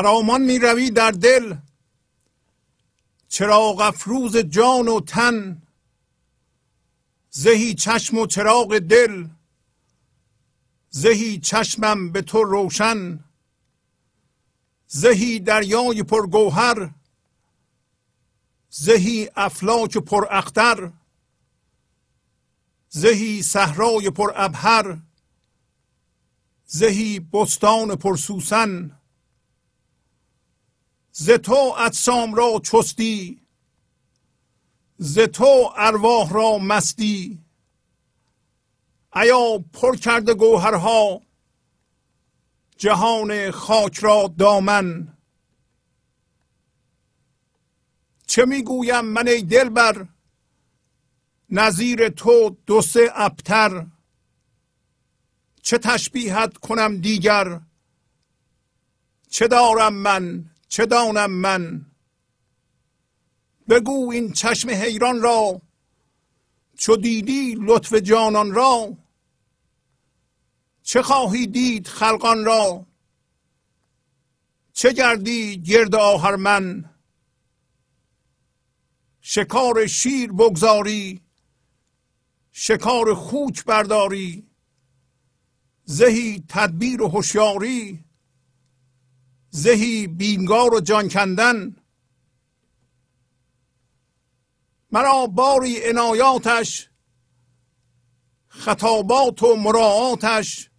خرامان می روی در دل. چراغ افروز جان و تن. زهی چشم و چراغ دل. زهی چشمم به تو روشن. زهی دریای پرگوهر. زهی افلاک پر اختر زهی صحرای پر ابهر زهی بستان پر سوسن ز تو اجسام را چستی ز تو ارواح را مستی. ایا پر کرده گوهرها جهان خاک را دامن. چه می‌گویم من ای دلبر؟ نظیر تو دو سه ابتر. چه تشبیهت کنم دیگر؟ چه دارم من؟ چه دانم من؟ بگو این چشم حیران را چو دیدی لطف جانان را؟ چه خواهی دید خلقان را؟ چه گردی گرد من؟ شکار شیر بگذاری شکار خوک برداری زهی تدبیر و هوشیاری زهی بینگار و جان کندن. مرا باری عنایاتش خطابات و مراعاتش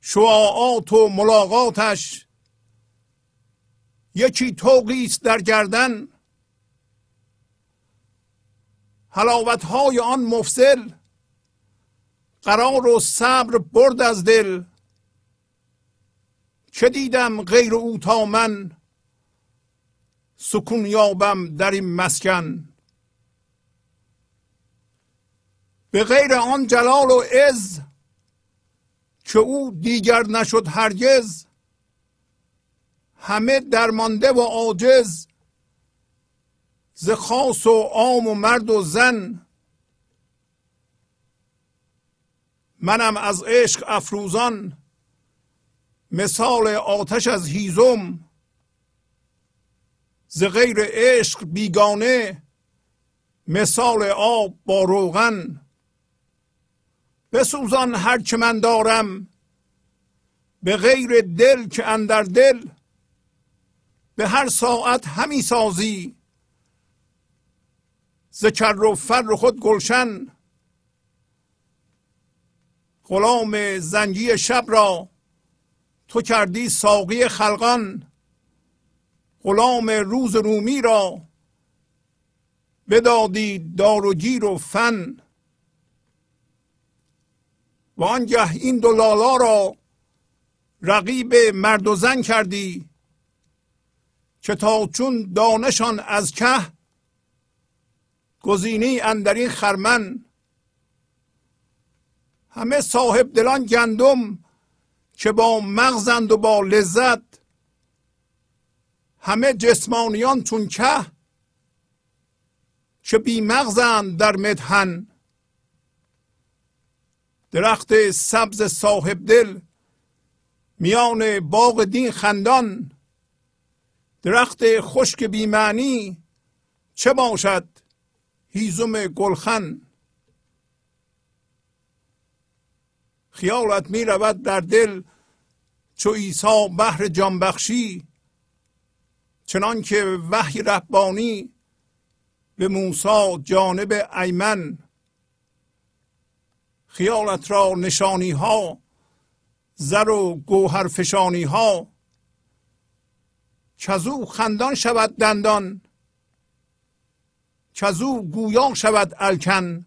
شعاعات و ملاقاتش. یکی توقیست در گردن. حلاوت های آن مفصل قرار و صبر برد از دل. چه دیدم غیر او تا من؟ سکون یابم در این مسکن. به غیر آن جلال و عز که او دیگر نشد هرگز همه درمانده و عاجز ز خاص و عام و مرد و زن. منم از عشق افروزان. مثال آتش از هیزم. ز غیر عشق بیگانه مثال آب با روغن. بسوزان هر چه من دارم به غیر دل که اندر دل. به هر ساعت همی سازی. ز کر و فر خود گلشن. غلام زنگی شب را تو کردی ساقی خلقان غلام روز رومی را بدادی دار و گیر و فن. و آنگه این دو لالا را رقیب مرد و زن کردی که تا چون دانشان از که گزینی اندرین خرمن. همه صاحب دلان گندم که با مغزند و با لذت همه جسمانیان چون که که بی مغزند در مدهن درخت سبز صاحب دل میان باغ دین خندان. درخت خشک بی معنی چه باشد هیزم گلخن؟ خیالت می رود در دل چو عیسی بحر جانبخشی. چنان که وحی ربانی به موسی جانب ایمن. خیالت را نشانی ها زر و گوهر فشانی ها چزو خندان شود دندان چزو گویان شود الکن.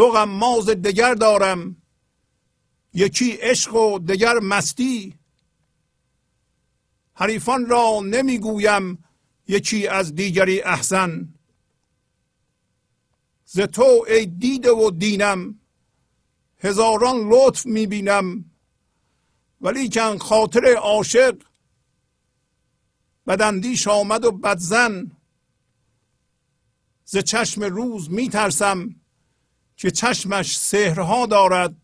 دو غماز دگر دارم. یکی عشق و دگر مستی. حریفان را نمی‌گویم یکی از دیگری احسن. ز تو ای دیده و دینم هزاران لطف می‌بینم. ولی کن خاطر عاشق بدندیش آمد و بدزن. ز چشم روز میترسم. که چشمش سهرها دارد.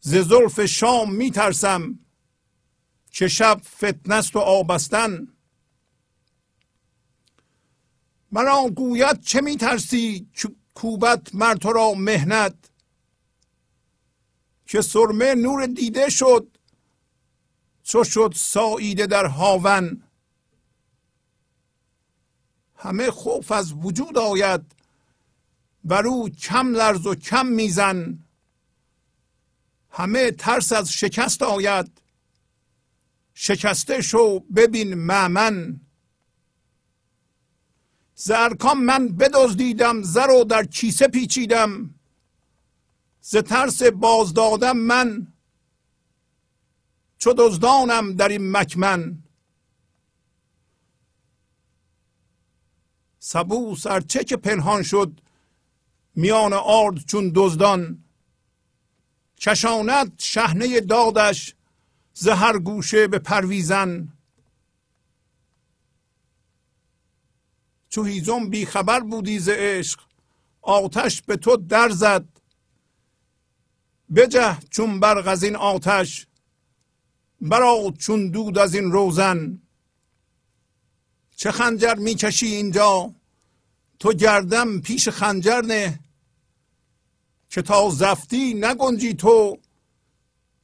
ز زلف شام میترسم که شب فتنست و آبستن. مرا گوید چه میترسی کوبت مر تو را مهنت که سرمه نور دیده شد چو شد ساییده در هاون. همه خوف از وجود آید. بر او کم لرز و کم میزن. همه ترس از شکست آید. شکسته شو ببین معمن زرکام من بدزدیدم زر و در کیسه پیچیدم. ز ترس بازدادم من. چو دزدانم در این مکمن سبو سرچه که پنهان شد میان آرد چون دزدان چشاند شهنه دادش زهر گوشه به پرویزن. چو هیزم بی خبر بودی ز عشق آتش به تو در زد. بجه چون برق از این آتش برا چون دود از این روزن. چه خنجر می‌کشی اینجا؟ تو گردم پیش خنجر نه که تا زفتی نگنجی تو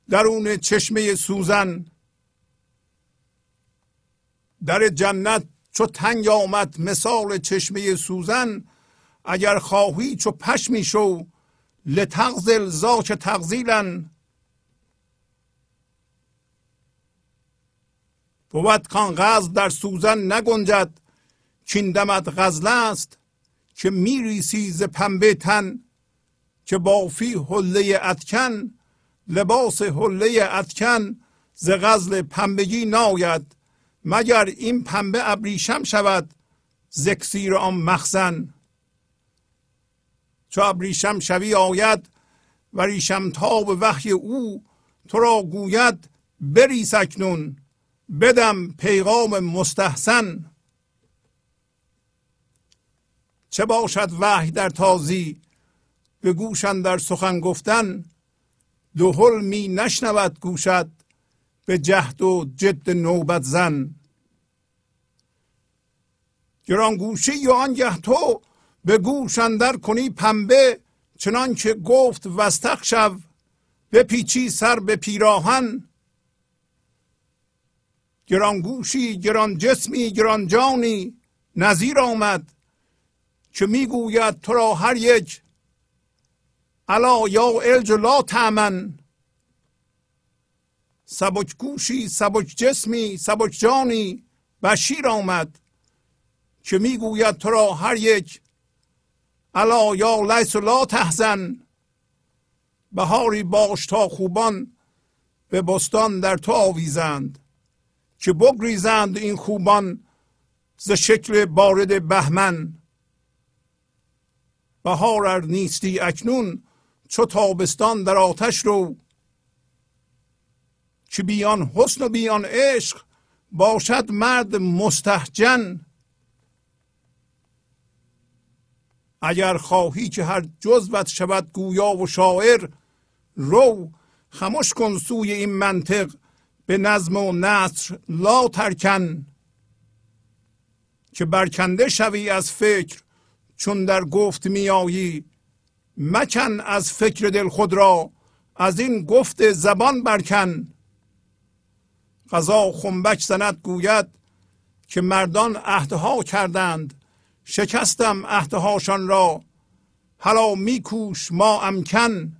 درون چشمه سوزن. در جنت چو تنگ آمد مثال چشمه سوزن اگر خواهی چو پشمی شو لتغزل زاک تغزیلن بود کان غزل در سوزن نگنجد چین دمت غزل است که میریسی ز پنبه تن. که بافی حله اتکن لباس حله اتکن ز غزل پنبگی ناید. مگر این پنبه ابریشم شود زکسیر آن مخزن؟ چو ابریشم شوی آید و ریشم تاب وحی او تو را گوید بری سکنون بدم پیغام مستحسن. چه باشد وحی در تازی؟ به گوشن در سخن گفتن دهل می نشنود گوشد به جهد و جد نوبت زن. گران گوشی یا آنگه تو به گوش اندر کنی پنبه چنان که گفت وستخ شو پیچی سر به پیراهن. گران گوشی گران جسمی گران جانی نظیر آمد که می‌گوید تو را هر یک الا یا الج لا تامن سبک گوشی سبک جسمی سبک جانی بشیر آمد که می‌گوید تو را هر یک. الا یا لیس لا تحزن. بهاری باش تا خوبان به بستان در تو آویزند که بگریزند این خوبان ز شکل بارد بهمن. بهار ار نیستی اکنون چو تابستان در آتش رو. که بیان حسن و بیان عشق باشد مرد مستحجن اگر خواهی که هر جزوت شود گویا و شاعر رو خموش کن سوی این منطق به نظم و نصر لا ترکن. که برکنده شوی از فکر چون در گفت میایی مکن از فکر دل خود را از این گفت زبان برکن. قضا خنبک زند گوید که مردان عهدها کردند شکستم عهدهاشان را. حالا میکوش ما امکن.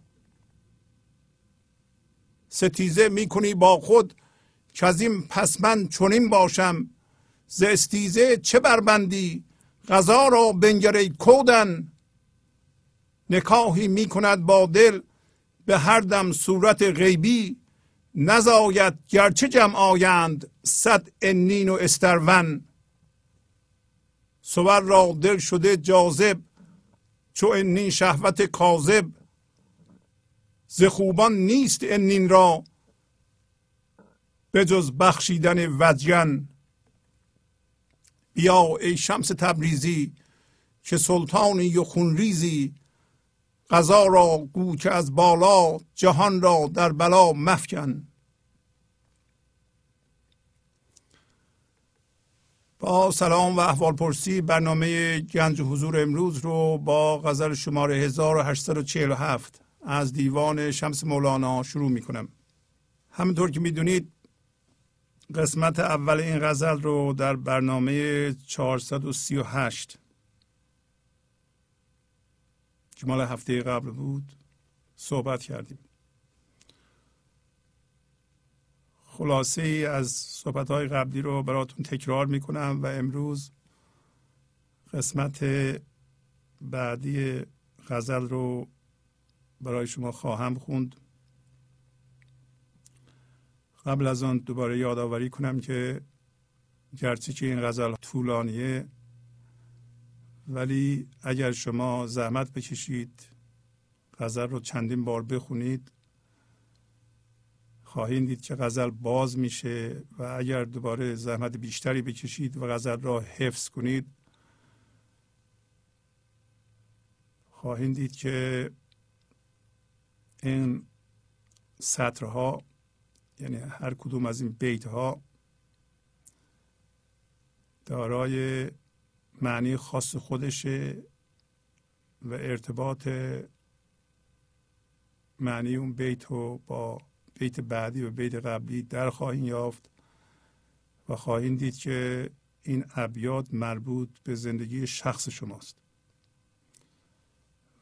ستیزه می‌کنی با خود که از این پس من چنین باشم. ز استیزه چه بربندی؟ غذا را بنگری کودن. نکاهی می‌کند با دل به هر دم صورت غیبی نزاید گرچه جمع آیند صد انین و استرون. سور را دل شده جاذب چو انین شهوت کاذب. ز خوبان نیست انین را به جز بخشیدن وجگن بیا ای شمس تبریزی که سلطانی و خونریزی قضا را گو که از بالا جهان را در بلا مفکن. با سلام و احوال پرسی برنامه گنج حضور امروز رو با غزل شماره 1847 از دیوان شمس مولانا شروع می کنم. همینطور که می‌دونید قسمت اول این غزل رو در برنامه 438 که مال هفته قبل بود صحبت کردیم. خلاصه ای از صحبت های قبلی رو براتون تکرار می‌کنم و امروز قسمت بعدی غزل رو برای شما خواهم خوند. قبل از آن دوباره یادآوری کنم که گرچه که این غزل طولانیه ولی اگر شما زحمت بکشید غزل رو چندین بار بخونید خواهید دید که غزل باز میشه و اگر دوباره زحمت بیشتری بکشید و غزل را حفظ کنید خواهید دید که این سطرها یعنی هر کدوم از این بیت ها دارای معنی خاص خودشه و ارتباط معنی اون بیت رو با بیت بعدی و بیت قبلی در خواهیم یافت و خواهیم دید که این ابیات مربوط به زندگی شخص شماست.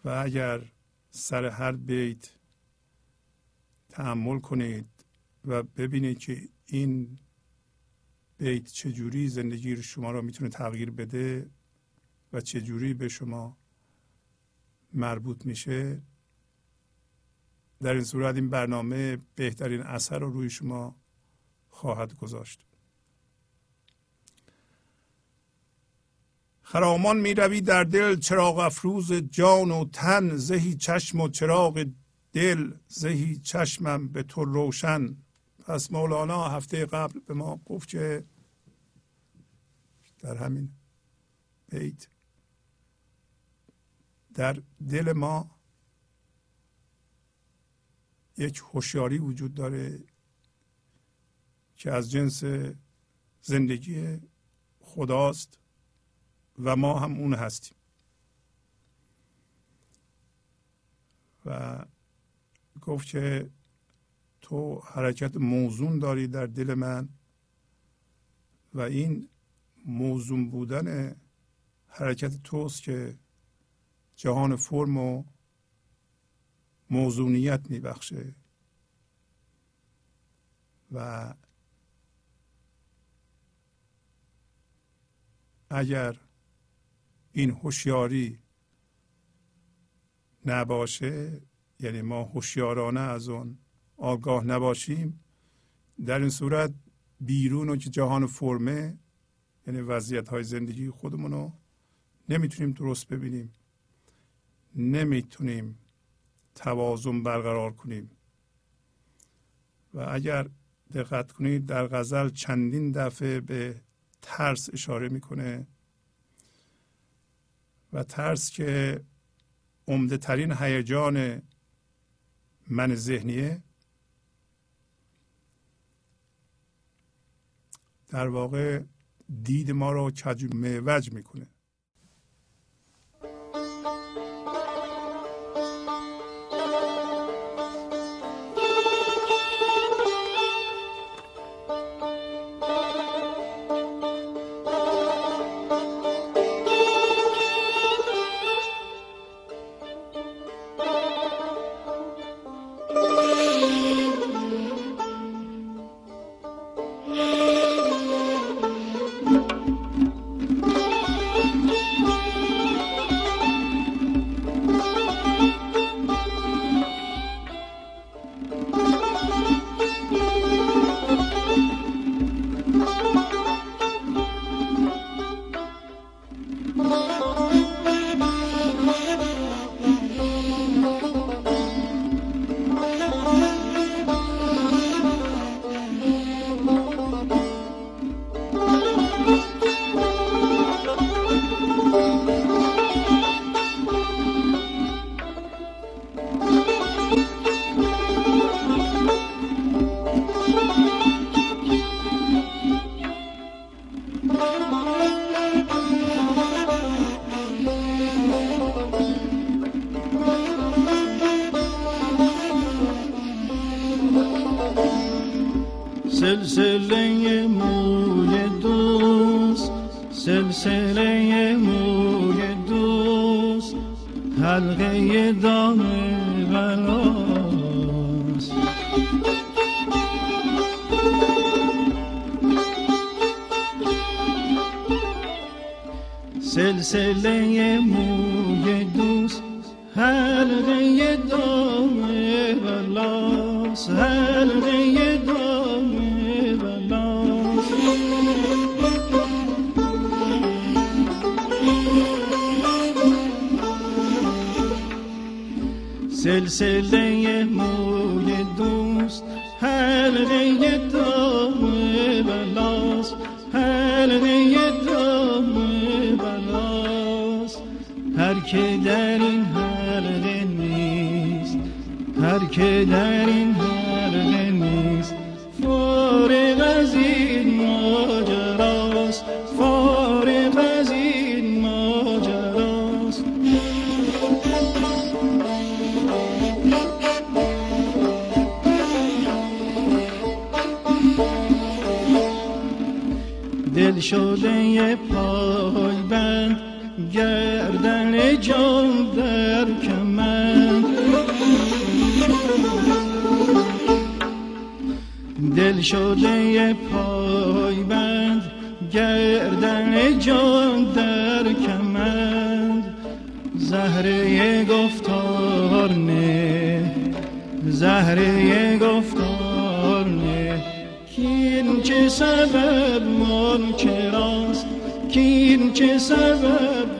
و اگر سر هر بیت تحمل کنید و ببینید که این بیت چجوری زندگی شما را می‌تونه تغییر بده و چجوری به شما مربوط میشه؟ در این صورت این برنامه بهترین اثر رو روی شما خواهد گذاشت. خرامان می روی در دل چراغ افروز جان و تن زهی چشم و چراغ دل زهی چشمم به تو روشن. پس مولانا هفته قبل به ما گفت که در همین بیت. در دل ما یک هوشیاری وجود داره که از جنس زندگی خداست و ما هم اون هستیم. و گفت که تو حرکت موزون داری در دل من و این موزون بودن حرکت توست که جهان فرم و موزونیت میبخشه. و اگر این هوشیاری نباشه یعنی ما هوشیارانه از اون آگاه نباشیم در این صورت بیرون و که جهان فرمه یعنی وضعیت های زندگی خودمون رو نمی‌تونیم درست ببینیم. نمی‌تونیم توازن برقرار کنیم. و اگر دقت کنید در غزل چندین دفعه به ترس اشاره می‌کنه. و ترس که عمده ترین هیجان من ذهنیه. در واقع دید ما رو کج معوج می‌کنه. شده پای بند گردن جان در کمند. دل شده پای بند گردن جان در کمند. زهره گفتار نه زهره گفتار چه سبب منکراست که کین چه سبب؟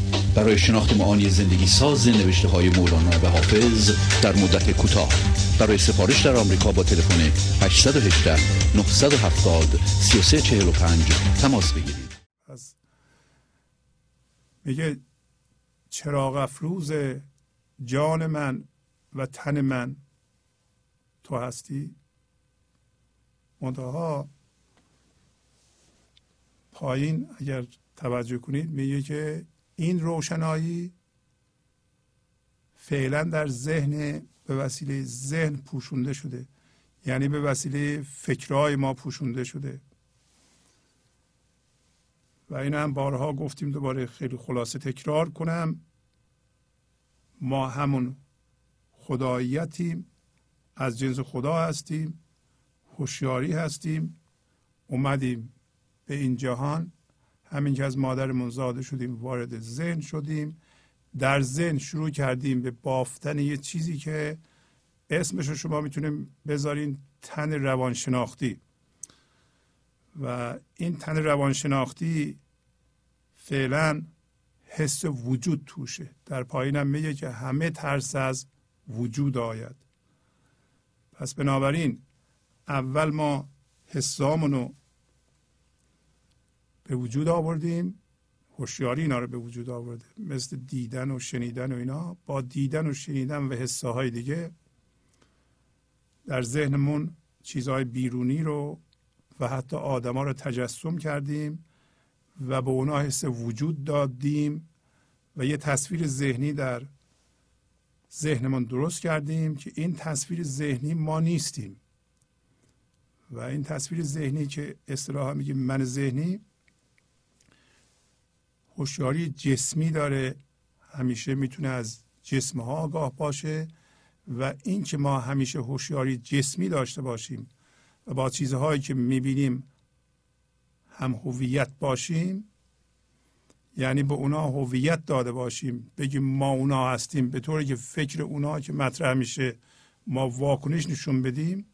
برای شناخت معانی زندگی ساز نوشته های مولانا و حافظ در مدت کوتاه. برای سفارش در آمریکا با تلفن 818 970 3345 تماس بگیرید. از میگه چراغ افروز جان من و تن من تو هستی؟ منتها پایین اگر توجه کنید میگه که این روشنایی فعلا در ذهن به وسیله ذهن پوشونده شده. یعنی به وسیله فکرهای ما پوشونده شده. و این هم بارها گفتیم دوباره خیلی خلاصه تکرار کنم. ما همون خداییتیم از جنس خدا هستیم هوشیاری هستیم اومدیم به این جهان. همین که از مادرمون زاده شدیم وارد ذهن شدیم. در ذهن شروع کردیم به بافتن یه چیزی که اسمش رو شما می‌تونیم بذارین تن روانشناختی. و این تن روانشناختی فعلا حس وجود توشه. در پایینم میگه که همه ترس از وجود آید. پس بنابراین اول ما حسامونو به وجود آوردیم هوشیاری اینا رو به وجود آورده. مثل دیدن و شنیدن و اینا. با دیدن و شنیدن و حسه های دیگه در ذهنمون چیزهای بیرونی رو و حتی آدما رو تجسم کردیم و به اونا حس وجود دادیم و یه تصویر ذهنی در ذهنمون درست کردیم که این تصویر ذهنی ما نیستیم. و این تصویر ذهنی که اصطلاحا میگیم من ذهنی هوشیاری جسمی داره. همیشه می‌تونه از جسم ها آگاه باشه و این که ما همیشه هوشیاری جسمی داشته باشیم و با چیزهایی که می‌بینیم هم هویت باشیم یعنی به اونا هویت داده باشیم بگیم ما اونا هستیم به طوری که فکر اونا که مطرح میشه ما واکنش نشون بدیم.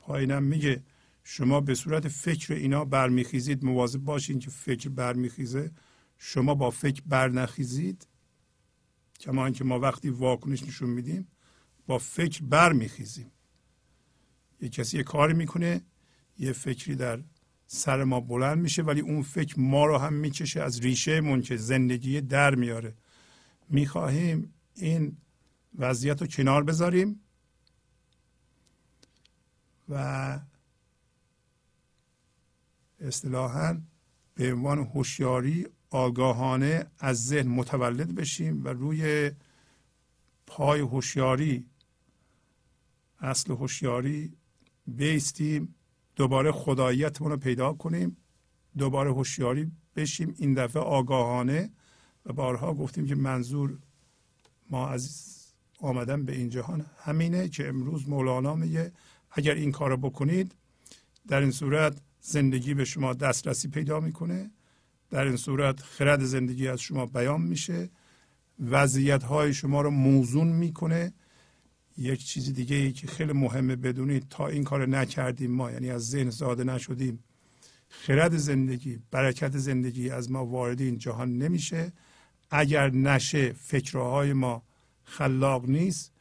پایینم میگه شما به صورت فکر اینا برمیخیزید. مواظب باشین که فکر برمیخیزه. شما با فکر برنخیزید کما اینکه ما وقتی واکنش نشون میدیم با فکر برمیخیزیم. یه کسی یه کاری می‌کنه یه فکری در سر ما بلند میشه ولی اون فکر ما رو هم می‌کشه از ریشه من که زندگی در میاره. می‌خواهیم این وضعیت رو کنار بذاریم و اصطلاحا به عنوان هوشیاری آگاهانه از ذهن متولد بشیم و روی پای هوشیاری اصل هوشیاری بیستیم دوباره خداییتمون رو پیدا کنیم دوباره هوشیاری بشیم این دفعه آگاهانه و بارها گفتیم که منظور ما از آمدن به این جهان همینه که امروز مولانا میگه اگر این کار بکنید در این صورت زندگی به شما دسترسی پیدا می‌کنه. در این صورت خرد زندگی از شما بیان میشه. وضعیت های شما رو موزون می‌کنه. یک چیز دیگه ای که خیلی مهمه بدونید تا این کار نکردیم ما یعنی از ذهن زاده نشدیم. خرد زندگی برکت زندگی از ما وارد این جهان نمیشه. اگر نشه فکرهای ما خلاق نیست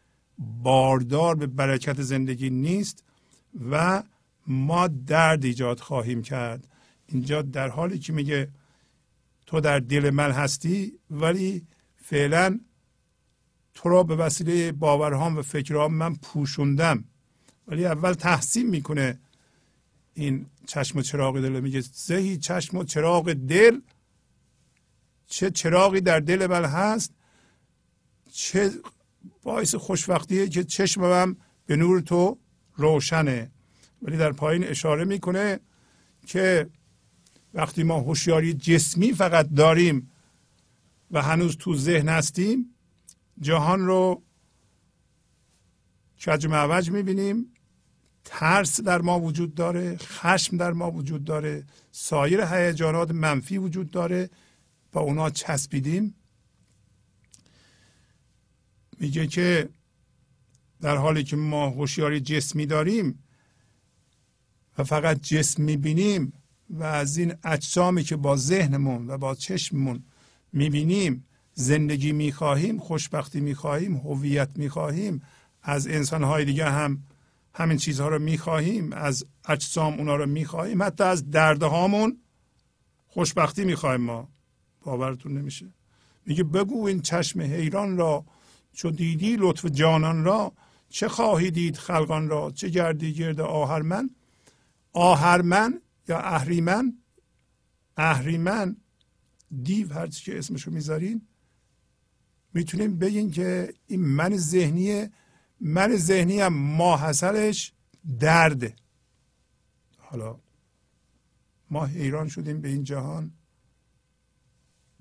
باردار به برکت زندگی نیست و ما درد ایجاد خواهیم کرد. اینجا در حالی که میگه تو در دل من هستی ولی فعلا تو را به وسیله باورهام و فکرهام من پوشوندم. ولی اول تحسین می‌کنه این چشم و چراغ دل. میگه زهی چشم و چراغ دل. چه چراغی در دل من هست چه باعث خوشوقتیه که چشم من به نور تو روشنه. ولی در پایین اشاره می‌کنه که وقتی ما هوشیاری جسمی فقط داریم و هنوز تو ذهن هستیم جهان رو کج معوج می‌بینیم. ترس در ما وجود داره خشم در ما وجود داره سایر هیجانات منفی وجود داره. با اونا چسبیدیم. میگه که در حالی که ما هوشیاری جسمی داریم و فقط جسم می‌بینیم و از این اجسامی که با ذهنمون و با چشممون می‌بینیم زندگی می‌خواهیم خوشبختی می‌خواهیم هویت می‌خواهیم از انسانهای دیگه هم همین چیزها رو می‌خواهیم از اجسام اونا رو می‌خواهیم حتی از دردهامون خوشبختی می‌خواهیم ما. باورتون نمیشه. میگه بگو این چشم حیران را چو دیدی لطف جانان را چه خواهی دید خلقان را چه گردی گرد آهرمن؟ آهرمن یا اهریمن؟ اهریمن دیو هرچی که اسمشو می‌ذارین می‌تونیم بگین که این من ذهنیه من ذهنی هم ماحصلش درده. حالا ما حیران شدیم به این جهان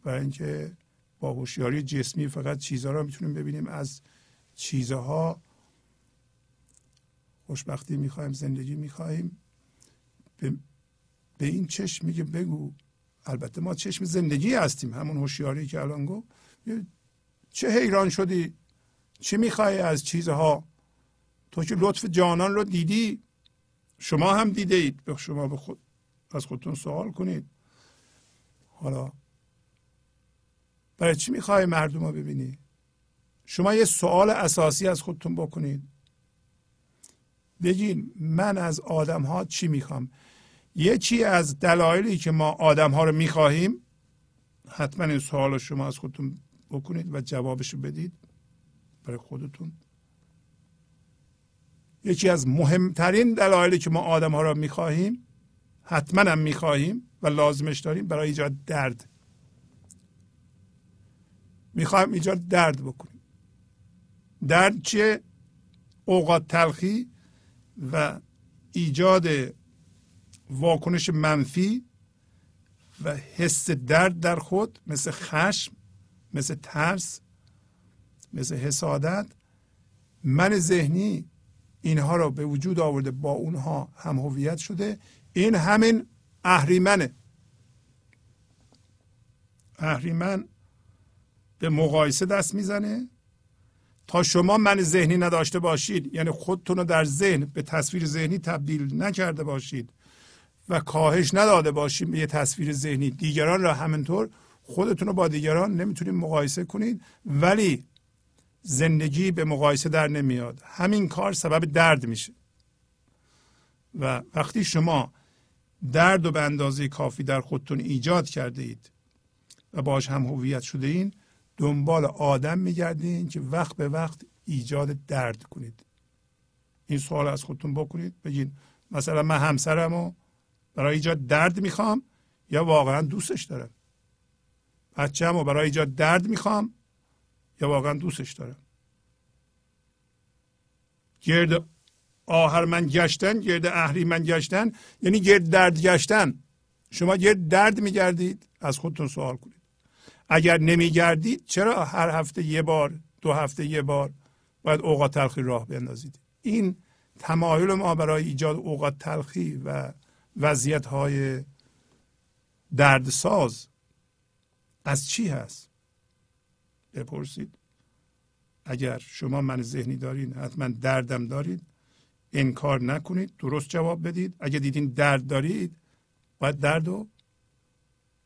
برای اینکه با هوشیاری جسمی فقط چیزها را می‌تونیم ببینیم. از چیزها خوشبختی می‌خوایم زندگی می‌خواهیم به, به این چشم میگه بگو. البته ما چشم زندگی هستیم. همون هوشیاری که الان گفت. چه حیران شدی. چی می‌خوای از چیزها؟ تو که لطف جانان رو دیدی. شما هم دیده اید به شما به خود از خودتون سوال کنید. حالا برای چی می‌خوای مردم رو ببینی؟ شما یه سوال اساسی از خودتون بکنید. بگین من از آدم ها چی می‌خوام؟ یکی از دلایلی که ما آدم ها رو می‌خواهیم؟ حتما این سوال رو شما از خودتون بکنید و جوابش بدید برای خودتون. یکی از مهمترین دلایلی که ما آدم ها را می‌خواهیم حتما هم می‌خواهیم و لازمش داریم برای ایجاد درد. می‌خوایم ایجاد درد بکنیم. درد چیه؟ اوقات تلخی و ایجاد واکنش منفی و حس درد در خود مثل خشم مثل ترس مثل حسادت. من ذهنی اینها را به وجود آورده با اونها هم هویت شده. این همین اهریمنه. اهریمن به مقایسه دست می‌زنه. تا شما من ذهنی نداشته باشید یعنی خودتون رو در ذهن به تصویر ذهنی تبدیل نکرده باشید. و کاهش نداده باشید به یه تصویر ذهنی دیگران را همینطور خودتون رو با دیگران نمی‌تونید مقایسه کنید ولی زندگی به مقایسه در نمیاد. همین کار سبب درد میشه. و وقتی شما درد و به اندازه کافی در خودتون ایجاد کرده اید و باش هم هویت شده این دنبال آدم میگردین که وقت به وقت ایجاد درد کنید. این سوال از خودتون بکنید بگین مثلا من همسرمو برای ایجاد درد می‌خوام یا واقعا دوستش دارم؟ بچه‌مو برای ایجاد درد می‌خوام یا واقعا دوستش دارم؟ گرد من گشتن گرد من گشتن یعنی گرد درد گشتن. شما گرد درد میگردید از خودتون سوال کنید. اگر نمیگردید چرا هر هفته یه بار دو هفته یه بار باید اوقات تلخی راه بندازید این تمایل ما برای ایجاد اوقات تلخی و وضعیت های دردساز از چی هست؟ بپرسید. اگر شما من ذهنی دارین حتما دردم دارید. انکار نکنید درست جواب بدید. اگر دیدین درد دارید باید درد رو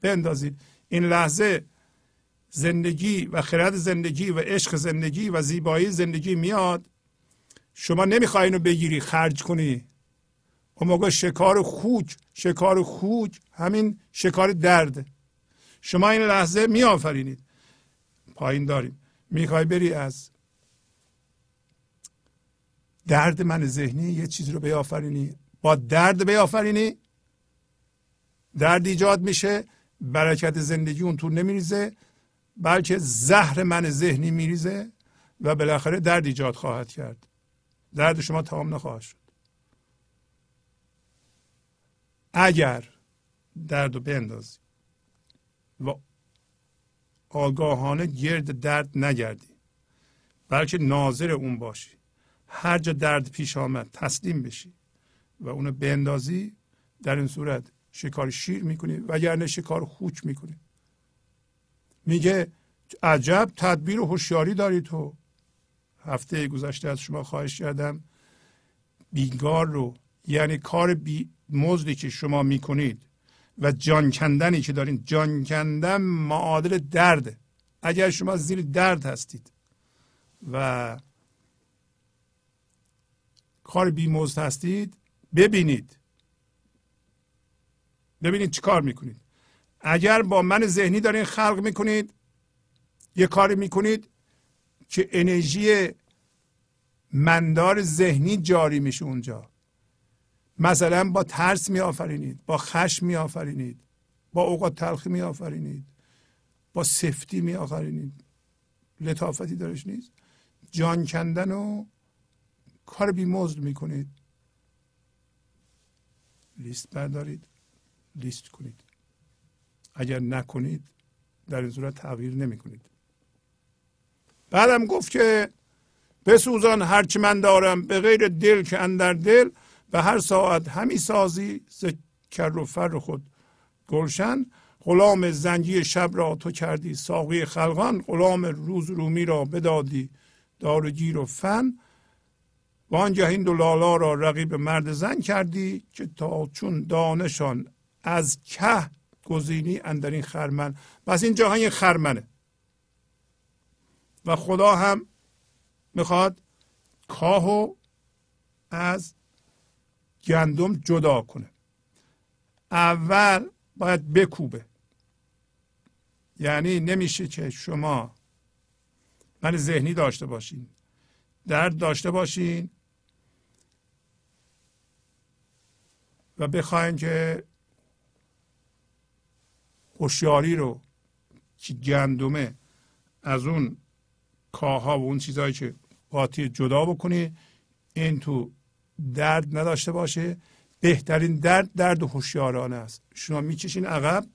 بندازید. این لحظه زندگی و خرد زندگی و عشق زندگی و زیبایی زندگی میاد. شما نمی‌خواین رو بگیری خرج کنی. اون موقع شکار خوک شکار خوک همین شکار درد. شما این لحظه میآفرینید. پایین داریم. می‌خوای بری از درد من ذهنی یه چیزی رو بیافرینی. با درد بیافرینی درد ایجاد میشه برکت زندگی اون تو نمیریزه بلکه زهر من ذهنی میریزه و بالاخره درد ایجاد خواهد کرد. درد شما تمام نخواهد شد. اگر درد رو بندازی و آگاهانه گرد درد نگردی بلکه ناظر اون باشی. هر جا درد پیش آمد تسلیم بشی و اونو بندازی در این صورت شکار شیر می‌کنی وگرنه شکار خوک می‌کنی. میگه عجب تدبیر و هوشیاری داری تو. هفته گذشته از شما خواهش کردم بیگار رو یعنی کار بی مزدی که شما می‌کنید و جان کندنی که دارین جان کندن معادل درده اگر شما زیر درد هستید و کار بیمزد هستید ببینید. ببینید چی کار می‌کنید. اگر با من ذهنی دارین خلق می‌کنید یه کاری می‌کنید که انرژی مندار ذهنی جاری میشه اونجا. مثلا با ترس می آفرینید با خشم می آفرینید با اوقات تلخی می آفرینید با سفتی می آفرینید لطافتی دارش نیست. جان کندن و کار بی مزد می کنید لیست بردارید لیست کنید. اگر نکنید در این صورت تغییر نمی کنید بعدم گفت که بسوزان هرچی من دارم به غیر دل که اندر دل و هر ساعت همی سازی ز کر و فر خود گلشن. غلام زنگی شب را تو کردی ساقی خلقان. غلام روز رومی را بدادی دارگیر و فن. و آنگه این دو لالا را رقیب مرد زن کردی که تا چون دانشان از که گزینی اندرین خرمن. پس این جهان خرمنه. و خدا هم می‌خواد کاهو از گندم جدا کنه. اول باید بکوبه. یعنی نمیشه که شما من ذهنی داشته باشین. درد داشته باشین و بخواین که هوشیاری رو که گندمه از اون کاها و اون چیزهایی که قاطی جدا بکنی این تو درد نداشته باشه. بهترین درد درد هوشیارانه است. شما می‌کشین عقب.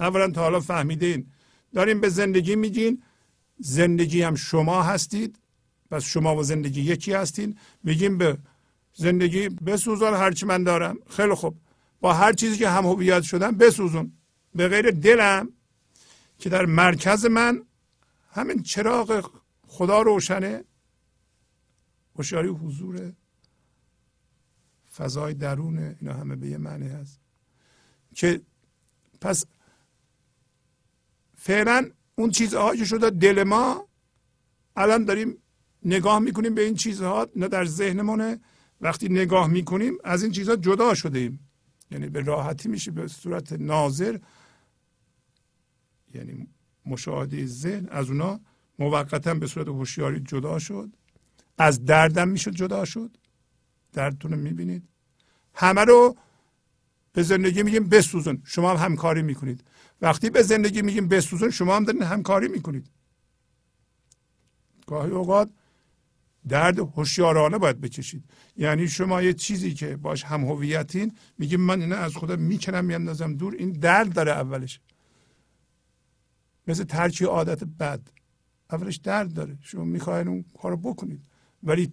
اولا تا حالا فهمیدین. داریم به زندگی میگین. زندگی هم شما هستید. پس شما و زندگی یکی هستین. میگیم به زندگی بسوزان هرچی من دارم. خیلی خوب. با هر چیزی که هم هویت شدم بسوزون. به غیر دلم که در مرکز من همین چراغ خدا روشنه. هوشیاری حضوره. فضای درونه اینا همه به یه معنی هست. که پس فعلا اون چیزهایی که شده دل ما الان داریم نگاه می‌کنیم به این چیزها نه در ذهنمونه. وقتی نگاه می‌کنیم از این چیزها جدا شده ایم یعنی به راحتی میشه به صورت ناظر. یعنی مشاهده ذهن از اونا موقتا به صورت هوشیاری جدا شد. از دردم می‌شد جدا شد. دردتون رو می‌بینید. همه رو به زندگی میگیم بسوزون. شما هم همکاری می‌کنید. وقتی به زندگی میگیم بسوزون شما هم دارین همکاری می‌کنید. گاهی اوقات درد هوشیارانه باید بکشید. یعنی شما یه چیزی که باش هم هویتین میگیم من اینه از خودم می‌کنم میاندازم دور. این درد داره اولش. مثل ترکی عادت بد. اولش درد داره. شما می‌خواین اون کارو بکنید. ولی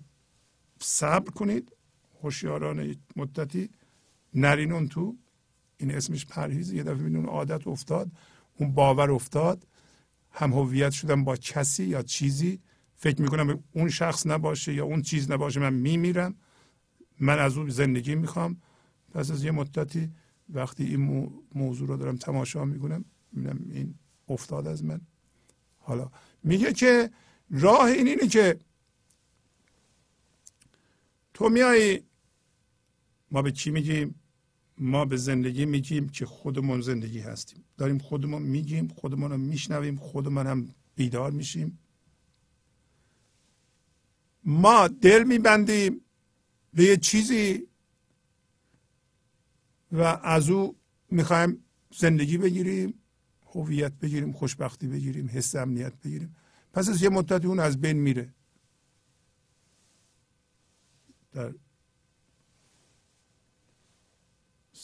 صبر کنید. هوشیارانه مدتی نرین اون تو این اسمش پرهیز یه دفعه اون عادت افتاد اون باور افتاد هم هویت شدم با کسی یا چیزی فکر می‌کنم اون شخص نباشه یا اون چیز نباشه من میمیرم من از اون زندگی می‌خوام. پس از یه مدتی وقتی این موضوع رو دارم تماشا می‌کنم می‌بینم این افتاد از من. حالا میگه که راه این اینه که تو میای ما به چی میگیم؟ ما به زندگی میگیم که خودمون زندگی هستیم. داریم خودمون میگیم خودمون رو میشنویم خودمون هم بیدار میشیم. ما دل میبندیم به یه چیزی و از او می‌خوایم زندگی بگیریم هویت بگیریم خوشبختی بگیریم حس امنیت بگیریم. پس از یه مدت اون از بین میره. در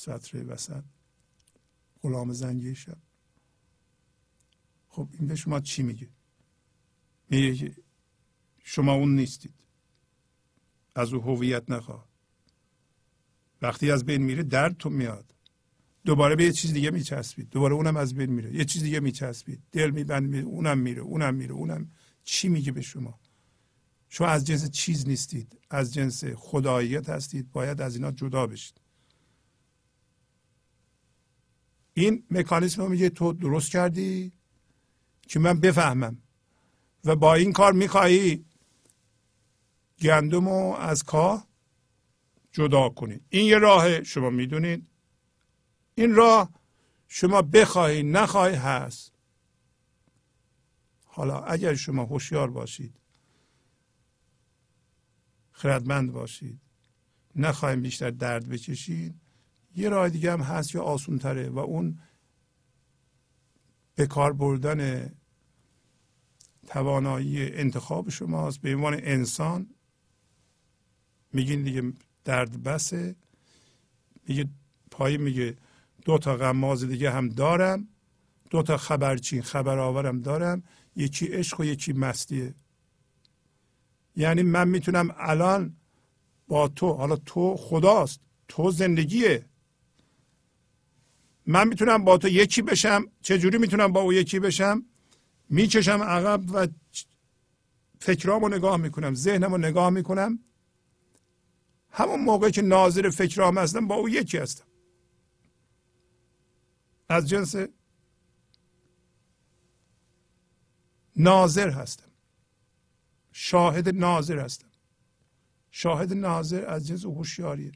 سطر وسط. غلام زنگی شب. خب این به شما چی میگه؟ میگه که شما اون نیستید. از او هویت نخواه وقتی از بین میره درد تو میاد. دوباره به یه چیز دیگه میچسبید. دوباره اونم از بین میره. یه چیز دیگه میچسبید. دل میبند میره اونم میره اونم میره اونم. چی میگه به شما؟ شما از جنس چیز نیستید. از جنس خداییت هستید. باید از اینا جدا بشید. این مکانیسم رو میگه تو درست کردی که من بفهمم. و با این کار می‌خواهی گندم رو از کاه جدا کنید این یه راه شما می‌دونید. این راه شما بخواهی نخواهی هست. حالا اگر شما هوشیار باشید خردمند باشید نخواهیم بیشتر درد بکشید یه راه دیگه هم هست یا آسون تره و اون به کار بردن توانایی انتخاب شماست. به عنوان انسان میگین دیگه درد بسه. میگه پای میگه دو تا غماز دیگه هم دارم. دو تا خبرچین خبر آورم دارم. یکی عشق و یکی مستیه یعنی من می‌تونم الان با تو حالا تو خداست. تو زندگیه. من می‌تونم با تو یکی بشم چجوری می‌تونم با او یکی بشم؟ می‌کشم عقب و فکرامو نگاه می‌کنم ذهنمو نگاه می‌کنم. همون موقع که ناظر فکرام هستم با او یکی هستم. از جنس ناظر هستم. شاهد ناظر هستم. شاهد ناظر از جنس هوشیاریه.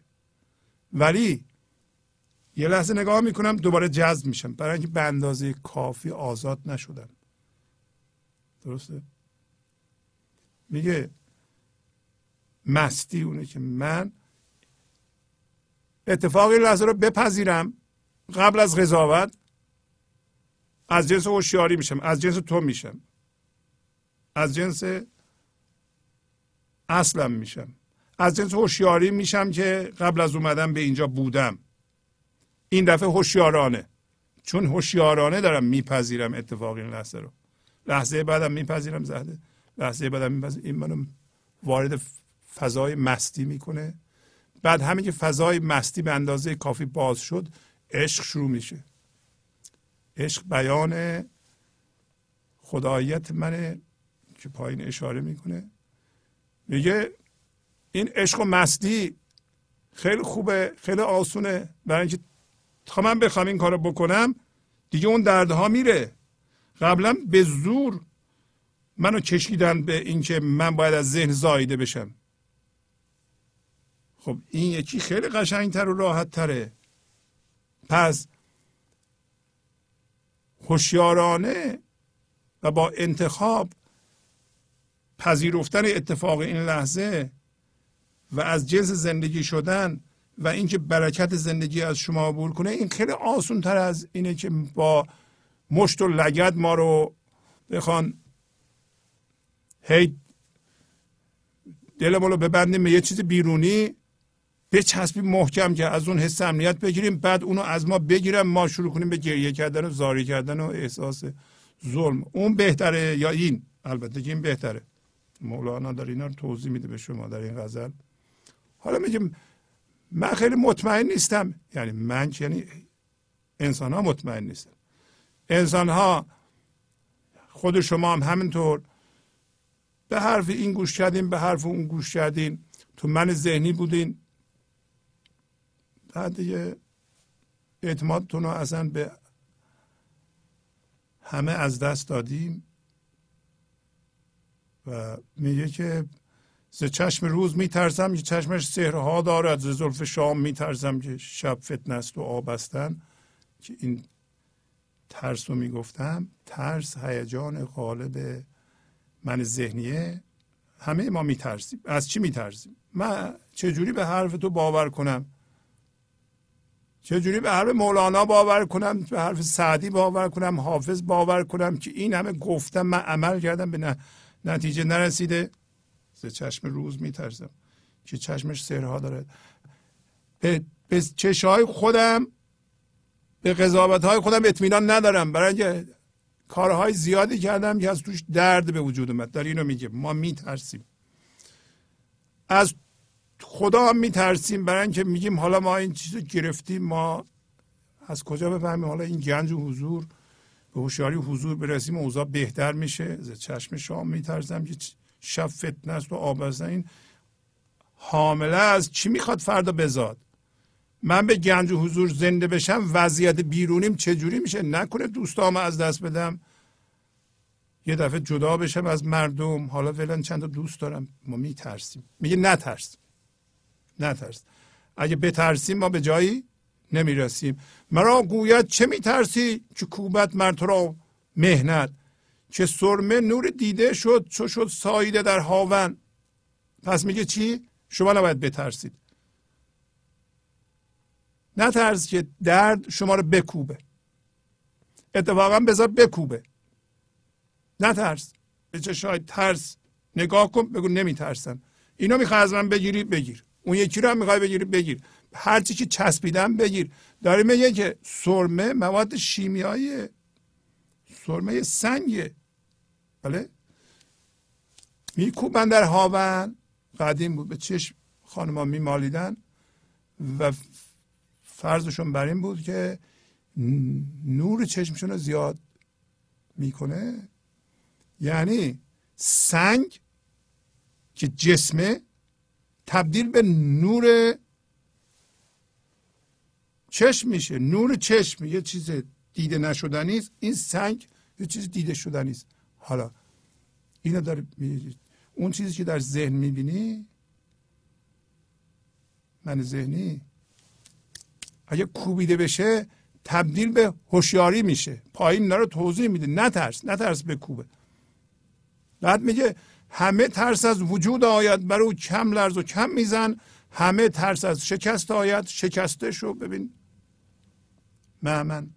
ولی یه لحظه نگاه می‌کنم دوباره جذب میشم. برای اینکه به اندازه کافی آزاد نشدم. درسته؟ میگه مستی اونه که من اتفاقی لحظه رو بپذیرم. قبل از قضاوت از جنس هوشیاری میشم از جنس تو میشم. از جنس اصلم میشم. از جنس هوشیاری میشم که قبل از اومدن به اینجا بودم. این دفعه هوشیارانه. چون هوشیارانه دارم میپذیرم اتفاق این لحظه رو. لحظه بعدم میپذیرم زهده. لحظه بعدم میپذیرم. این منو وارد فضای مستی می‌کنه. بعد همین که فضای مستی به اندازه کافی باز شد عشق شروع میشه. عشق بیان خداییت منه که پایین اشاره می‌کنه. میگه این عشق و مستی خیلی خوبه خیلی آسونه. برای اینکه تا من بخوام این کارو بکنم دیگه اون دردها میره. قبلا به زور منو کشیدن به اینکه من باید از ذهن زایده بشم. خب این یکی خیلی قشنگتر و راحت تره پس هوشیارانه و با انتخاب پذیرفتن اتفاق این لحظه و از جنس زندگی شدن و اینکه برکت زندگی از شما عبور کنه این خیلی آسون تر از اینه که با مشت و لگد ما رو بخوان هی دلمون رو ببندیم به یه چیز بیرونی بچسبیم محکم که از اون حس امنیت بگیریم بعد اونو از ما بگیرم ما شروع کنیم به گریه کردن و زاری کردن و احساس ظلم. اون بهتره یا این؟ البته که این بهتره. مولانا در اینا رو توضیح میده به شما در این غزل. حالا میگیم من خیلی مطمئن نیستم. یعنی من یعنی انسان ها مطمئن نیستم انسان ها خود شما هم همینطور. به حرف این گوش کردین به حرف اون گوش کردین. تو من ذهنی بودین. بعد دیگه اعتمادتون رو اصلا به همه از دست دادیم. و میگه که ز چشم روز میترسم که چشمش سهرها دارد. ز زلف شام میترسم که شب فتنه است و آبستن. که این ترس رو می‌گفتم ترس هیجان غالب من ذهنیه. همه ما میترسیم. از چی میترسیم؟ من چجوری به حرف تو باور کنم؟ چجوری به حرف مولانا باور کنم؟ به حرف سعدی باور کنم؟ حافظ باور کنم که این همه گفتم من عمل کردم به نتیجه نرسیده. ز چشم روز میترسم که چشمش سرها دارد به, به چشهای خودم به قضاوت های خودم اطمینان ندارم. برای اینکه کارهای زیادی کردم که از توش درد به وجود اومد. در اینو میگه. ما میترسیم. از خدا هم میترسیم. برای اینکه میگیم حالا ما این چیز رو گرفتیم ما از کجا بفهمیم؟ حالا این گنج و حضور به هوشیاری حضور برسیم اوضاع بهتر میشه. از چشم شام میترسم که شب فتنه است و آب این حامله از چی می‌خواد فردا بزاد؟ من به گنج و حضور زنده بشم وضعیت بیرونیم چجوری میشه؟ نکنه دوستام از دست بدم. یه دفعه جدا بشم از مردم. حالا فعلا چند تا دوست دارم. ما میترسیم. میگه نترس نترس. اگه بترسیم ما به جایی نمی‌رسیم. مرا گوید چه میترسی؟ که کوبت مرد را؟ مهنت. که سرمه نور دیده شد چو شد سایده در هاون. پس میگه چی؟ شما نباید بترسید. نترس که درد شما رو بکوبه. اتفاقا بذار بکوبه. نترس. به چشای ترس. نگاه کن بگو نمیترسم. اینا می‌خوای از من بگیری؟ بگیر. اون یکی رو هم می‌خوای بگیری؟ بگیر. هرچی که چسبیدن بگیر. داره میگه که سرمه مواد شیمیایی سرمه سنگه بله؟ میکوبن در هاون قدیم بود به چشم خانما میمالیدن و فرضشون بر این بود که نور چشمشون رو زیاد می‌کنه. یعنی سنگ که جسمه تبدیل به نور چشم میشه. نور چشم یه چیز دیده نشدنی است. این سنگ یه چیز دیده شدنی است. حالا اینو داره اون چیزی که در ذهن می‌بینی من ذهنی اگه کوبیده بشه تبدیل به هوشیاری میشه. پایین داره توضیح میده. نترس نترس به کوبه. بعد میگه همه ترس از وجود آید بر او کم لرز و کم میزن. همه ترس از شکست آید. شکسته شو ببین. من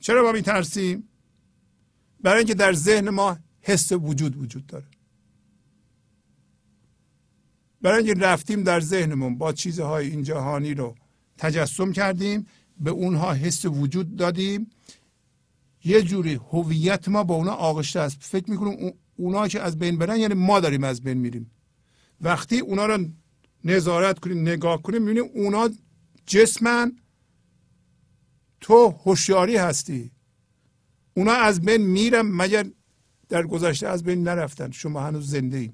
چرا ما میترسیم؟ برای اینکه در ذهن ما حس وجود وجود داره. برای اینکه رفتیم در ذهنمون با چیزهای این جهانی رو تجسم کردیم به اونها حس وجود دادیم. یه جوری هویت ما با اونا آغشته است. فکر می‌کنیم اونا که از بین برن یعنی ما داریم از بین میریم. وقتی اونا رو نظارت کنیم نگاه کنیم می‌بینیم اونا جسمن. تو هوشیاری هستی. اونا از بین میرن مگر در گذشته از بین نرفتن؟ شما هنوز زنده ای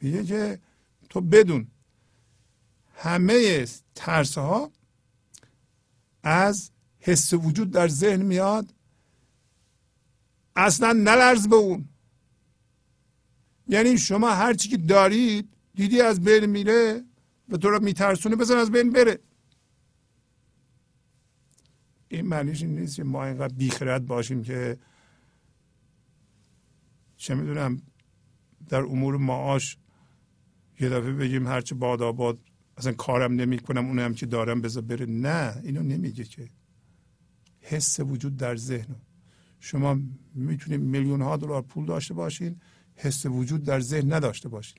میگه که تو بدون همه ترس ها از حس وجود در ذهن میاد اصلا نلرز به اون. یعنی شما هر چی که دارید دیدی از بین میره و تو رو میترسونه بزن از بین بره. این معنیش این نیست که ما اینقدر بیخرد باشیم که چه می‌دونم در امور معاش یه دفعه بگیم هرچه باد آباد اصلا کارم نمی کنم اونم که دارم بذار بره. نه اینو نمیگه که. حس وجود در ذهن. شما می‌تونید میلیون ها دلار پول داشته باشین حس وجود در ذهن نداشته باشین.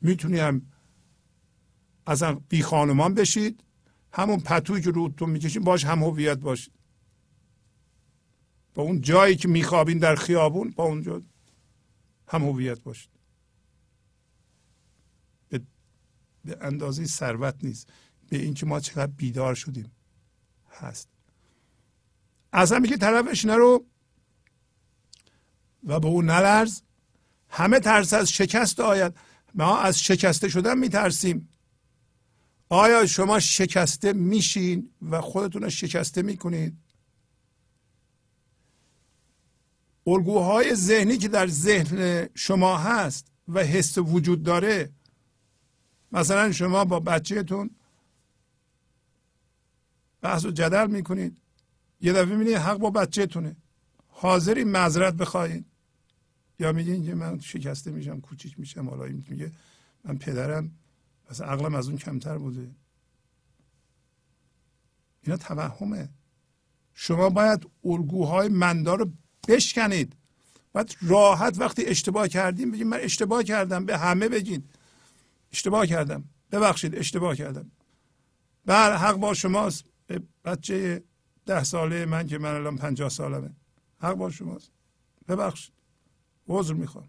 می‌تونی هم اصلا بی خانمان بشید همون پتوی که رودتون می‌کشین باش هم هویت باشید با اون جایی که میخوابین در خیابون با اونجا هم هویت باشید به اندازه ثروت نیست. به اینکه ما چقدر بیدار شدیم. هست. اصلا میگه طرفش نرو و به او نلرز همه ترس از شکست آید. ما از شکسته شدن میترسیم. آیا شما شکسته میشین و خودتون رو شکسته می‌کنید؟ الگوهای ذهنی که در ذهن شما هست و حس وجود داره مثلا شما با بچهتون بحث و جدل می‌کنید. یه دفعه می‌بینید حق با بچهتونه. حاضری معذرت بخواهید یا میگین که من شکسته میشم کوچیک میشم حالا میگه من پدرم. مثلا عقلم از اون کمتر بوده. اینا توهمه. شما باید الگوهای مندار رو بشکنید. باید راحت وقتی اشتباه کردیم بگیم من اشتباه کردم به همه بگین. اشتباه کردم. ببخشید اشتباه کردم. بله حق با شماست. بچه ده ساله من که من الان پنجاه سالمه. حق با شماست. ببخشید. عذر می‌خوام.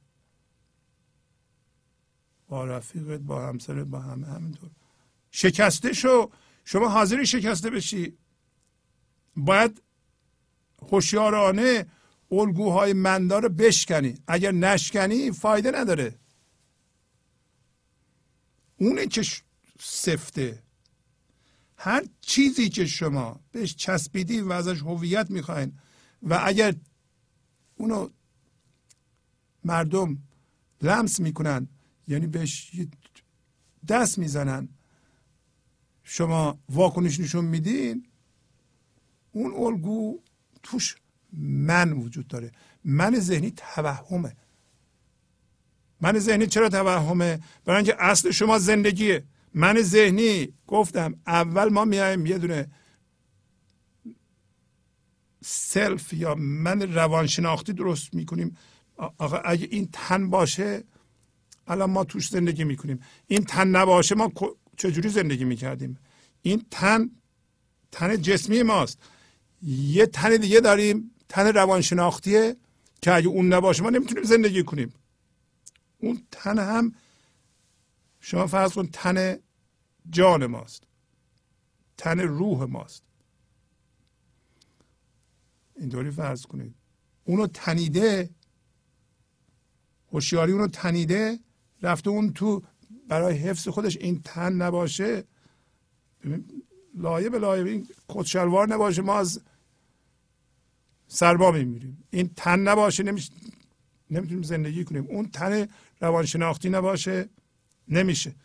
با رفیقت با همسرت با همه همینطور. شکسته شو شما حاضری شکسته بشی. باید هوشیارانه الگوهای مندار رو بشکنی. اگر نشکنی فایده نداره. اونه که سفته. هر چیزی که شما بهش چسبیدین و ازش هویت می‌خواین و اگر اونو مردم لمس می‌کنن یعنی بهش دست می‌زنن. شما واکنش نشون میدین اون الگو توش من وجود داره. من ذهنی توهمه. من ذهنی چرا توهمه؟ برای اینکه اصل شما زندگیه. من ذهنی گفتم اول ما میایم یه دونه سلف یا من روانشناختی درست می‌کنیم. آقا اگه این تن باشه الان ما توش زندگی می‌کنیم. این تن نباشه ما چجوری زندگی می‌کردیم؟ این تن تن جسمی ماست. یه تن دیگه داریم تن روانشناختیه که اگه اون نباشه ما نمی‌تونیم زندگی کنیم. اون تن هم شما فرض کن تن جان ماست. تن روح ماست. اینطوری فرض کنید. اونو تنیده هوشیاری اونو تنیده رفته اون تو برای حفظ خودش این تن نباشه لایه به لایه این کتشلوار نباشه ما از سرما میمیریم. این تن نباشه نمیشه نمی‌تونیم زندگی کنیم. اون تن روانشناختی نباشه نمیشه.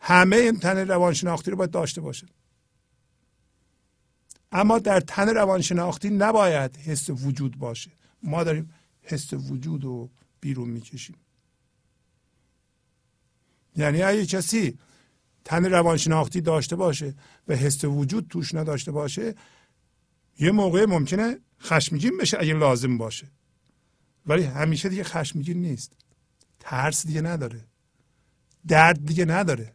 همه این تن روانشناختی رو باید داشته باشه. اما در تن روانشناختی نباید حس وجود باشه. ما داریم حس وجود رو بیرون می‌کشیم. یعنی اگه کسی تن روانشناختی داشته باشه و حس وجود توش نداشته باشه یه موقع ممکنه خشمگین بشه اگه لازم باشه. ولی همیشه دیگه خشمگین نیست. ترس دیگه نداره. درد دیگه نداره.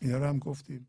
اینا رو هم گفتیم.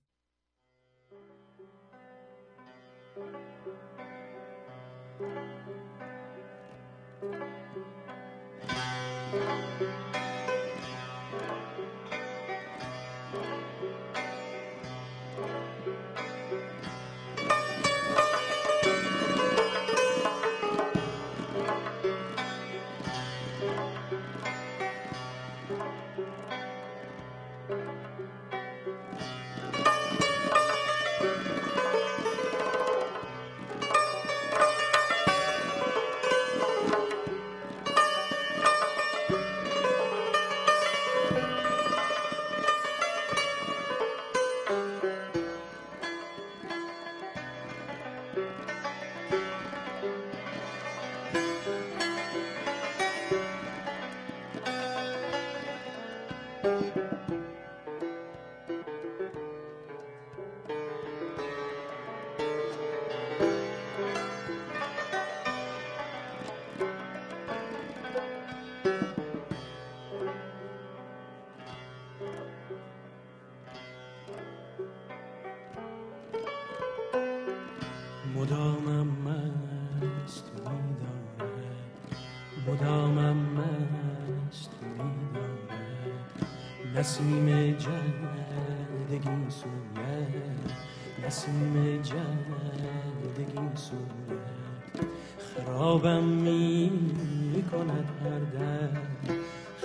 خرابم می کند هر در.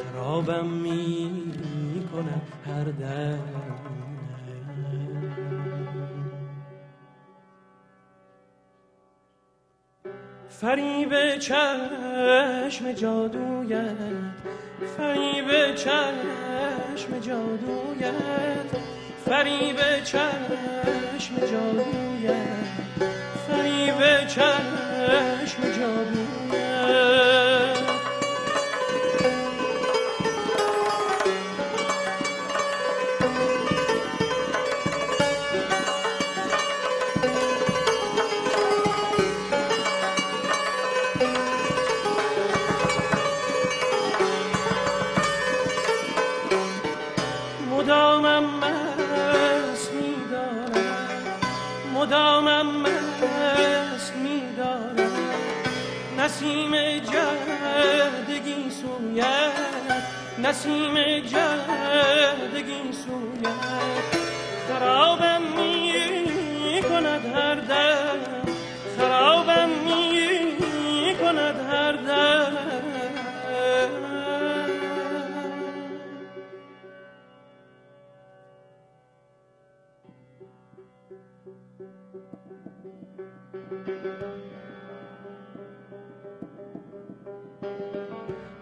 خرابم می کند هر در. فریب چشم جادویت فریب چشم جادویت فریب چشم جادویت فریب چشم جادویت نسیم جهدگی سویت خرابم می کند هر در خرابم می کند هر در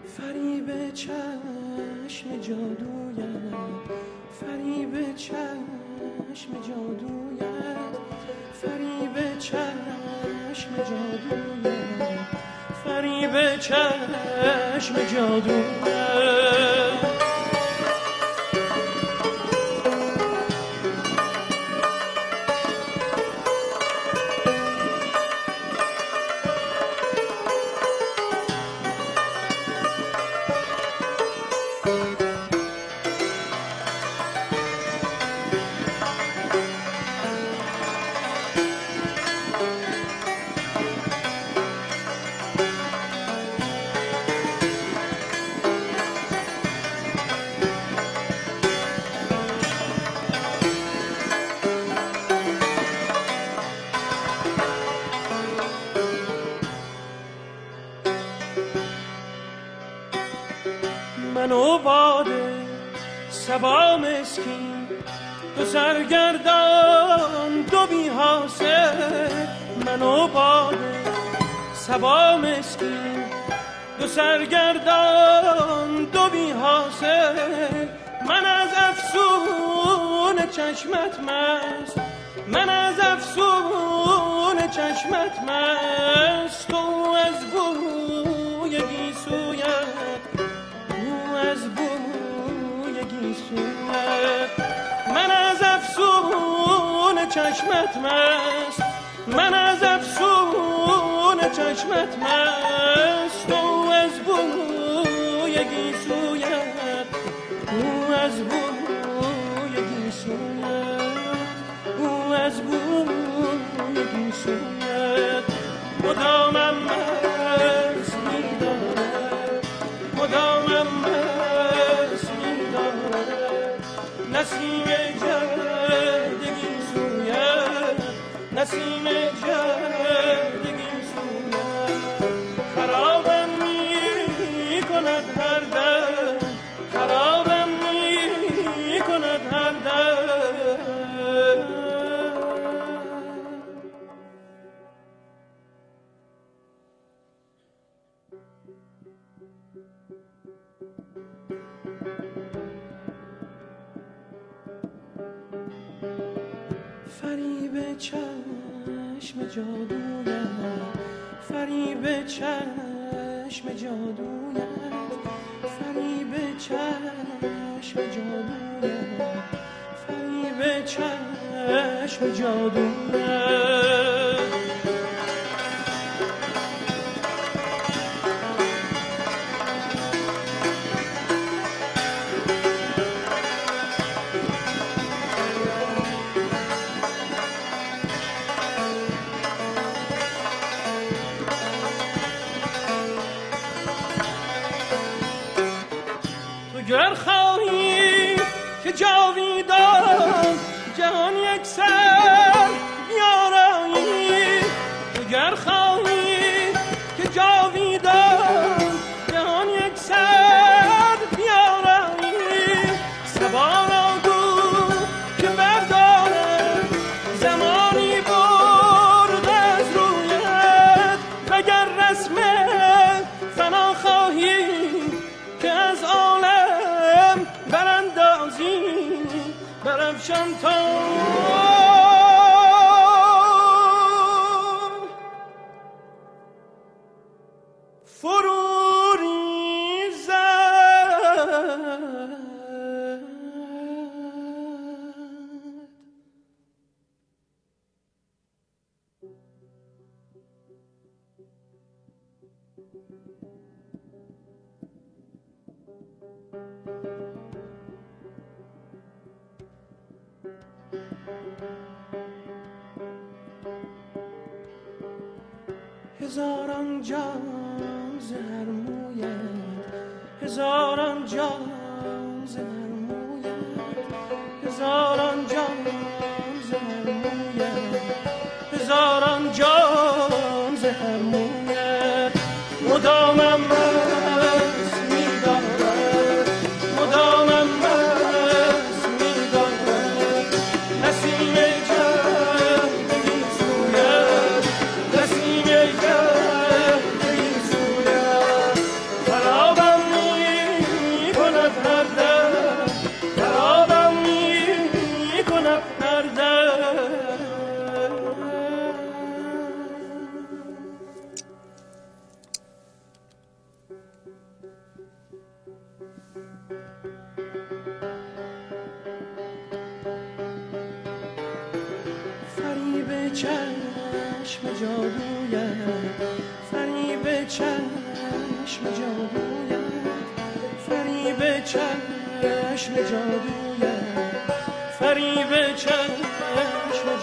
فریب چند چشم جادویت فریب چشم جادویت فریب چشم جادویت فریب چشم جادویت. دو سرگردان دو بی حاصل. من از افسون چشمت مست. من از افسون چشمت مست. تو از بوی گیسویت. او از بوی گیسویت. من از افسون چشمت مست. من از افسون چشمت مست. مدامم مست میدارد مدامم مست میدارد نسیم نسیم جردگی جادویت فریب چشم جادویت فریب چشم جادویت فریب چشم جادویت هزاران جان زهر مویت هزاران جان زهر مویت هزاران جان زهر مویت هزاران جان زهر مویت مدامم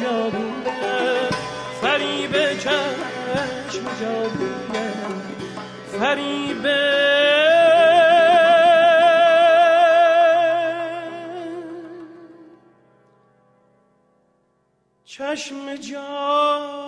جادویم فریب چشم جادویم فریب چشم جادویم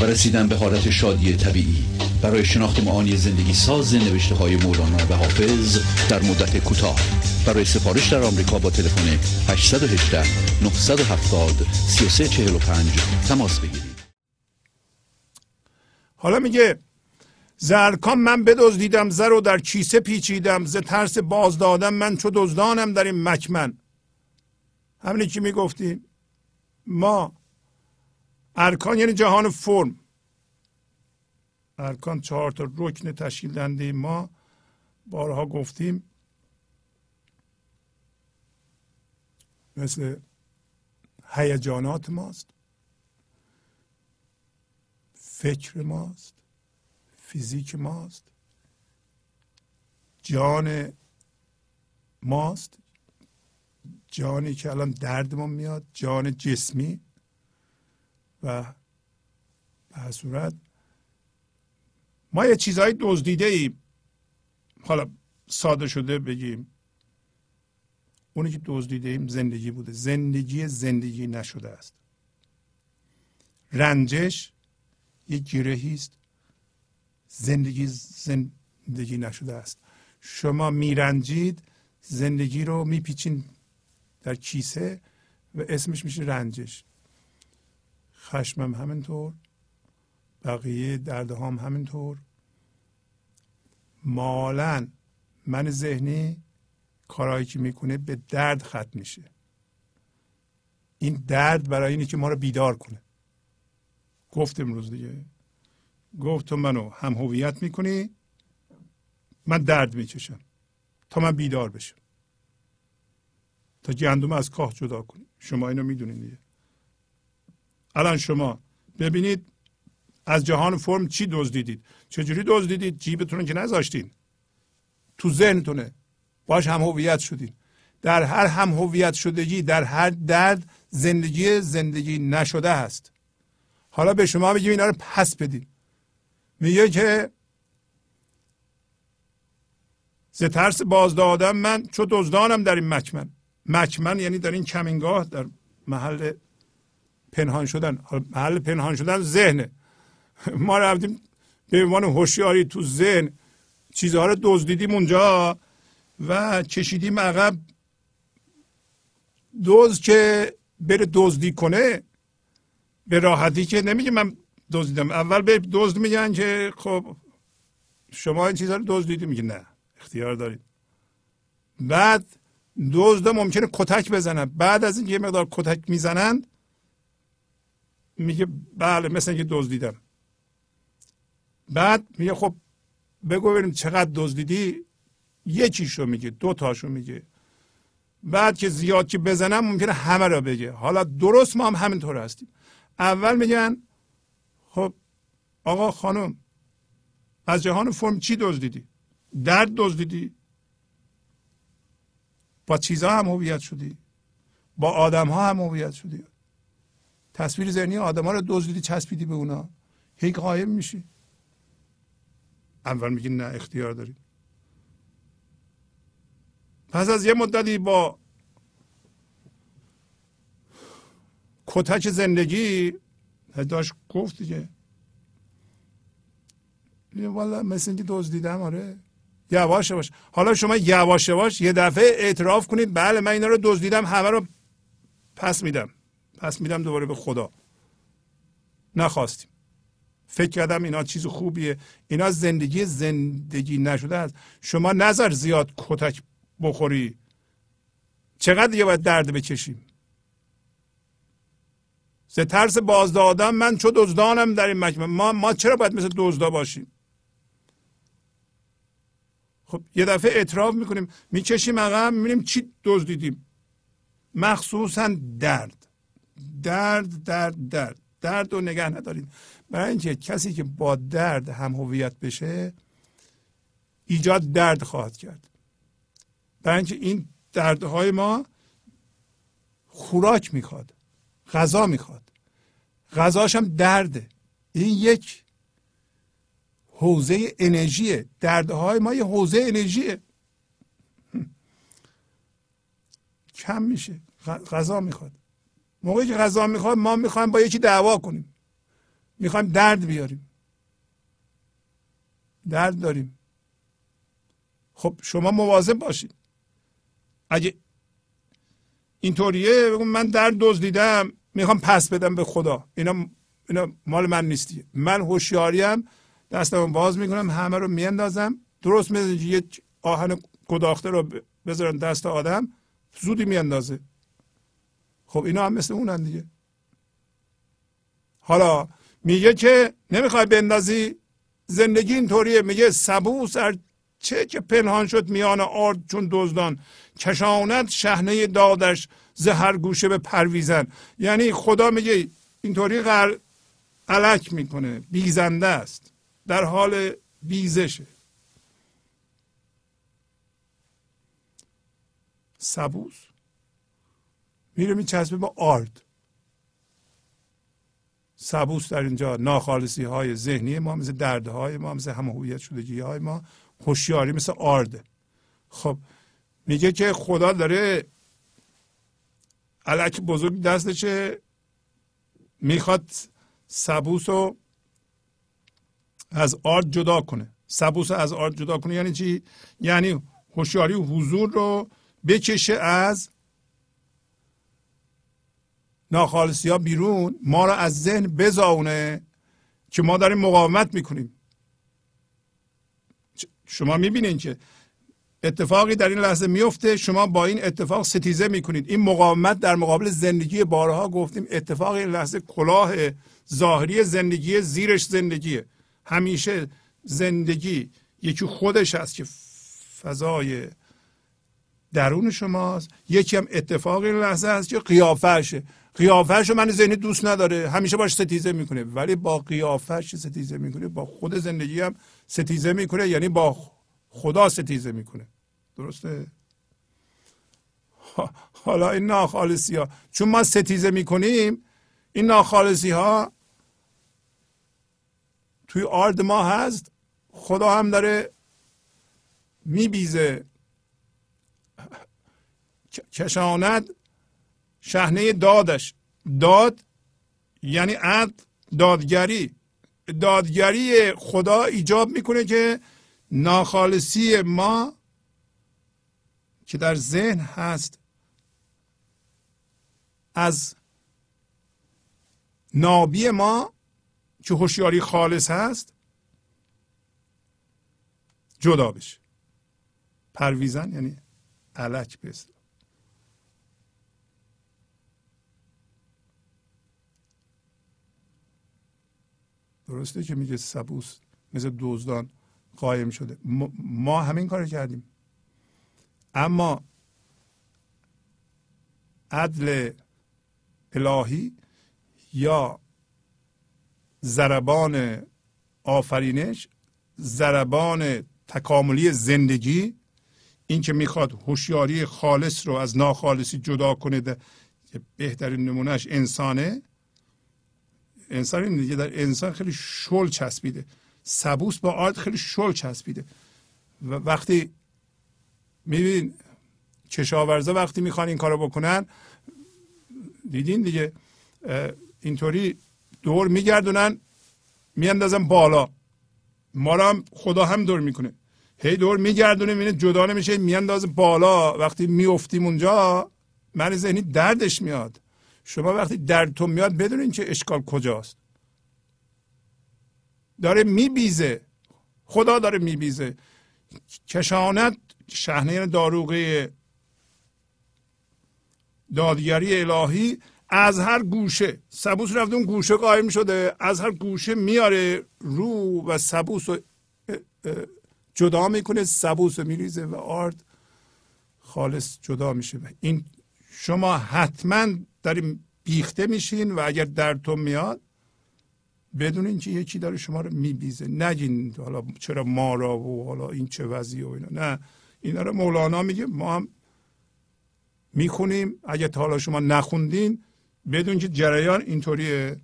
و رسیدن به حالت شادی طبیعی. برای شناخت معانی زندگی ساز نوشته های مولانا و حافظ در مدت کوتاه. برای سفارش در آمریکا با تلفن 818 970 3345 تماس بگیرید. حالا میگه زرکان من بدزدیدم زر و در کیسه پیچیدم ز ترس باز دادم من چو دزدانم در این مکمن. همینی که می‌گفتیم ما ارکان یعنی جهان فرم. ارکان چهار تا رکن تشکیل دنده ما. بارها گفتیم. مثل هیجانات ماست. فکر ماست. فیزیک ماست. جان ماست. جانی که الان دردمون میاد. جان جسمی. و به صورت ما یه چیزهایی دزدیده ایم. حالا ساده شده بگیم. اونی که دزدیده ایم زندگی بوده. زندگی زندگی نشده است. رنجش یک گرهی است. زندگی زندگی نشده است. شما میرنجید زندگی رو میپیچین در کیسه و اسمش میشه رنجش. خشمم همینطور بقیه درد هم همینطور. مالا من ذهنی کارهایی که می‌کنه به درد ختم میشه. این درد برای اینه که ما رو بیدار کنه. گفت امروز دیگه. گفت تو منو هم هویت می‌کنی من درد می‌کشم. تا من بیدار بشم. تا گندم از کاه جدا کنی. شما اینو می‌دونید دیگه. الان شما ببینید از جهان فرم چی دزدیدید؟ چجوری دزدیدید؟ جیبتون که نذاشتین. تو ذهنتونه. باش هم هویت شدین. در هر هم هویت شدگی در هر درد زندگی زندگی نشده هست. حالا به شما میگیم اینا رو پس بدین. میگه که ز ترس بازدادم من چو دزدانم در این مکمن. مکمن یعنی در این کمینگاه در محل پنهان شدن. محل پنهان شدن ذهنه. ما رفتیم به عنوان هوشیاری تو ذهن چیزها رو دزدیدیم اونجا و کشیدیم عقب. دوز که بره دزدی کنه به راحتی که نمیگه من دزدیدم. اول به دزد میگن که خب شما این چیزها رو دزدیدی؟ میگه نه اختیار دارید. بعد دزد ممکنه کتک بزنن. بعد از اینکه یه مقدار کتک می‌زنند میگه بله مثل اینکه دزدیدم. بعد میگه خب بگو ببینیم چقدر دزدیدی؟ یکیشو میگه دو تاشو میگه. بعد که زیاد که بزنم ممکنه همه را بگه. حالا درست ما هم همینطور هستیم. اول میگن خب آقا خانم از جهان فرم چی دزدیدی؟ درد دزدیدی؟ با چیزها هم هویت شدی؟ با آدم ها هم هویت شدی؟ تصویر ذهنی آدم ها رو دزدیدی چسبیدی به اونا. هی قایم میشی. اول میگی نه اختیار داری. پس از یه مدتی با کتک زندگی داشت گفت دیگه. والا مثل اینکه دزدیدم آره. یواش یواش. حالا شما یواش یواش یه دفعه اعتراف کنید بله من اینا رو دزدیدم همه رو پس میدم. پس میدم دوباره به خدا. نخواستیم. فکر کردم اینا چیز خوبیه. اینا زندگی زندگی نشده است. شما نظر زیاد کتک بخوری. چقدر دیگه باید درد بکشیم؟ ز ترس بازدادم من چو دزدانم در این مکمن ما ما چرا باید مثل دزدا باشیم؟ خب یه دفعه اعتراف می‌کنیم. می‌کشیم عقب می‌بینیم چی دزدیدیم. مخصوصا درد. درد درد درد. درد رو نگه ندارید. برای اینکه کسی که با درد هم هویت بشه ایجاد درد خواهد کرد. برای اینکه این دردهای ما خوراک می‌خواد غذا می‌خواد. غذاش هم درده. این یک حوزه انرژیه. دردهای ما یه حوزه انرژیه. کم میشه. غذا می‌خواد. موقعی که غذا می‌خواد ما می‌خوایم با یکی دعوا کنیم. می‌خوایم درد بیاریم. درد داریم. خب شما مواظب باشید. اگه اینطوریه بگم من درد دزدیدم می‌خوام پس بدم به خدا. اینا اینا مال من نیستی من هوشیاریم دستم باز می‌کنم همه رو میاندازم. درست مثل یه آهن گداخته رو بذارن دست آدم زودی میاندازه. خب اینا هم مثل اونن دیگه. حالا میگه که نمی‌خوای بندازی؟ زندگی اینطوریه. میگه سبو سر چه که پنهان شد میان آرد چون دزدان. کشاند شهنه دادش زهر گوشه به پرویزن. یعنی خدا میگه اینطوری غر علک می‌کنه. بیزنده است. در حال بیزشه. سبوس؟ میره میچسبه با آرد. سبوس در اینجا ناخالصی های ذهنی ما مثل دردهای ما مثل همه هویت شدگی های ما هوشیاری مثل آرده خب میگه که خدا داره علک بزرگ دستشه می‌خواد سبوس رو از آرد جدا کنه. سبوس از آرد جدا کنه یعنی چی؟ یعنی هوشیاری و حضور رو بکشه از ناخالصی ها بیرون ما را از ذهن بزاونه که ما داریم مقاومت می‌کنیم. شما می‌بینید که اتفاقی در این لحظه میفته شما با این اتفاق ستیزه می‌کنید. این مقاومت در مقابل زندگی بارها گفتیم اتفاق این لحظه کلاه ظاهری زندگی زیرش زندگیه همیشه زندگی یکی خودش هست که فضای درون شماست. یکی هم اتفاق این لحظه هست که قیافهشه قیافهش من ذهنی دوست نداره. همیشه باش ستیزه می‌کنه. ولی با قیافهش ستیزه می‌کنه. با خود زندگی هم ستیزه می‌کنه. یعنی با خدا ستیزه می‌کنه. درسته؟ حالا این ناخالصی ها چون ما ستیزه می‌کنیم این ناخالصی ها توی آرد ما هست. خدا هم داره میبیزه. کشاند شهنه دادش. داد یعنی عدل دادگری. دادگری خدا ایجاب می‌کنه که ناخالصی ما که در ذهن هست از نابی ما که هوشیاری خالص هست جدا بشه. پرویزن یعنی علک بست. درسته که میگه سبوس مثل دزدان قایم شده. ما همین کار کردیم. اما عدل الهی یا ضربان آفرینش ضربان تکاملی زندگی این که می‌خواد هوشیاری خالص رو از ناخالصی جدا کنه بهترین نمونهش انسانه انسان این دیگه در انسان خیلی شل چسبیده. سبوس با آرد خیلی شل چسبیده. و وقتی میبین کشاورزا وقتی می‌خوان این کارو بکنن دیدین دیگه اینطوری دور میگردونن میاندازن بالا. ما رو هم خدا هم دور می‌کنه. هی دور میگردونه می‌بینه جدا نمیشه میاندازه بالا. وقتی میفتیم اونجا من ذهنی دردش میاد. شما وقتی دردتون میاد بدونین که اشکال کجاست. داره میبیزه. خدا داره میبیزه. کشانت شهنه داروغه دادگری الهی از هر گوشه. سبوس رفته اون گوشه قایم شده. از هر گوشه میاره رو و سبوس رو جدا می‌کنه سبوس رو میریزه و آرد خالص جدا میشه. این شما حتما داریم بیخته میشین و اگر دردتون میاد بدونین که یکی داره شما رو میبیزه. نگین حالا چرا ما را و حالا این چه وضعی و اینا. نه. اینا رو مولانا میگه ما هم می‌خونیم. اگه تا حالا شما نخوندین بدون که جریان اینطوریه.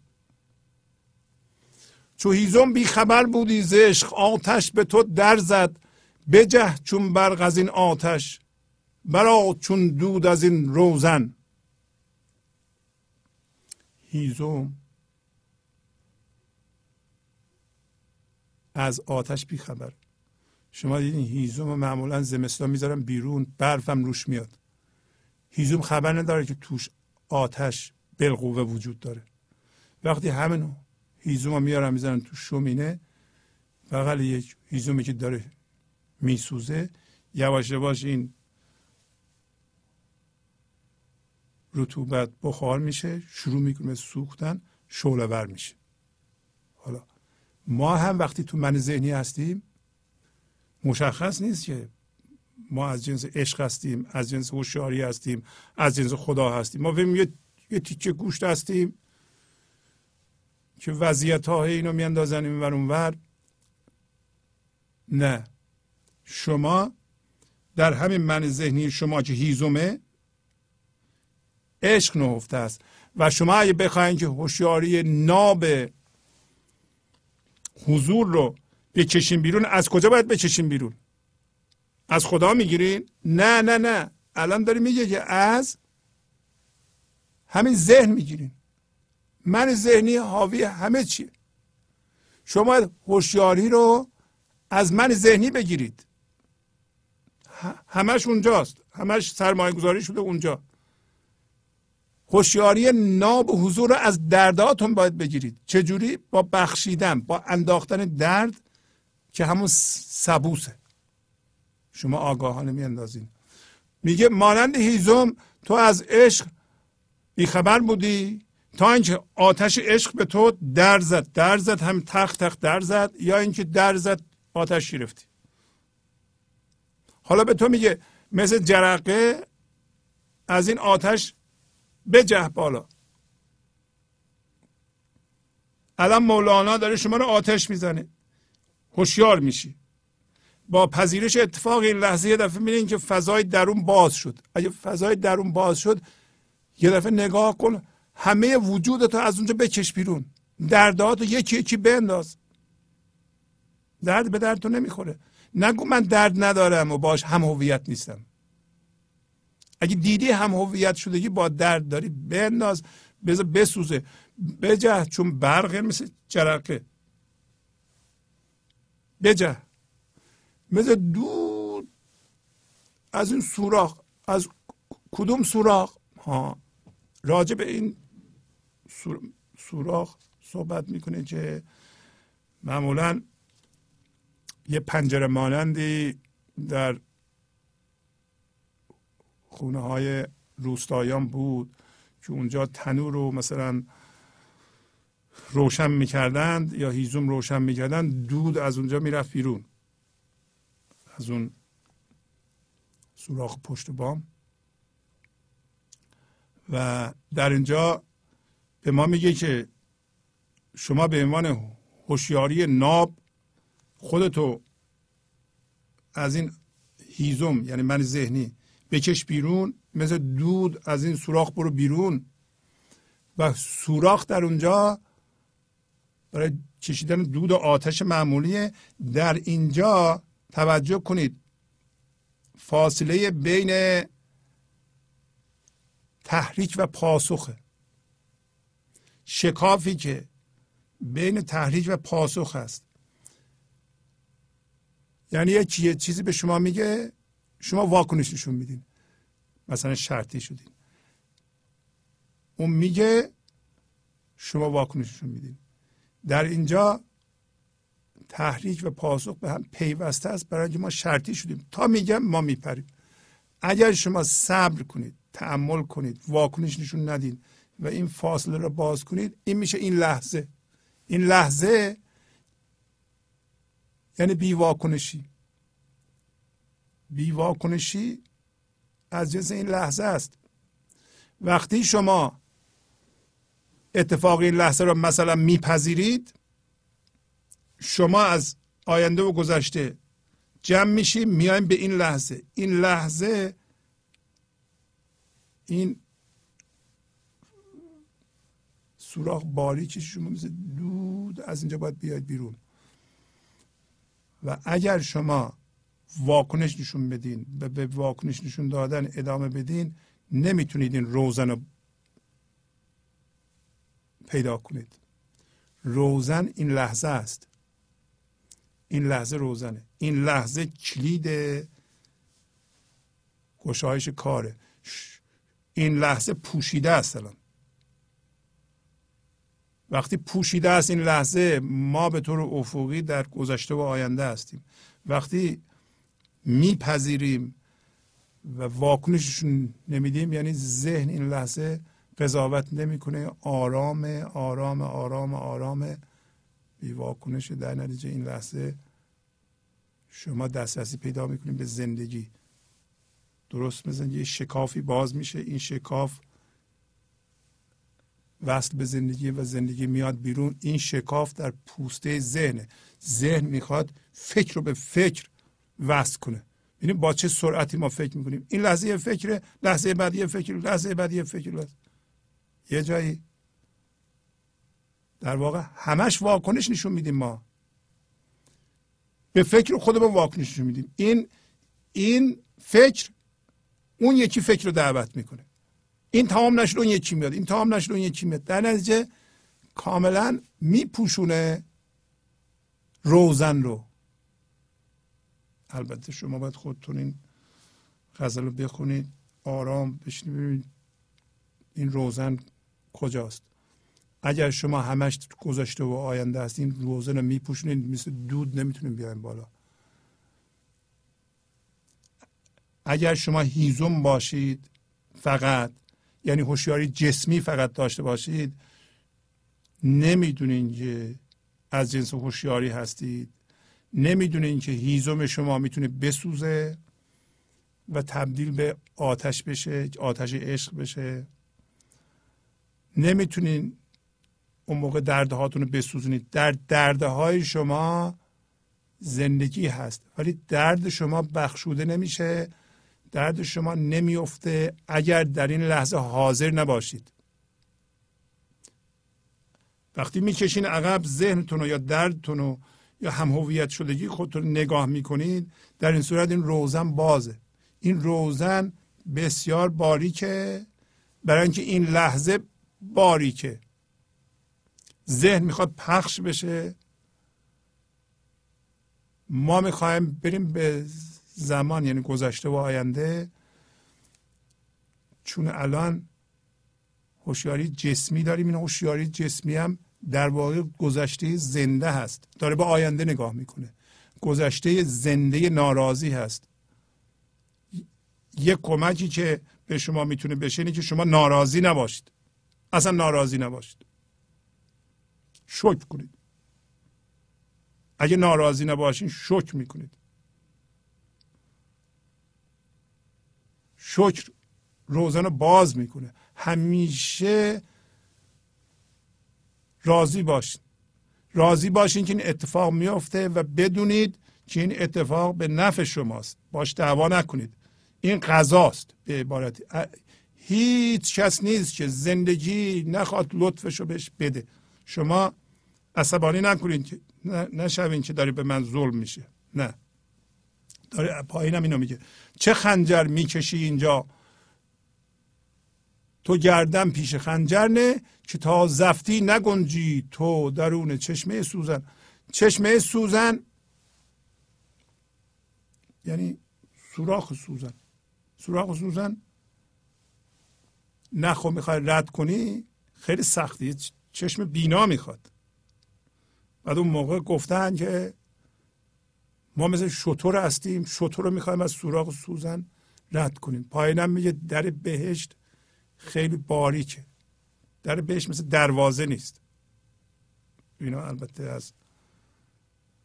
چو هیزم بی خبر بودی زشق آتش به تو در زد. بجه چون برق از این آتش. برا چون دود از این روزن. هیزم. از آتش بی خبر. شما دیدین هیزم معمولا زمستان می‌ذارن بیرون برفم روش میاد. هیزم خبر نداره که توش آتش بالقوه وجود داره. وقتی همینو هیزم میارن می‌ذارن تو شومینه بغل یک هیزومی که داره میسوزه یواش یواش این رطوبت بخار میشه شروع می‌کنه سوختن شعله ور میشه. حالا ما هم وقتی تو من ذهنی هستیم مشخص نیست که ما از جنس عشق هستیم از جنس هوشیاری هستیم از جنس خدا هستیم. ما فهمیم یه, یه تیکه گوشت هستیم که وضعیت ها اینو میاندازن این ور ور. نه. شما در همین من ذهنی شما که هیزومه عشق نهفته است. و شما اگه بخواین که هوشیاری ناب حضور رو بکشین بیرون از کجا باید بکشین بیرون؟ از خدا می‌گیرین؟ نه نه نه. الان داری میگه که از همین ذهن می‌گیرین. من ذهنی حاوی همه چیه. شما هوشیاری رو از من ذهنی بگیرید. همش اونجاست. همش سرمایه گذاری شده اونجا. هوشیاری ناب و حضور رو از درداتون باید بگیرید. چجوری؟ با بخشیدن با انداختن درد که همون سبوسه. شما آگاهانه میاندازین. میگه مانند هیزم تو از عشق بیخبر بودی. تا اینکه آتش عشق به تو در زد. در زد هم تخت تخت در زد یا اینکه در زد آتش گرفتی. حالا به تو میگه مثل جرقه از این آتش بجه بالا. الان مولانا داره شما رو آتش می‌زنه. هوشیار میشی. با پذیرش اتفاق این لحظه یه دفعه می‌بینین که فضای درون باز شد. اگه فضای درون باز شد یه دفعه نگاه کن همه وجودتو از اونجا بکش بیرون. دردات یکی یکی بنداز. درد به درد تو نمی‌خوره. نگو من درد ندارم و باش هم هویت نیستم. اگه دیدی هم هویت شدگی با درد داری بنداز بذار بسوزه. بجه چون برق مثل جرقه. بجه. مثل دود از این سوراخ از کدوم سوراخ؟ ها. راجع به این سوراخ صحبت می‌کنه که معمولا یه پنجره مانندی در خونه های روستایان بود که اونجا تنور رو مثلا روشن می‌کردند یا هیزوم روشن می‌کردند دود از اونجا می‌رفت بیرون. از اون سوراخ پشت بام. و در اینجا به ما میگه که شما به عنوان هوشیاری ناب خودتو از این هیزم یعنی من ذهنی بکش بیرون مثل دود از این سوراخ برو بیرون. و سوراخ در اونجا برای کشیدن دود و آتش معمولیه. در اینجا توجه کنید فاصله بین تحریک و پاسخه. شکافی که بین تحریک و پاسخ هست یعنی یه چیزی به شما میگه شما واکنش نشون میدین. مثلا شرطی شدین. اون میگه شما واکنش نشون میدین. در اینجا تحریک و پاسخ به هم پیوسته است برای اینکه ما شرطی شدیم. تا میگم ما میپریم. اگر شما صبر کنید تعمل کنید واکنش نشون ندین و این فاصله رو باز کنید این میشه این لحظه. این لحظه یعنی بی واکنشی. بی واکنشی از جنس این لحظه است. وقتی شما اتفاق این لحظه رو مثلا میپذیرید شما از آینده و گذشته جمع میشیم میایم به این لحظه. این لحظه این سوراخ باریکی شما مثل دود از اینجا باید بیاید بیرون. و اگر شما واکنش نشون بدین و به واکنش نشون دادن ادامه بدین نمی‌تونید این روزن رو پیدا کنید. روزن این لحظه است. این لحظه روزنه. این لحظه کلید گشایش کاره. این لحظه پوشیده است الان. وقتی پوشیده است این لحظه ما به طور افقی در گذشته و آینده هستیم. وقتی میپذیریم و واکنششون نمیدیم یعنی ذهن این لحظه قضاوت نمی‌کنه. آرام آرام آرام آرام. بی واکنش در نتیجه این لحظه شما دسترسی پیدا می‌کنید به زندگی. درست مثل یه شکافی باز میشه. این شکاف وصل به زندگی و زندگی میاد بیرون. این شکاف در پوسته ذهنه. ذهن می‌خواد فکر رو به فکر وصل کنه. ببینیم با چه سرعتی ما فکر می‌کنیم؟ این لحظه یه فکره لحظه بعدی یه فکر لحظه بعدی یه فکر لحظه. یه جایی. در واقع همش واکنش نشون میدیم ما. به فکر خودمون واکنش نشون میدیم. این این فکر اون یکی فکر رو دعوت می‌کنه. این تمام نشد اون یکی میاد. این تمام نشد اون یکی میاد. در نتیجه کاملا میپوشونه روزن رو. البته شما باید خودتون این غزل رو بخونید آرام بشنید این روزن کجاست. اگر شما همش گذشته و آینده هستین روزن رو میپوشونید مثل دود نمی‌تونین بیاین بالا. اگر شما هیزم باشید فقط یعنی هوشیاری جسمی فقط داشته باشید نمی‌دونین که از جنس هوشیاری هستید. نمی‌دونین که هیزم شما می‌تونه بسوزه و تبدیل به آتش بشه آتش عشق بشه. نمی‌تونین اون موقع دردهاتون رو بسوزونید. در دردهای شما زندگی هست ولی درد شما بخشوده نمیشه. درد شما نمیفته اگر در این لحظه حاضر نباشید. وقتی می‌کشین عقب ذهنتون رو یا دردتون رو یا هم هویت شدگی خودتون نگاه می‌کنید در این صورت این روزن بازه. این روزن بسیار باریکه. برای اینکه این لحظه باریکه. ذهن می‌خواد پخش بشه. ما می‌خوایم بریم به زمان یعنی گذشته و آینده. چون الان هوشیاری جسمی داریم. این هوشیاری جسمی هم در واقع گذشته زنده هست. داره به آینده نگاه می‌کنه. گذشته زنده ناراضی هست. یک کمکی که به شما می‌تونه بشه اینه که شما ناراضی نباشید. اصلا ناراضی نباشید. شکر کنید. اگه ناراضی نباشین شکر می‌کنید. شکر روزن رو باز می‌کنه. همیشه راضی باشین. راضی باشین که این اتفاق میافته و بدونید که این اتفاق به نفع شماست. باش دعوا نکنید. این قضاست به عبارت. هیچ کس نیست که زندگی نخواد لطفش رو بهش بده. شما عصبانی نکنید که نشوین که داری به من ظلم میشه. نه. داره پایینم اینو میگه. چه خنجر می‌کشی اینجا؟ تو گردن پیش خنجر نه که تا زفتی نگنجی تو درون چشمه سوزن. چشمه سوزن یعنی سوراخ سوزن. سوراخ سوزن. نخو می‌خوای رد کنی خیلی سختی چشم بینا می‌خواد. بعد اون موقع گفتن که ما مثل شطور هستیم شطور رو می‌خوایم از سوراخ سوزن رد کنیم. پایینم میگه در بهشت خیلی باریکه. در بهشت مثل دروازه نیست. اینا البته از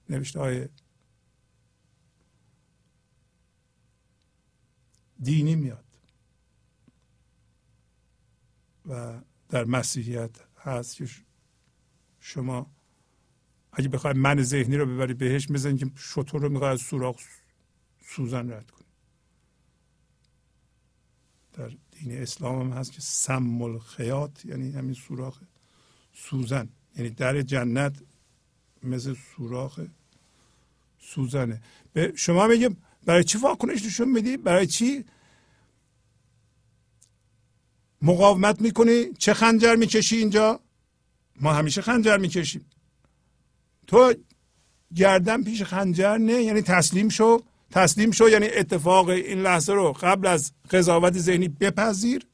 نوشته های دینی میاد. و در مسیحیت هست شما اگه بخوای من ذهنی رو ببری بهش مثل که شطور رو می‌خوای از سوراخ سوزن رد کنی. در دین اسلام هم هست که سم الخیات یعنی همین سوراخ سوزن. یعنی در جنت مثل سوراخ سوزنه. به شما میگم برای چی واکنش نشون میدی؟ برای چی مقاومت می‌کنی؟ چه خنجر می‌کشی اینجا؟ ما همیشه خنجر می‌کشیم. تو گردن پیش خنجر نه یعنی تسلیم شو. تسلیم شو یعنی اتفاق این لحظه رو قبل از قضاوت ذهنی بپذیر.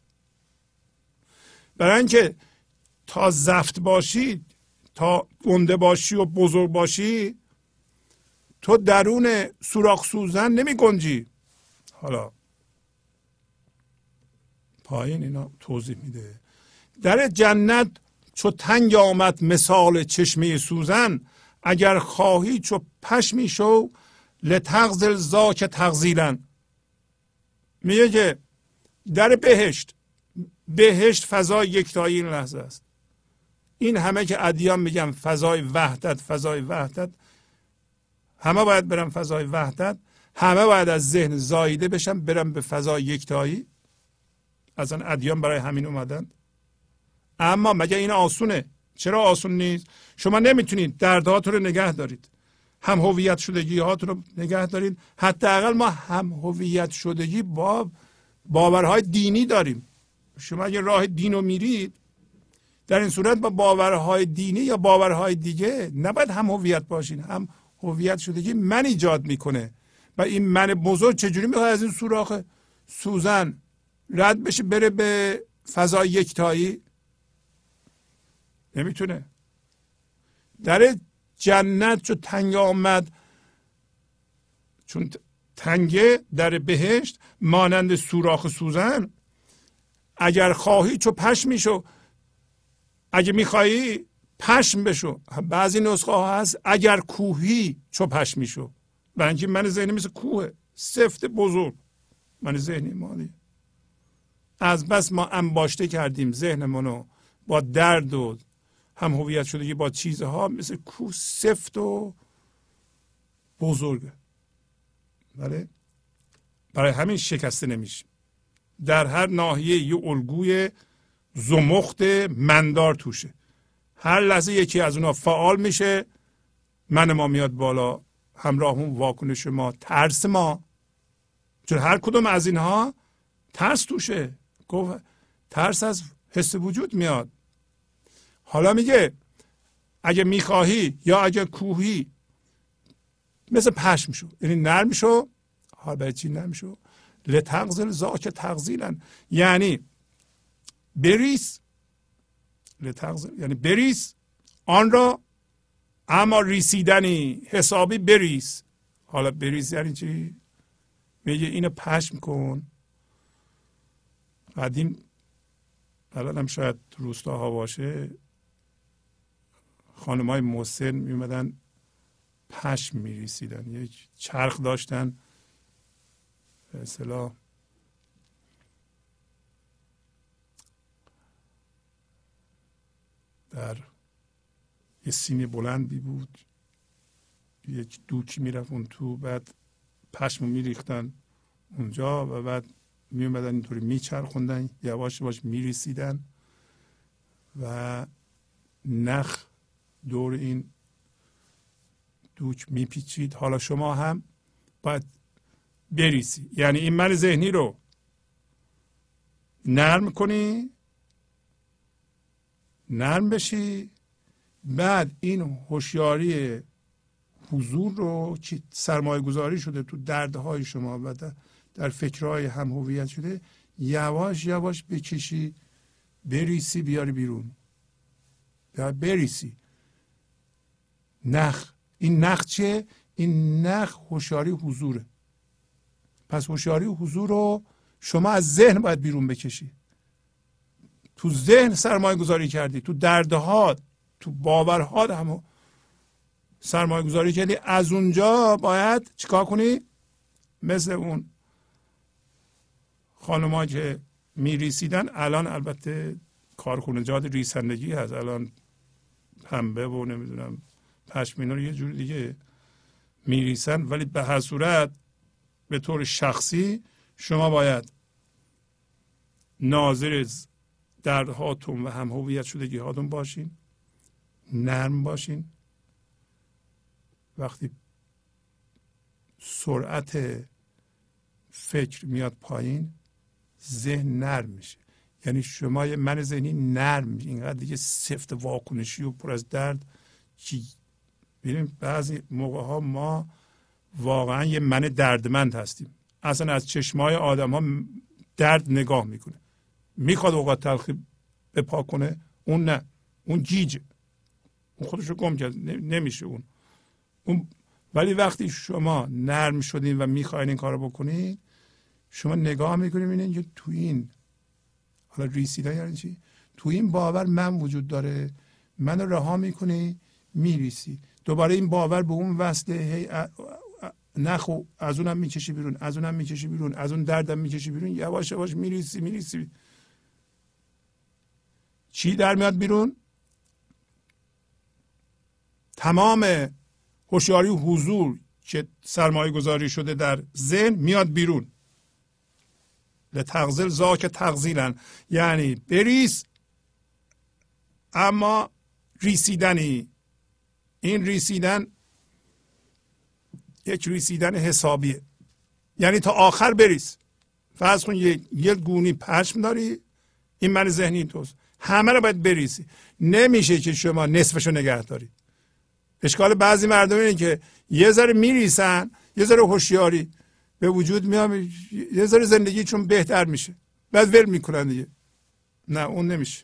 برای اینکه تا زفت باشی تا گنده باشی و بزرگ باشی تو درون سوراخ سوزن نمی گنجی. حالا پایین اینا توضیح میده. در جنت چو تنگ آمد مثال چشمه سوزن اگر خواهی چو پشمی شو لتغزل زاک تغزیلن میگه که در بهشت بهشت فضای یکتایی این لحظه است. این همه که ادیان میگن فضای وحدت فضای وحدت همه باید برن فضای وحدت همه باید از ذهن زایده بشن برن به فضای یکتایی. آن ادیان برای همین اومدن. اما مگه این آسونه؟ چرا آسون نیست؟ شما نمی‌تونید دردهاتون رو نگه دارید. هم هویت شدگی هاتون رو نگه دارید حداقل ما هم هویت شدگی با باورهای دینی داریم. شما اگه راه دین رو میرید در این صورت با باورهای دینی یا باورهای دیگه نباید هم هویت باشین هم هویت شدگی من ایجاد می‌کنه. و این من بزرگ چجوری می‌خواد از این سوراخ سوزن رد بشه بره به فضای یکتایی؟ نمی‌تونه. در جنت چو تنگ آمد. چون تنگه در بهشت مانند سوراخ سوزن. اگر خواهی چو پشم میشو. اگه میخوایی پشم بشو. بعضی نسخه ها هست اگر کوهی چو پشم میشو. و اینکه من ذهنی مثل کوه. سفت بزرگ. من ذهنی مالی. از بس ما انباشته کردیم ذهنمونو با درد و هم هویت شده با چیزها مثل کوه سفت و بزرگه بله؟ برای همین شکسته نمیشه در هر ناحیه یه الگوی زمخت مندار توشه. هر لحظه یکی از اونها فعال میشه من ما میاد بالا. همراه اون واکنش ما ترس ما. چون هر کدوم از اینها ترس توشه. گفت ترس از حس وجود میاد. حالا میگه اگه می‌خواهی یا اگه کوهی مثل پشم شو. یعنی نرم شو. حالا برای چی نرم شو؟ لتغزل زاک تغزیلن یعنی بریس لتغزل یعنی بریس آن را اما ریسیدنی حسابی بریس حالا بریس یعنی چی؟ میگه اینو پشم کن. قدیم الان هم شاید روستاها باشه. خانم های مسن میومدن پشم میریسیدن یک چرخ داشتن. به اصطلاح در یه سینی بلندی بود یک دوکی می‌رفت اون تو بعد پشم میریختن اونجا و بعد میومدن اینطوری میچرخوندن یواش یواش میریسیدن و نخ دور این دوک میپیچید. حالا شما هم باید بریسی یعنی این من ذهنی رو نرم کنی نرم بشی بعد این هوشیاری حضور رو که سرمایه گذاری شده تو دردهای شما و در فکرهای هم هویت شده یواش یواش بکشی بریسی بیاری بیرون. بریسی نخ. این نخ چیه؟ این نخ هوشیاری حضوره. پس هوشیاری حضور رو شما از ذهن باید بیرون بکشی. تو ذهن سرمایه گذاری کردی تو دردها تو باورها هم سرمایه گذاری کردی. از اونجا باید چیکار کنی؟ مثل اون خانمها که میریسیدن الان البته کارخونجات ریسندگی هست. الان پنبه و نمی‌دونم پشمینا رو یه جور دیگه میریسن ولی به هر صورت به طور شخصی شما باید ناظر دردهاتون و هم هویت شدگی هاتون باشین نرم باشین. وقتی سرعت فکر میاد پایین ذهن نرم میشه. یعنی شما من ذهنی نرم اینقدر دیگه سفت واکنشی و پر از درد چی ببینیم بعضی موقع ها ما واقعا یه من دردمند هستیم. اصلا از چشمای آدم ها درد نگاه می‌کنه. می‌خواد اوقات تلخی بپا کنه اون نه. اون جیجه. اون خودش رو گم کرد. نمیشه اون. اون ولی وقتی شما نرم شدین و می‌خواین این کارو بکنین شما نگاه می‌کنید می‌بینید که تو این حالا ریسیدن یعنی چی؟ تو این باور من وجود داره. منو رها می‌کنی میریسی. دوباره این باور به اون وصله هی نخو از اونم می‌کشی بیرون از اونم می‌کشی بیرون از اون دردم می‌کشی بیرون یواش یواش میریسی میریسی چی در میاد بیرون؟ تمام هوشیاری حضور که سرمایه گذاری شده در ذهن میاد بیرون. لتغزل زاک تغزیلن یعنی بریس اما ریسیدنی. این ریسیدن یک ریسیدن حسابیه. یعنی تا آخر بریس فرض کن یه, یه گونی پشم داری این من ذهنی توست. همه رو باید بریسی نمیشه که شما نصفشو نگه داری. اشکال بعضی مردم اینه که یه ذره میریسن یه ذره هوشیاری به وجود میام یه ذره زندگی چون بهتر میشه. بعد ول می‌کنن دیگه. نه اون نمیشه.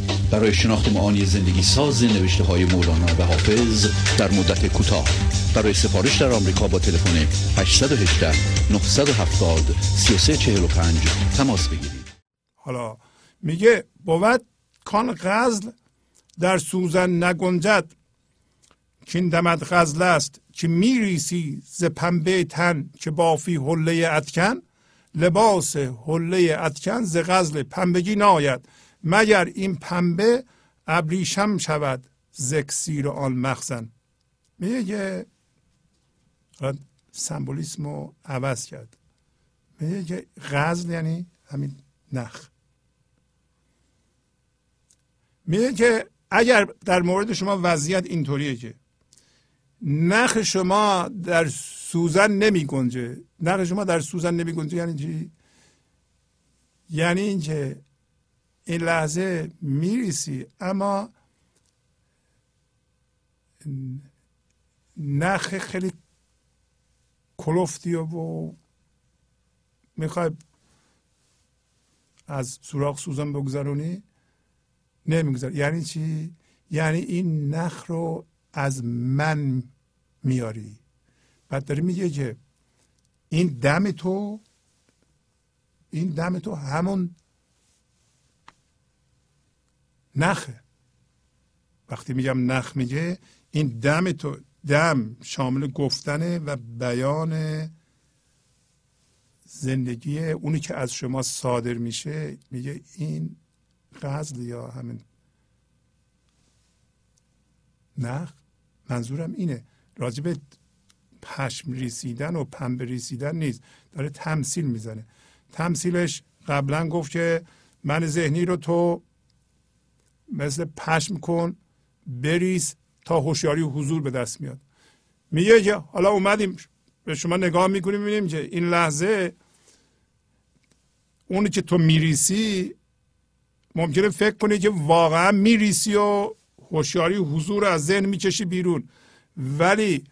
برای شناخت معانی زندگی ساز نوشته های مولانا و حافظ در مدت کوتاه. برای سفارش در آمریکا با تلفن 818 970 3345 تماس بگیرید. حالا میگه بود کان غزل در سوزن نگنجد. این دمد غزل است که میریسی ز پنبه تن که بافی حله اتکن لباس حله اتکن ز غزل پنبگی ناید. مگر این پنبه ابریشم شود زکسیر آن مخزن؟ میگه سمبولیسم رو عوض کرد. میگه که غزل یعنی همین نخ. میگه که اگر در مورد شما وضعیت اینطوریه که نخ شما در سوزن نمی گنجه نخ شما در سوزن نمی گنجه یعنی چی؟ یعنی اینکه این لحظه میریسی اما نخ خیلی کلفتی و می‌خوای از سوراخ سوزن بگذرونی؟ نمیگذار یعنی چی؟ یعنی این نخ رو از من میاری. بعد داره میگه که این دم تو این دم تو همون نخه. وقتی میگم نخ میگه این دم تو دم شامل گفتنه و بیان زندگی اونی که از شما صادر میشه میگه این غزل یا همین نخ منظورم اینه. راجب پشم ریسیدن و پنبه ریسیدن نیست داره تمثیل می‌زنه. تمثیلش قبلا گفت که من ذهنی رو تو مثل پشم کن بریز تا هوشیاری و حضور به دست میاد. میگه که حالا اومدیم به شما نگاه می‌کنیم می‌بینیم که این لحظه اونی که تو میریسی ممکنه فکر کنی که واقعا میریسی و هوشیاری و حضور از ذهن می‌کشی بیرون. ولی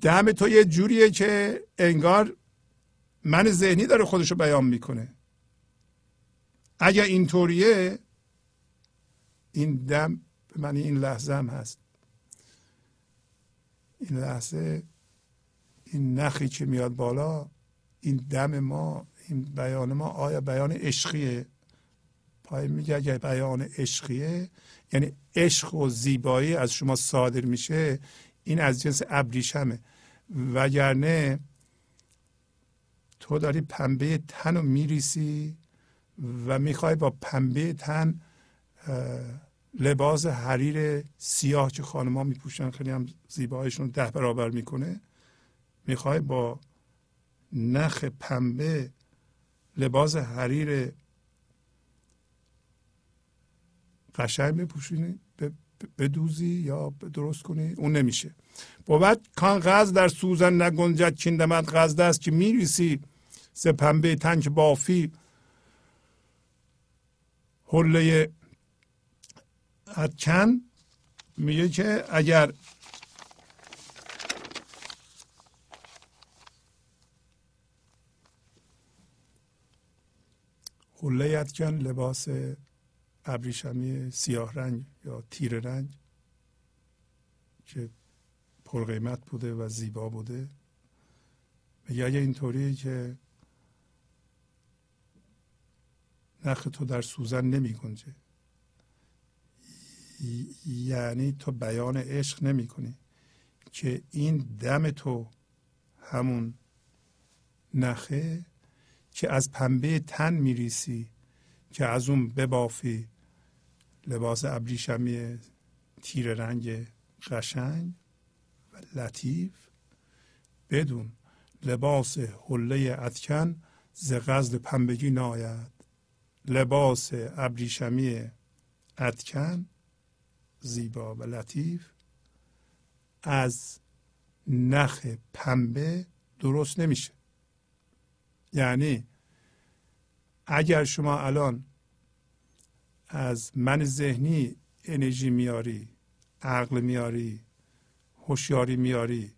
دم تو یه جوریه که انگار من ذهنی داره خودشو بیان می‌کنه. اگر اینطوریه این دم به معنی این لحظه هم هست. این لحظه این نخی که میاد بالا این دم ما این بیان ما آیا بیان عشقیه؟ پای میگه اگر بیان عشقیه یعنی عشق و زیبایی از شما صادر میشه این از جنس ابریشمه. وگرنه تو داری پنبه تن رو میریسی و می‌خوای با پنبه تن لباس حریر سیاه که خانمها میپوشن خیلی هم زیبایشون ده برابر می‌کنه می‌خوای با نخ پنبه لباس حریر قشنگ بپوشونی بدوزی یا درست کنی؟ اون نمیشه. بود کان غز در سوزن نگنجد چندمت غزد است که میریسی ز پنبه بافی حله اتکن میگه که اگر حله اتکن لباس ابریشمی سیاه رنگ یا تیر رنگ که پرقیمت بوده و زیبا بوده میگه اگه اینطوری که نخ تو در سوزن نمی گنجه یعنی تو بیان عشق نمی کنی. که این دم تو همون نخه که از پنبه تن میریسی که از اون ببافی لباس ابریشمی تیر رنگ قشنگ و لطیف. بدون لباس حله اتکن ز قصد پنبگی ناید. لباس ابریشمی اتکن زیبا و لطیف از نخ پنبه درست نمیشه. یعنی اگر شما الان از من ذهنی انرژی میاری عقل میاری هوشیاری میاری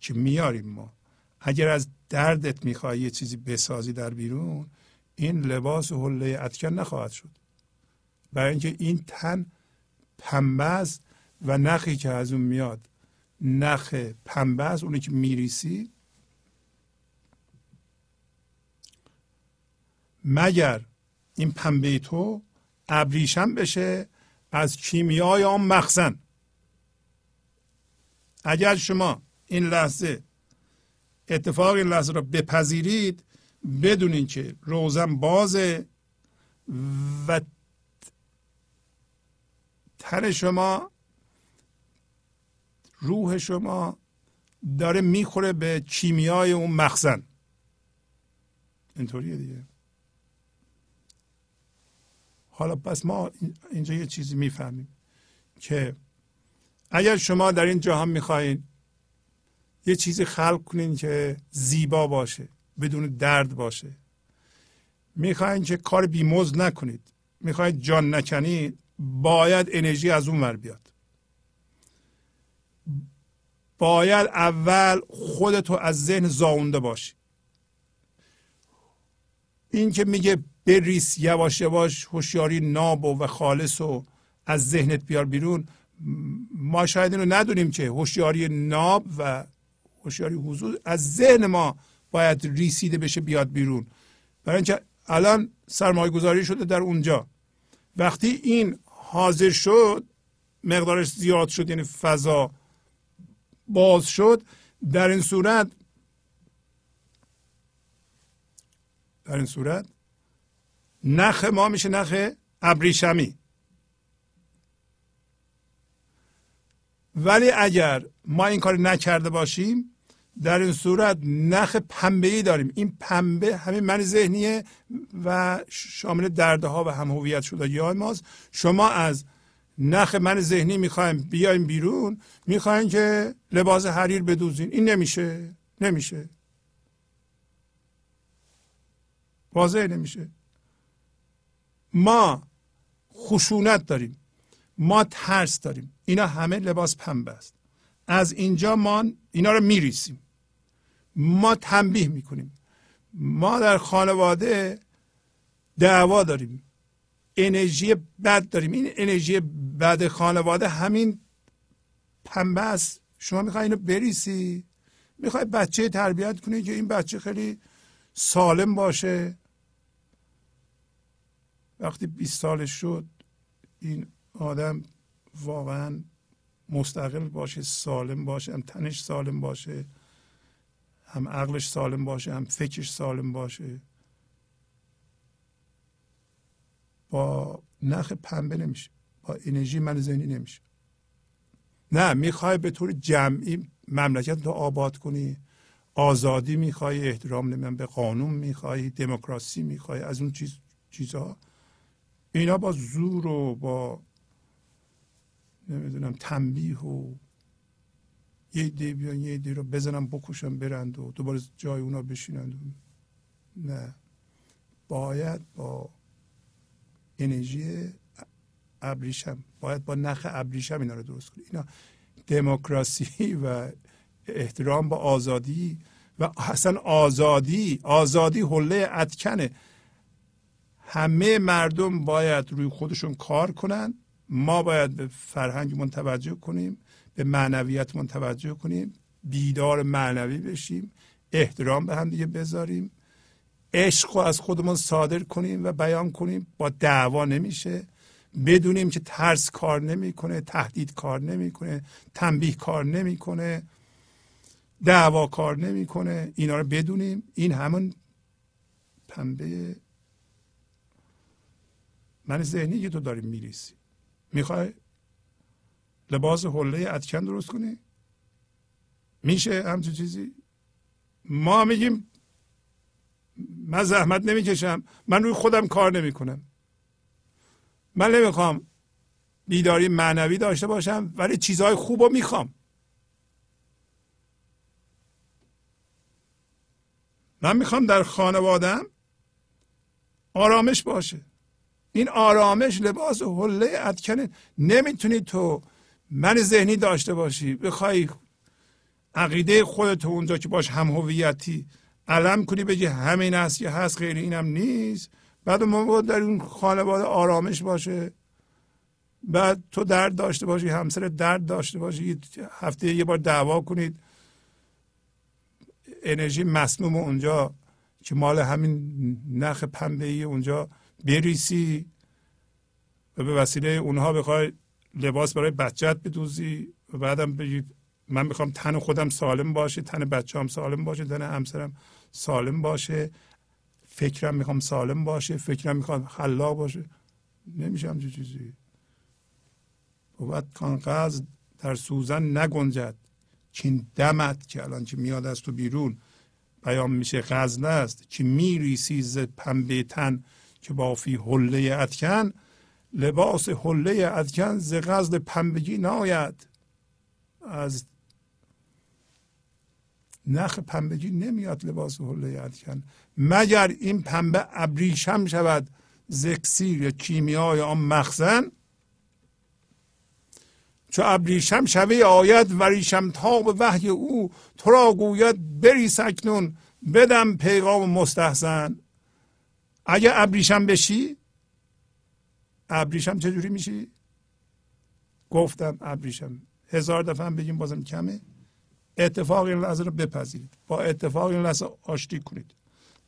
که میاریم ما اگر از دردت می‌خوای یه چیزی بسازی در بیرون این لباس حله اتکن نخواهد شد. برای اینکه این تن پنبه است و نخی که از اون میاد. نخ پنبه است اونی که میریسی. مگر این پنبه تو ابریشم بشه؟ از کیمیای آن مخزن. اگر شما این لحظه اتفاق این لحظه را بپذیرید بدونین که روزن بازه و تن شما روح شما داره می‌خوره به کیمیای اون مخزن. اینطوریه دیگه. حالا پس ما اینجا یه چیزی می‌فهمیم که اگر شما در این جهان می‌خواین یه چیزی خلق کنین که زیبا باشه بدون درد باشه. می‌خواین که کار بیموز نکنید. می‌خواید جان نکنید. باید انرژی از اون ور بیاد. باید اول خودتو از ذهن زاونده باشی. این که میگه بریس یواش یواش هوشیاری ناب و خالص و از ذهنت بیار بیرون ما شاید اینو ندونیم که هوشیاری ناب و هوشیاری حضور از ذهن ما باید ریسیده بشه بیاد بیرون. برای اینکه الان سرمایه گذاری شده در اونجا. وقتی این حاضر شد مقدارش زیاد شد یعنی فضا باز شد در این صورت در این صورت نخ ما میشه نخ ابریشمی. ولی اگر ما این کار نکرده باشیم در این صورت نخ پنبه ای داریم. این پنبه همین من ذهنیه و شامل دردها و هم هویت شده. های ماست شما از نخ من ذهنی می‌خوایم بیایم بیرون می‌خوایم که لباس حریر بدوزین. این نمیشه نمیشه. واضح نمیشه. ما خشونت داریم. ما ترس داریم. اینا همه لباس پنبه است. از اینجا ما اینا رو میریسیم ما تنبیه می‌کنیم. ما در خانواده دعوا داریم. انرژی بد داریم. این انرژی بد خانواده همین پنبه است. شما می‌خوای اینو بریسی می‌خوای بچه تربیت کنی که این بچه خیلی سالم باشه؟ وقتی 20 سالش شد این آدم واقعا مستقل باشه سالم باشه هم تنش سالم باشه. هم عقلش سالم باشه هم فکرش سالم باشه. با نخ پنبه نمیشه با انرژی من ذهنی نمیشه. نه می‌خوای به طور جمعی مملکت رو آباد کنی آزادی می‌خوای احترام نمیم به قانون می‌خوای دموکراسی می‌خوای از اون چیز چیزها اینا با زور و با نمی‌دونم تنبیه و یه دی بیان یه دی رو بزنم بکشم برند و دوباره جای اونا بشینند نه. باید با انرژی ابریشم باید با نخ ابریشم اینا رو درست کنی. اینا دموکراسی و احترام با آزادی و اصلا آزادی آزادی حله اتکنه. همه مردم باید روی خودشون کار کنن. ما باید به فرهنگمون توجه کنیم. به معنویتمون توجه کنیم بیدار معنوی بشیم احترام به هم دیگه بذاریم عشق رو از خودمون صادر کنیم و بیان کنیم. با دعوا نمیشه. بدونیم که ترس کار نمی‌کنه تهدید کار نمی‌کنه تنبیه کار نمی‌کنه دعوا کار نمی‌کنه. اینا رو بدونیم. این همون پنبه من ذهنی که تو داری میریسی می‌خوای؟ لباس حله اتکن درست کنی؟ میشه همچون چیزی؟ ما میگیم من زحمت نمی‌کشم من روی خودم کار نمی‌کنم. من نمی‌خوام بیداری معنوی داشته باشم ولی چیزهای خوب رو می‌خوام. من می‌خوام در خانوادم آرامش باشه. این آرامش لباس و حله اتکنه نمی‌تونی تو من ذهنی داشته باشی بخوای عقیده خودت اونجا که باش هم هویتی علم کنی بگی همین است یا هست غیر اینم نیست. بعد ما در این خانواده آرامش باشه. بعد تو درد داشته باشی همسر درد داشته باشی هفته یه بار دعوا کنید. انرژی مسموم اونجا که مال همین نخ پنبه اونجا بریسی و به وسیله اونها بخوای لباس برای بچت بدوزی و بعدم بگی من می‌خوام تن خودم سالم باشه تن بچه هم سالم باشه تن همسرم سالم باشه فکرم می‌خوام سالم باشه فکرم می‌خوام خلاق باشه. نمیشه همچه چیزی. بود کان در سوزن نگنجد. چین دمت که الان که میاد از تو بیرون. بیان میشه غزنه است که میریسی ز پنبه تن که بافی حله اتکن. لباس حله ادکن ز غزل پنبگی ناید. از نخ پنبگی نمیاد لباس حله ادکن مگر این پنبه ابریشم شود زکسیر یا کیمیای آن مخزن؟ چو ابریشم شوی آید وریشم تاب وحی او تو را گوید بری سکنون بدم پیغام مستحسن. اگه ابریشم بشی ابریشم چجوری میشی؟ گفتم ابریشم. هزار دفعه هم بگیم بازم کمه. اتفاق این لحظه رو بپذیرید. با اتفاق این لحظه آشتی کنید.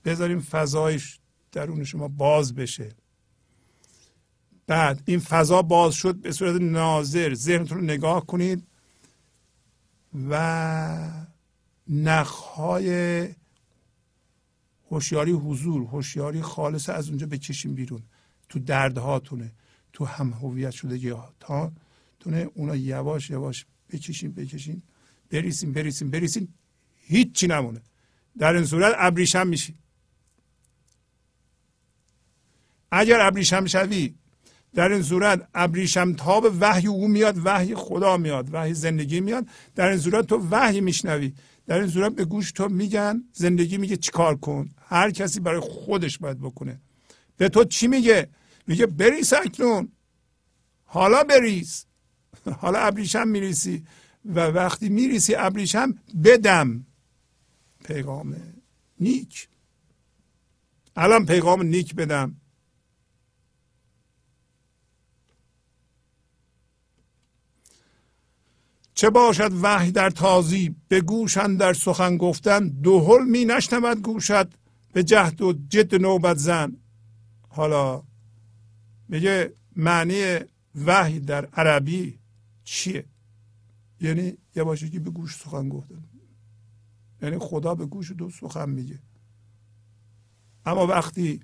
بذاریم فضایش درون شما باز بشه. بعد این فضا باز شد به صورت ناظر. ذهنتون رو نگاه کنید و نخهای هوشیاری حضور هوشیاری خالص از اونجا بکشیم بیرون. تو دردهاتونه تو هم هویت شده تا تونه. اونا یواش یواش بکشین بکشین. بریسیم بریسیم بریسیم هیچی نمونه. در این صورت ابریشم میشی. اگر ابریشم شوی در این صورت ابریشم تاب وحی او میاد وحی خدا میاد وحی زندگی میاد. در این صورت تو وحی میشنوی. در این صورت به گوش تو میگن زندگی میگه چیکار کن؟ هر کسی برای خودش باید بکنه. به تو چی میگه؟ میگه بریس اکنون. حالا بریز. حالا ابریشم میریسی و وقتی میریسی ابریشم بدم. پیغام نیک. الان پیغام نیک بدم. چه باشد وحی در تازی؟ به گوشن در سخن گفتن. دو می نشنود گوشد به جهد و جد نوبت زن. حالا میگه معنی وحی در عربی چیه؟ یعنی یه باشه که به گوش سخن گفتن یعنی خدا به گوش تو سخن میگه. اما وقتی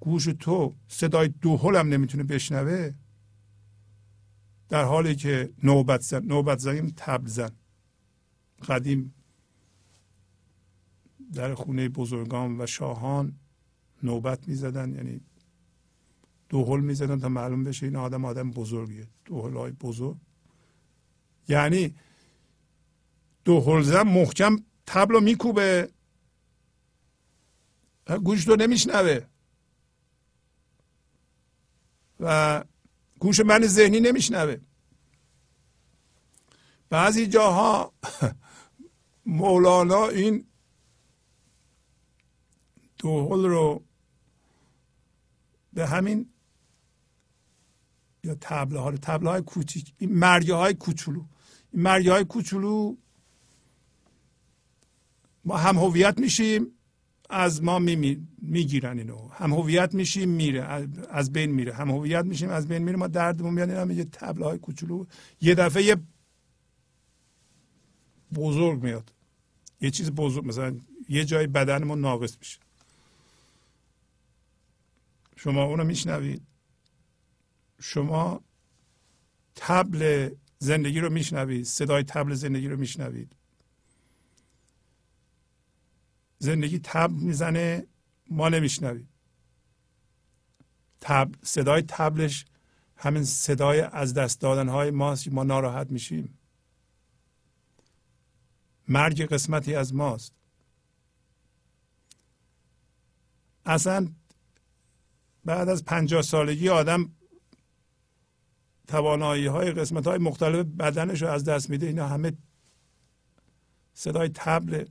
گوش تو صدای دوهل هم نمی‌تونه بشنوه در حالی که نوبت زن نوبت زنیم تبل زن. قدیم در خونه بزرگان و شاهان نوبت می‌زدن یعنی دوهل می‌زدن تا معلوم بشه این آدم آدم بزرگیه. دوهل های بزرگ. یعنی دوهل زن محکم تبل رو میکوبه. گوش تو نمیشنوه. و گوش من ذهنی نمیشنوه. بعضی جاها مولانا این دوهل رو به همین یا تبله ها تبله های کوچیک. این مرگه های کوچولو. این مرگه های کوچولو ما هم هویت میشیم از ما می‌گیرن اینو. هم هویت میشیم میره. از بین میره. هم هویت میشیم از بین میره. ما دردمون میاد اینا یه تبله های کوچولو. یه دفعه یه بزرگ میاد. یه چیز بزرگ مثلا یه جای بدنمون ناقص میشه. شما اونو میشنوید؟ شما تبل زندگی رو میشنوید صدای تبل زندگی رو میشنوید. زندگی تب می‌زنه ما نمیشنویم. تب صدای تبلش همین صدای از دست دادن های ماست ما ناراحت میشیم. مرگ قسمتی از ماست. اصلا بعد از پنجاه سالگی آدم توانایی های قسمت های مختلف بدنش رو از دست میده. اینا همه صدای تبل.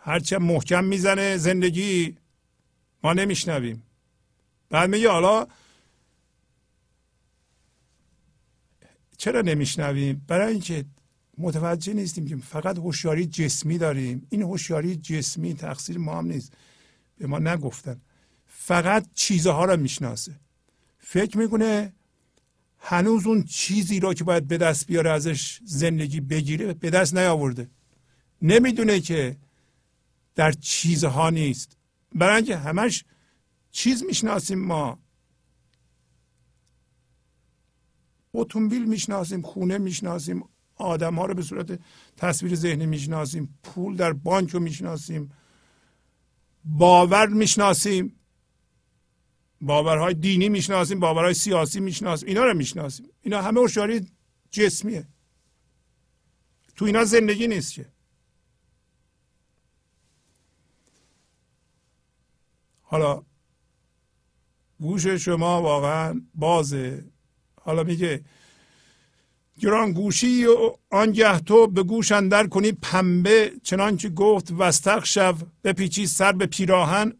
هرچه محکم می‌زنه زندگی ما نمیشنویم. بعد میگه حالا چرا نمیشنویم؟ برای اینکه متوجه نیستیم که فقط هوشیاری جسمی داریم. این هوشیاری جسمی تقصیر ما هم نیست. به ما نگفتن. فقط چیزها را می‌شناسه. فکر می‌کنه هنوز اون چیزی را که باید به دست بیاره ازش زندگی بگیره به دست نیاورده. نمی‌دونه که در چیزها نیست. برای اینکه همش چیز می‌شناسیم ما. اتومبیل می‌شناسیم خونه می‌شناسیم آدم ها رو به صورت تصویر ذهنی می‌شناسیم پول در بانک رو می‌شناسیم باور می‌شناسیم. باورهای دینی می‌شناسیم باورهای سیاسی می‌شناسیم اینا رو می‌شناسیم. اینا همه هوشیاری جسمیه. تو اینا زندگی نیست که. حالا گوش شما واقعا بازه. حالا میگه گران گوشی و آنگه تو به گوش اندر کنی پنبه چنانچه گفت وستق شو بپیچی سر به پیراهن.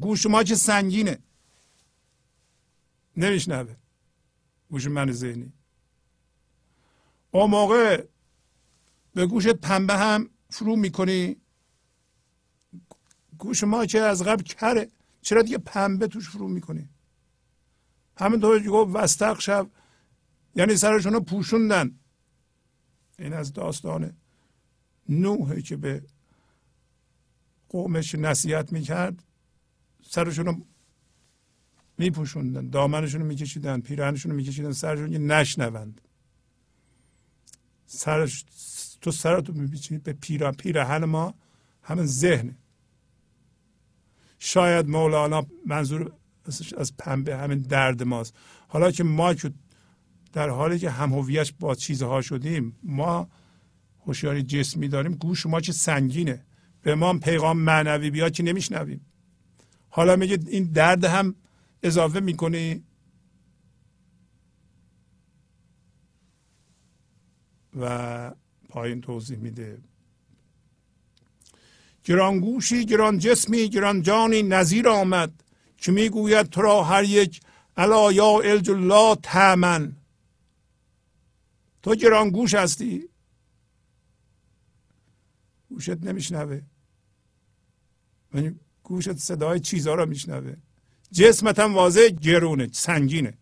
گوش ما که سنگینه. نمیشنوه. گوش من ذهنی. اون موقع به گوش پنبه هم فرو می‌کنی. گوش ما که از قبل کره. چرا دیگه پنبه توش فرو می‌کنی؟ همینطور که گفت وستق شب. یعنی سرشون رو پوشوندن. این از داستان نوحه که به قومش نصیحت می‌کرد. سرشون رو میپوشوندن دامنشون رو میکشیدن پیرهنشون رو میکشیدن سرشون که نشنوند. سرش تو سرتو میپیچی به پیرا پیرهن ما همین ذهن شاید مولانا منظور از پنبه همین درد ماست. حالا که ما که در حالی که هم هویت با چیزها شدیم ما هوشیاری جسمی داریم گوش ما چه سنگینه. به ما پیغام معنوی بیاد که نمیشنویم. حالا میگه این درد هم اضافه می‌کنی؟ و پایین توضیح میده. گرانگوشی گران جسمی گران جانی نظیر آمد که می‌گوید تو را هر یک الا یا الج الله تمن تو گرانگوش هستی؟ گوشت نمیشنوه. یعنی گوشت صدای چیزها را میشنوه. جسمت هم واضح گرونه سنگینه.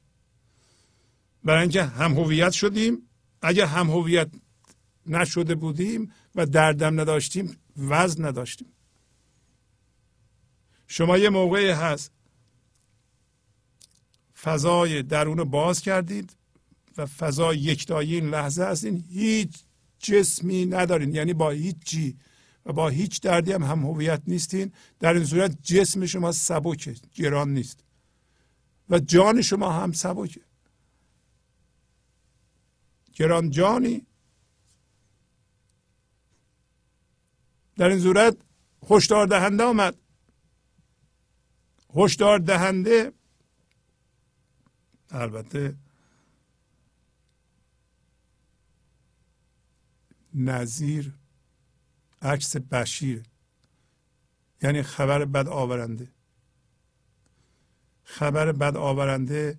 برای اینکه هم هویت شدیم اگر هم هویت نشده بودیم و دردم نداشتیم وزن نداشتیم. شما یه موقعی هست فضای درون باز کردید و فضای یکتایی این لحظه هستین هیچ جسمی ندارین یعنی با هیچ چی و با هیچ دردی هم هم هویت نیستین. در این صورت جسم شما سبکه گران نیست. و جان شما هم سبکه. گران جانی. در این صورت هشدار دهنده آمد. هشدار دهنده. البته نظیر عکس بشیر یعنی خبر بد آورنده. خبر بد آورنده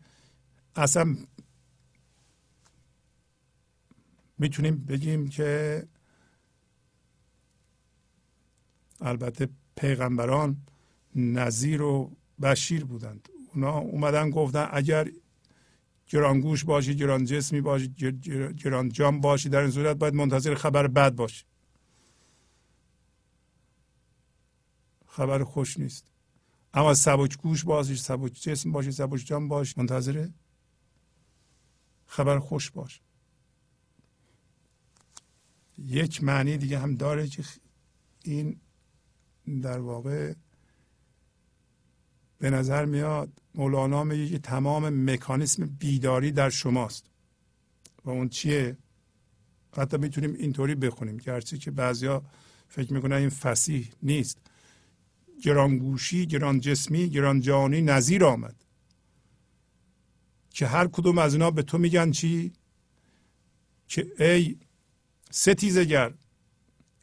اصلا می‌تونیم بگیم که البته پیغمبران نظیر و بشیر بودند. اونا اومدن گفتن اگر گرانگوش باشی گران جسمی باشی گران جام باشی در این صورت باید منتظر خبر بد باشی. خبر خوش نیست. اما سبک گوش باشی سبک جسم باشی سبک جام باشی. منتظر خبر خوش باش. یک معنی دیگه هم داره که این در واقع به نظر میاد مولانا میگه که تمام مکانیسم بیداری در شماست. و اون چیه؟ حتی می‌تونیم اینطوری بخونیم. گرچه که بعضیا فکر می‌کنن این فسیح نیست. گرانگوشی گران جسمی گران جانی نظیر آمد. که هر کدوم از اینا به تو میگن چی؟ که ای ستیزگر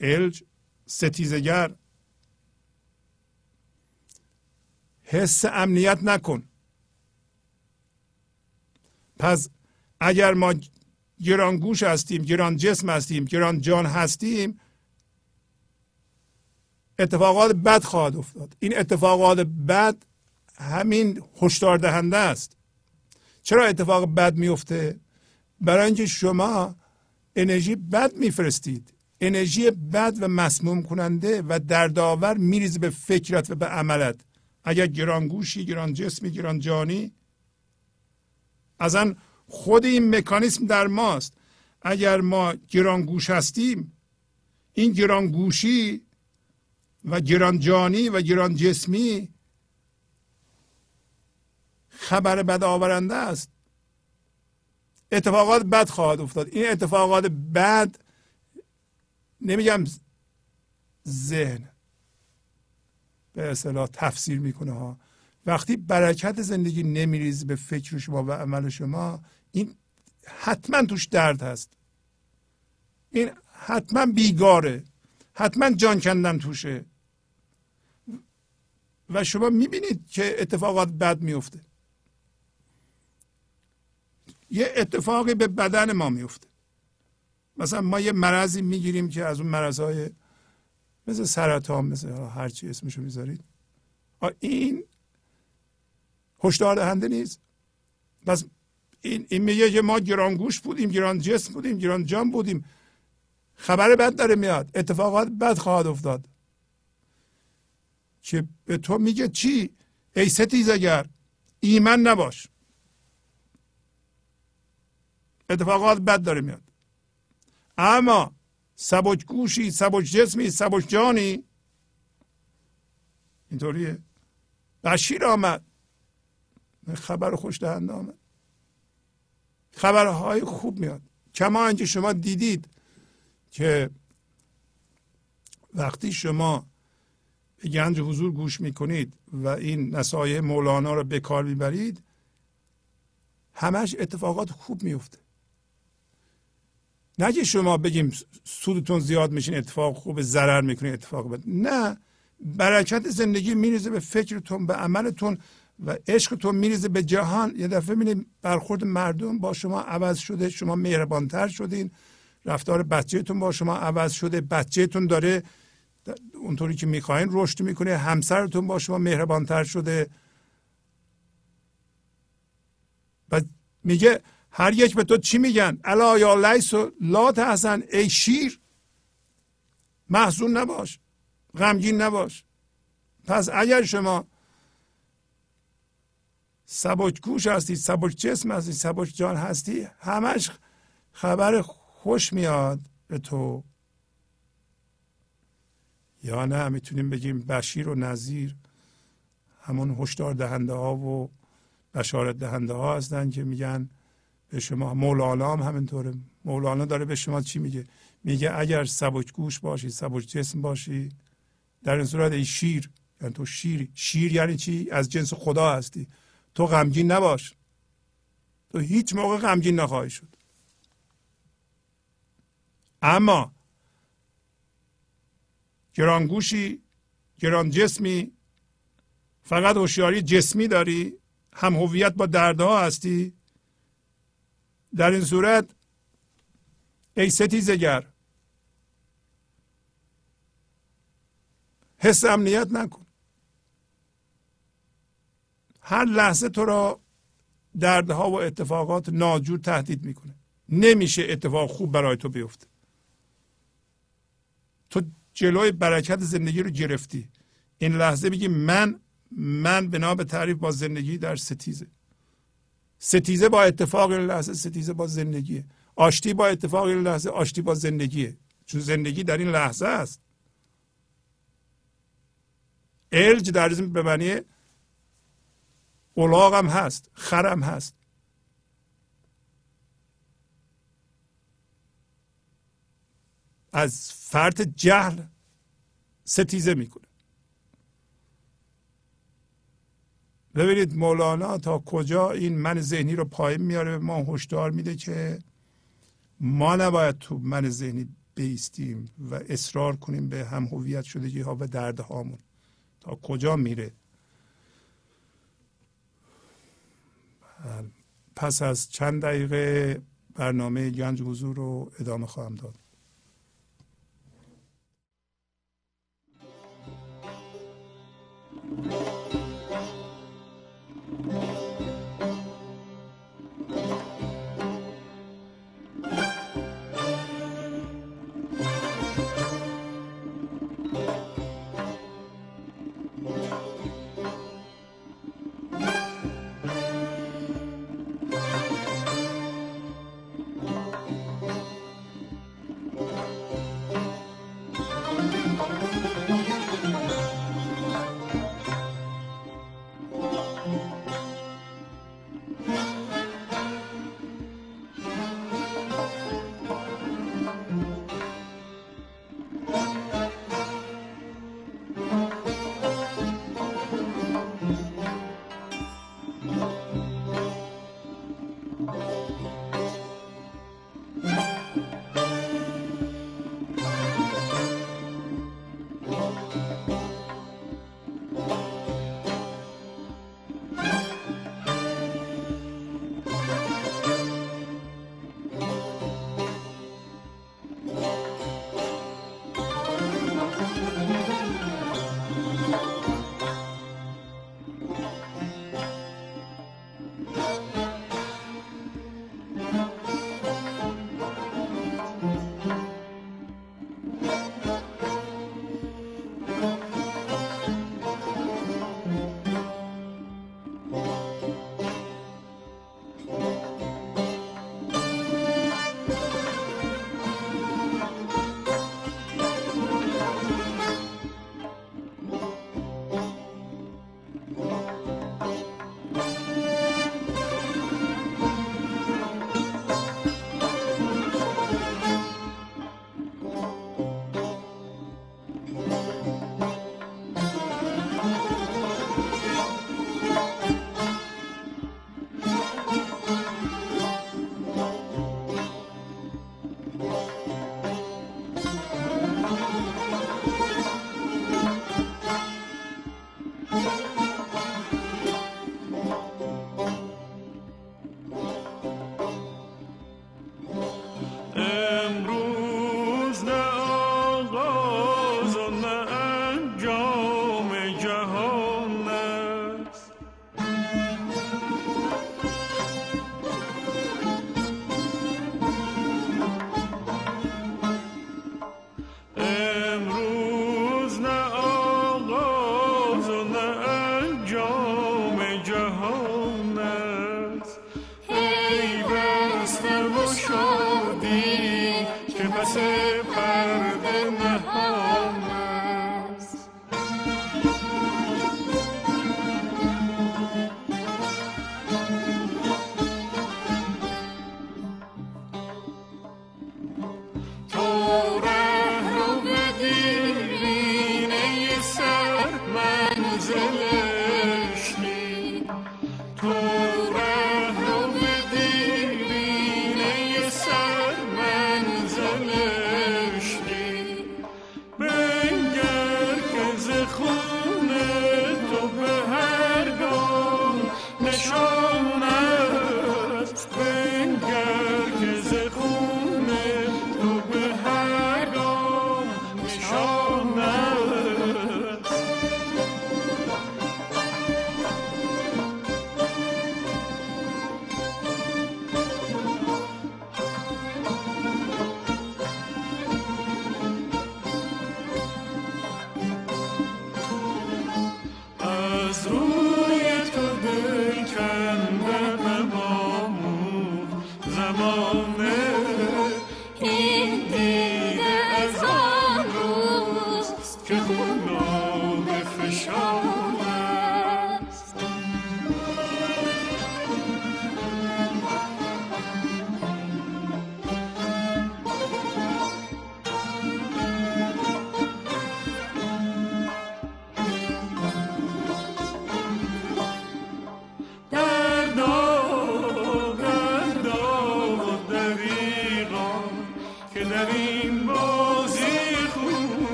الج ستیزگر حس امنیت نکن. پس اگر ما گران گوش هستیم گران جسم هستیم گران جان هستیم اتفاقات بد خواهد افتاد. این اتفاقات بد همین هشدار دهنده است. چرا اتفاق بد میفته؟ برای اینکه شما انرژی بد میفرستید. انرژی بد و مسموم کننده و دردآور میریزه به فکرت و به عملت. اگر گرانگوشی گران جسمی گران جانی ازن خود این مکانیسم در ماست. اگر ما گرانگوش هستیم این گرانگوشی و گران جانی و گران جسمی خبر بد آورنده است. اتفاقات بد خواهد افتاد. این اتفاقات بد نمیگم ذهن به اصطلاح تفسیر می‌کنه ها. وقتی برکت زندگی نمیریز به فکر شما و عمل شما این حتما توش درد هست. این حتما بیگاره. حتما جان کندن توشه. و شما می‌بینید که اتفاقات بد میفته یه اتفاقی به بدن ما میفته مثلا ما یه مرضی می‌گیریم که از اون مرضهای مثل سرطان مثل هر چی اسمشو می‌ذارید. این هشدار دهنده نیست. پس این, این میگه که ما گرانگوش بودیم گران جسم بودیم گران جان بودیم. خبر بد داره میاد. اتفاقات بد خواهد افتاد. که به تو میگه چی؟ ای ستیزگر ایمن نباش. اتفاقات بد داره میاد. اما سبک گوشی سبک جسمی سبک جانی اینطوریه. بشیر آمد. خبر خوش دهنده آمد. خبرهای خوب میاد. کما اینکه شما دیدید که وقتی شما به گنج حضور گوش می‌کنید و این نصایح مولانا رو به کار می‌برید همش اتفاقات خوب میفته نه که شما بگیم سودتون زیاد میشین اتفاق خوب ضرر می‌کنین اتفاق بد. نه. برکت زندگی میریزه به فکرتون به عملتون و عشقتون میریزه به جهان. یه دفعه می‌بینید برخورد مردم با شما عوض شده شما مهربانتر شدین. رفتار بچهتون با شما عوض شده بچهتون داره اونطوری که می‌خواین رشد می‌کنه. همسرتون با شما مهربانتر شده. و میگه هر یک به تو چی میگن؟ الا یا لیس و لا تحسن ای شیر محزون نباش غمگین نباش. پس اگر شما سبک گوش هستی سبک جسم هستی سبک جان هستی همش خبر خوش میاد به تو. یا نه می‌تونیم بگیم بشیر و نظیر همون هشدار دهنده ها و بشارت دهنده ها هستن که میگن به شما. مولانا هم همینطوره. مولانا داره به شما چی میگه؟ میگه اگر سبک گوش باشی سبک جسم باشی در این صورت ای شیر یعنی تو شیری شیر یعنی چی؟ از جنس خدا هستی. تو غمگین نباش. تو هیچ موقع غمگین نخواهی شد. اما گرانگوشی گران جسمی فقط هوشیاری جسمی داری هم هویت با دردها هستی. در این صورت ای ستیزگر حس امنیت نکن. هر لحظه تو را دردها و اتفاقات ناجور تهدید می‌کنه. نمیشه اتفاق خوب برای تو بیفته. تو جلوی برکت زندگی رو گرفتی. این لحظه میگی من من بنا به تعریف با زندگی در ستیزه. ستیزه با اتفاق این لحظه ستیزه با زندگیه. آشتی با اتفاق این لحظه آشتی با زندگیه. چون زندگی در این لحظه است. الج در به معنی اولاغم هست خرم هست. از فرط جهل ستیزه می‌کنه. ببینید مولانا تا کجا این من ذهنی رو پایین میاره به ما هشدار میده که ما نباید تو من ذهنی بیستیم و اصرار کنیم به هم هویت شدگی ها و درد هامون. تا کجا میره؟ پس از چند دقیقه برنامه گنج حضور رو ادامه خواهم داد. Música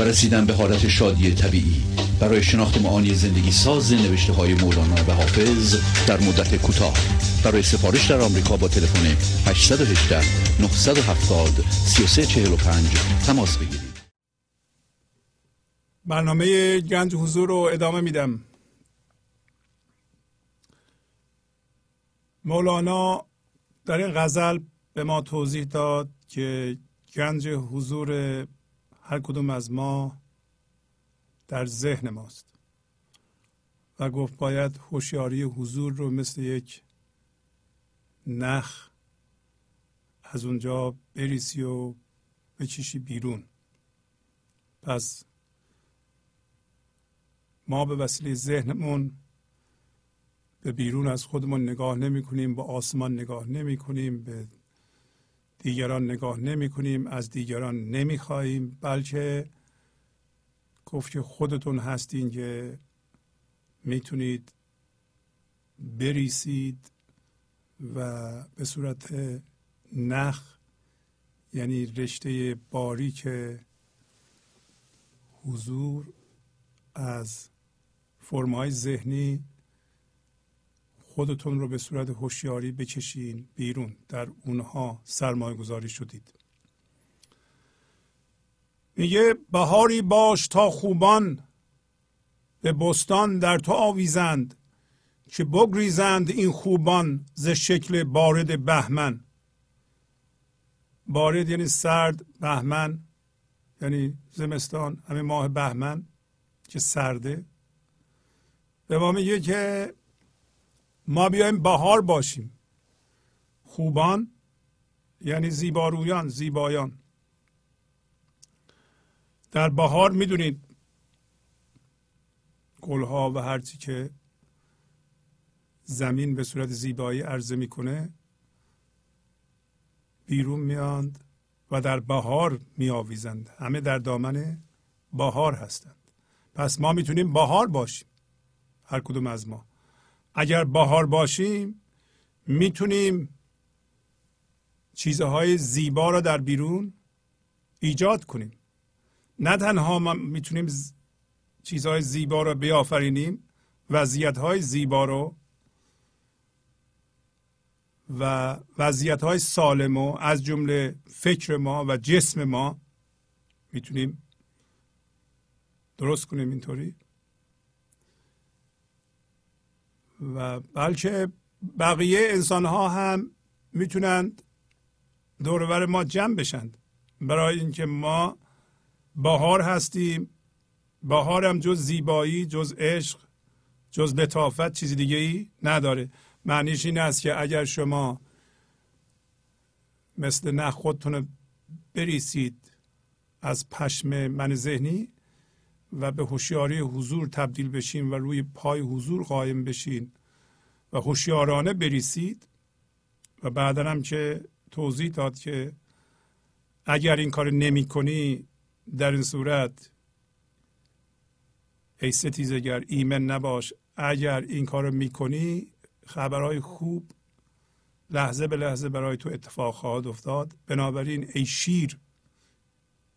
و رسیدن به حالت شادی طبیعی. برای شناخت معانی زندگی ساز نوشته های مولانا و حافظ در مدت کوتاه. برای سفارش در آمریکا با تلفن 818 970 3345 تماس بگیرید. برنامه گنج حضور رو ادامه میدم. مولانا در این غزل به ما توضیح داد که گنج حضور هر کدوم از ما در ذهن ماست و گفت باید هوشیاری حضور رو مثل یک نخ از اونجا بریسی و بکشی بیرون. پس ما به وسیله ذهنمون به بیرون از خودمون نگاه نمی کنیم به آسمان نگاه نمی کنیم به دیگران نگاه نمی کنیم از دیگران نمی خواهیم بلکه گفت که خودتون هستین که می‌تونید بریسید و به صورت نخ یعنی رشته باریک حضور از فرمای ذهنی خودتون رو به صورت هوشیاری بکشین بیرون. در اونها سرمایه گذاری شدید. میگه بهاری باش تا خوبان به بستان در تو آویزند که بگریزند این خوبان ز شکل بارد بهمن. بارد یعنی سرد بهمن یعنی زمستان همه ماه بهمن که سرده. به ما میگه که ما بیایم بهار باشیم. خوبان یعنی زیبارویان زیبایان. در بهار می‌دونید گلها و هرچی که زمین به صورت زیبایی عرضه می‌کنه بیرون میاند و در بهار میآویزند. همه در دامن بهار هستند. پس ما می‌تونیم بهار باشیم. هر کدوم از ما. اگر بهار باشیم می‌تونیم چیزهای زیبا را در بیرون ایجاد کنیم. نه تنها ما می‌تونیم چیزهای زیبا را بیافرینیم وضعیت زیبا رو و وضعیت های سالم و از جمله فکر ما و جسم ما می‌تونیم درست کنیم اینطوری. و بلکه بقیه انسان ها هم می‌تونند دورور ما جمع بشند برای اینکه ما بهار هستیم بهار هم جز زیبایی جز عشق جز لطافت چیزی دیگه ای نداره. معنیش این است که اگر شما مثل نه خودتون بریسید از پشم من ذهنی و به هوشیاری حضور تبدیل بشین و روی پای حضور قایم بشین و هوشیارانه بریسید. و بعدا هم که توضیح داد که اگر این کار نمی کنی در این صورت ای ستیزگر ایمن نباش. اگر این کار رو می‌کنی خبرهای خوب لحظه به لحظه برای تو اتفاق خواهد افتاد. بنابراین ای شیر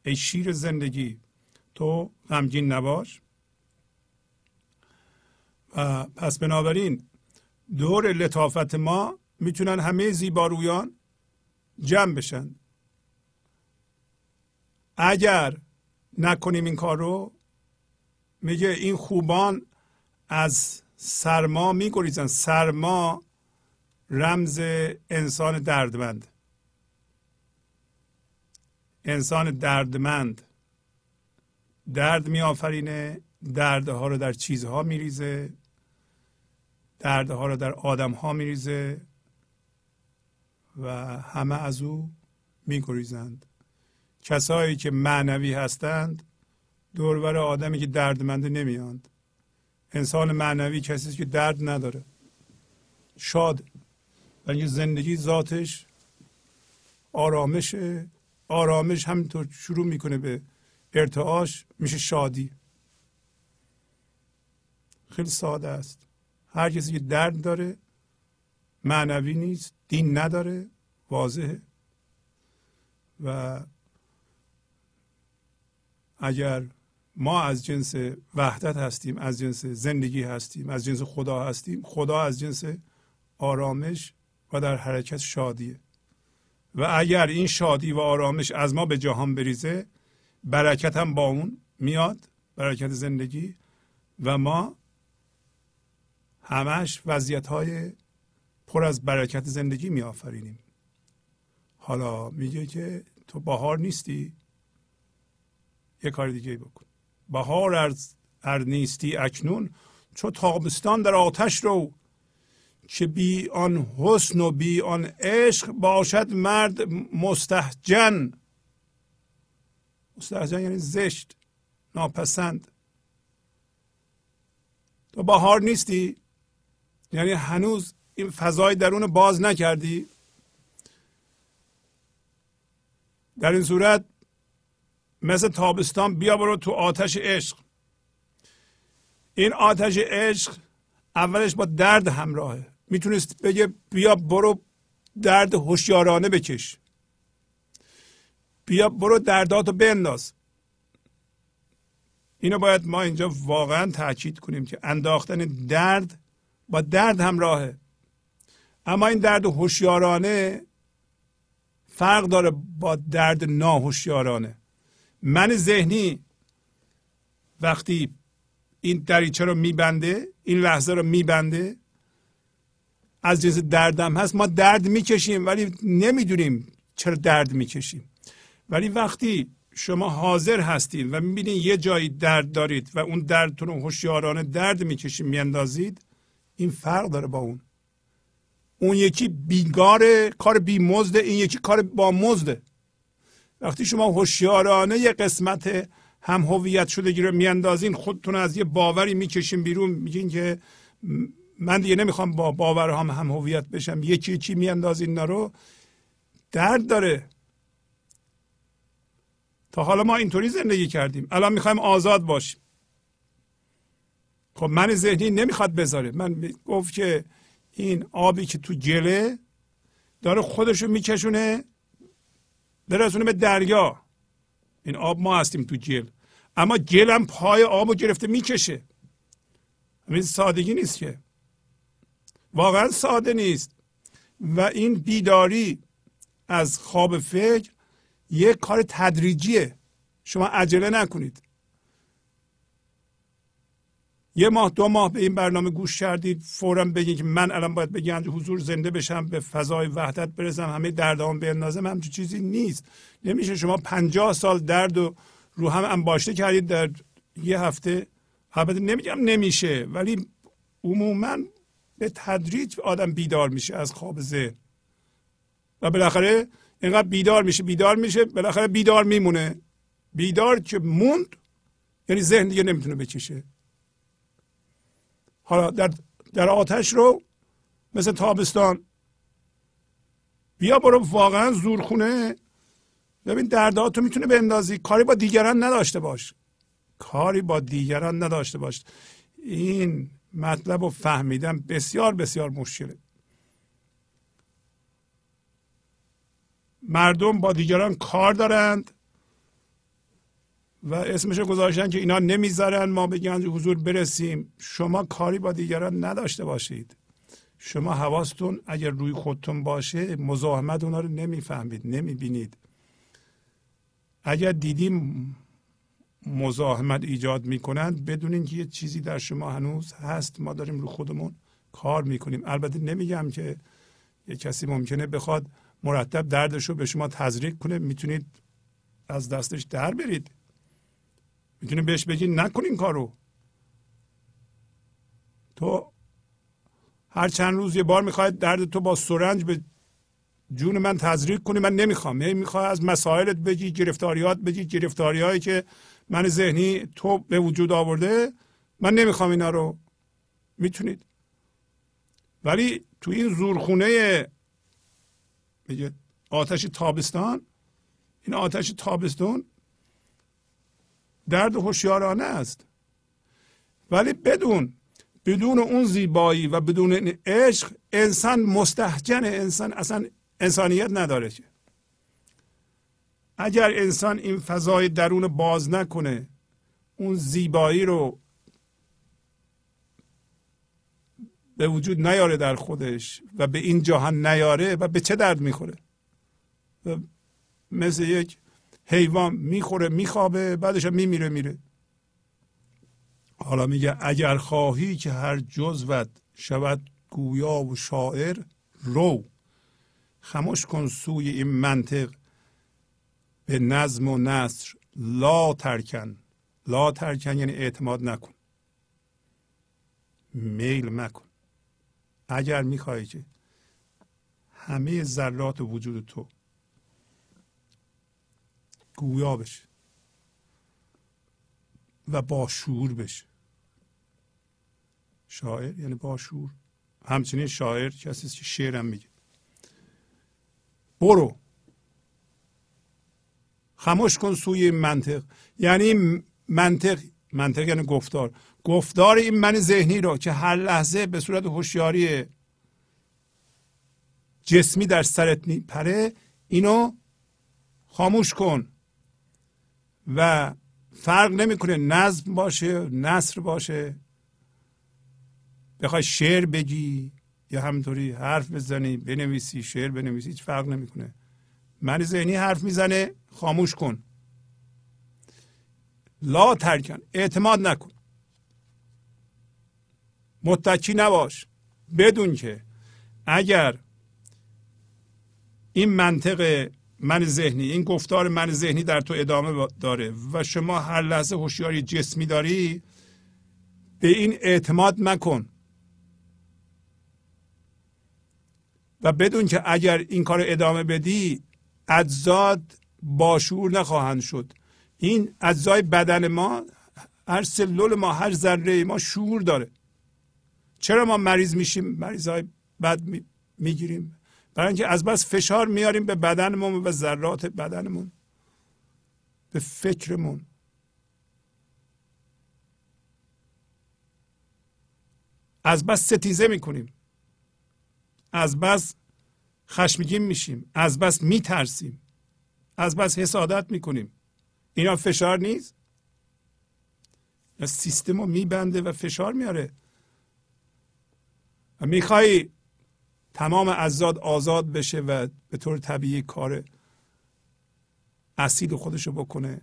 ای شیر زندگی تو غمگین نباش. و پس بنابراین دور لطافت ما می‌تونن همه زیبارویان جمع بشن. اگر نکنیم این کار رو میگه این خوبان از سرما میگریزن. سرما رمز انسان دردمند. انسان دردمند. درد میآفرینه دردها رو در چیزها میریزه دردها رو در آدمها میریزه و همه از او میگریزند. کسایی که معنوی هستند دوربر آدمی که دردمنده نمیاند. انسان معنوی کسی که درد نداره. شاد. و زندگی ذاتش آرامشه آرامش همینطور شروع می‌کنه به ارتعاش میشه شادی. خیلی ساده است. هر کسی که درد داره معنوی نیست دین نداره واضحه. و اگر ما از جنس وحدت هستیم از جنس زندگی هستیم از جنس خدا هستیم خدا از جنس آرامش و در حرکت شادیه. و اگر این شادی و آرامش از ما به جهان بریزه برکت هم با اون میاد برکت زندگی و ما همش وضعیت های پر از برکت زندگی می آفرینیم حالا میگه که تو بهار نیستی؟ یه کار دیگه بکن. بهار ار نیستی اکنون چو تابستان در آتش رو که بی آن حسن و بی آن عشق باشد مرد مستحجن. مستحجن یعنی زشت ناپسند. تو بهار نیستی؟ یعنی هنوز این فضای درون باز نکردی؟ در این صورت مثل تابستان بیا برو تو آتش عشق. این آتش عشق اولش با درد همراهه. می‌تونست بگه بیا برو درد هوشیارانه بکش. بیا برو درداتو بنداز. اینو باید ما اینجا واقعا تاکید کنیم که انداختن درد با درد همراهه. اما این درد هوشیارانه فرق داره با درد ناهوشیارانه. من ذهنی وقتی این دریچه رو میبنده این لحظه رو میبنده از جنس دردم هست ما درد می‌کشیم ولی نمی‌دونیم چرا درد می‌کشیم. ولی وقتی شما حاضر هستید و می‌بینید یه جایی درد دارید و اون دردتون رو هوشیارانه درد می‌کشید میاندازید این فرق داره با اون. اون یکی بیگار کار بی مزده این یکی کار با مزده وقتی شما هوشیارانه یه قسمت هم هویت شدگی رو میاندازین خودتون از یه باوری می‌کشین بیرون میگین که من دیگه نمی‌خوام با باورهام هم هویت بشم. یکی یکی میاندازین رو درد داره. تا حالا ما اینطوری زندگی کردیم. الان می‌خوایم آزاد باشیم. خب من ذهنی نمی‌خواد بذاره. من گفت که این آبی که تو گله داره خودشو میکشونه برسونه به دریا. این آب ما هستیم تو گل. اما گل هم پای آب رو گرفته می‌کشه همین سادگی نیست که. واقعا ساده نیست. و این بیداری از خواب فکر یک کار تدریجیه. شما عجله نکنید. یه ماه دو ماه به این برنامه گوش کردید فورا بگید که من الان باید گنج حضور زنده بشم به فضای وحدت برسم همه دردام بندازم همچون چیزی نیست. نمیشه شما پنجاه سال درد و رو هم انباشته کردید در یه هفته. البته نمیگم نمیشه ولی عموما به تدریج آدم بیدار میشه از خواب ذهن. و بالاخره اینقدر بیدار میشه بیدار میشه بالاخره بیدار میمونه. بیدار که موند یعنی ذهن دیگه نمی‌تونه بکشه. حالا در, در آتش رو مثل تابستان. بیا برو واقعا زورخونه. ببین درداتو می‌تونه بندازی. کاری با دیگران نداشته باش. کاری با دیگران نداشته باش. این مطلب رو فهمیدن بسیار بسیار مشکله. مردم با دیگران کار دارند و اسمش گذاشتن که اینا نمی‌ذارن ما به گنج حضور برسیم. شما کاری با دیگران نداشته باشید. شما حواستون اگر روی خودتون باشه مزاحمت اونا رو نمی‌فهمید نمی‌بینید. اگر دیدیم مزاحمت ایجاد می‌کنند بدونین که یه چیزی در شما هنوز هست ما داریم رو خودمون کار می‌کنیم. البته نمیگم که یه کسی ممکنه بخواد مرتب دردش رو به شما تزریق کنه می‌تونید از دستش در برید. می‌تونید بهش بگید نکنین کارو. تو هر چند روز یه بار می‌خواید درد تو با سرنج به جون من تزریق کنی من نمی‌خوام. هی می‌خوای از مسائلت بگی گرفتاریات بگی گرفتاریایی که من ذهنی تو به وجود آورده من نمی‌خوام اینا رو. می‌تونید. ولی تو این زورخونه میگه آتش تابستان؟ این آتش تابستان درد هوشیارانه است. ولی بدون بدون اون زیبایی و بدون این عشق انسان مستحجن انسان اصلا انسانیت نداره. که اگر انسان این فضای درون باز نکنه اون زیبایی رو به وجود نیاره در خودش و به این جهان نیاره و به چه درد می‌خوره؟ و مثل یک حیوان می‌خوره میخوابه بعدش هم میمیره میره. حالا میگه اگر خواهی که هر جزوت شود گویا و شاعر رو. خموش کن سوی این منطق. به نظم و نصر لا ترکن. لا ترکن یعنی اعتماد نکن. میل مکن. اگر می‌خوای که همه ذرات وجود تو گویا بشه و با شعور بشه. شاعر یعنی با شعور. همچنین شاعر کسی که شعرم میگه. برو. خموش کن سوی منطق. یعنی منطق منطق یعنی گفتار. گفتار این من ذهنی رو که هر لحظه به صورت هوشیاری جسمی در سرت میپره اینو خاموش کن و فرق نمی‌کنه نظم باشه نصر باشه. بخوای شعر بگی یا همطوری حرف بزنی بنویسی شعر بنویسی هیچ فرق نمی‌کنه. من ذهنی حرف می‌زنه خاموش کن. لا ترکن اعتماد نکن. متکی نباش. بدون که. اگر این منطق من ذهنی این گفتار من ذهنی در تو ادامه داره و شما هر لحظه هوشیاری جسمی داری به این اعتماد مکن. و بدون که اگر این کار ادامه بدی اجزاد باشور نخواهند شد. این اجزای بدن ما هر سلول ما هر ذره ما شعور داره. چرا ما مریض میشیم؟ مریض های بد می‌گیریم. برای اینکه از بس فشار میاریم به بدنمون و ذرات بدنمون. به فکرمون. از بس ستیزه می‌کنیم. از بس خشمگین میشیم. از بس میترسیم. از بس حسادت می‌کنیم. اینا فشار نیست؟ سیستم رو میبنده و فشار میاره. و تمام ازاد آزاد بشه و به طور طبیعی کار اصیل خودشو بکنه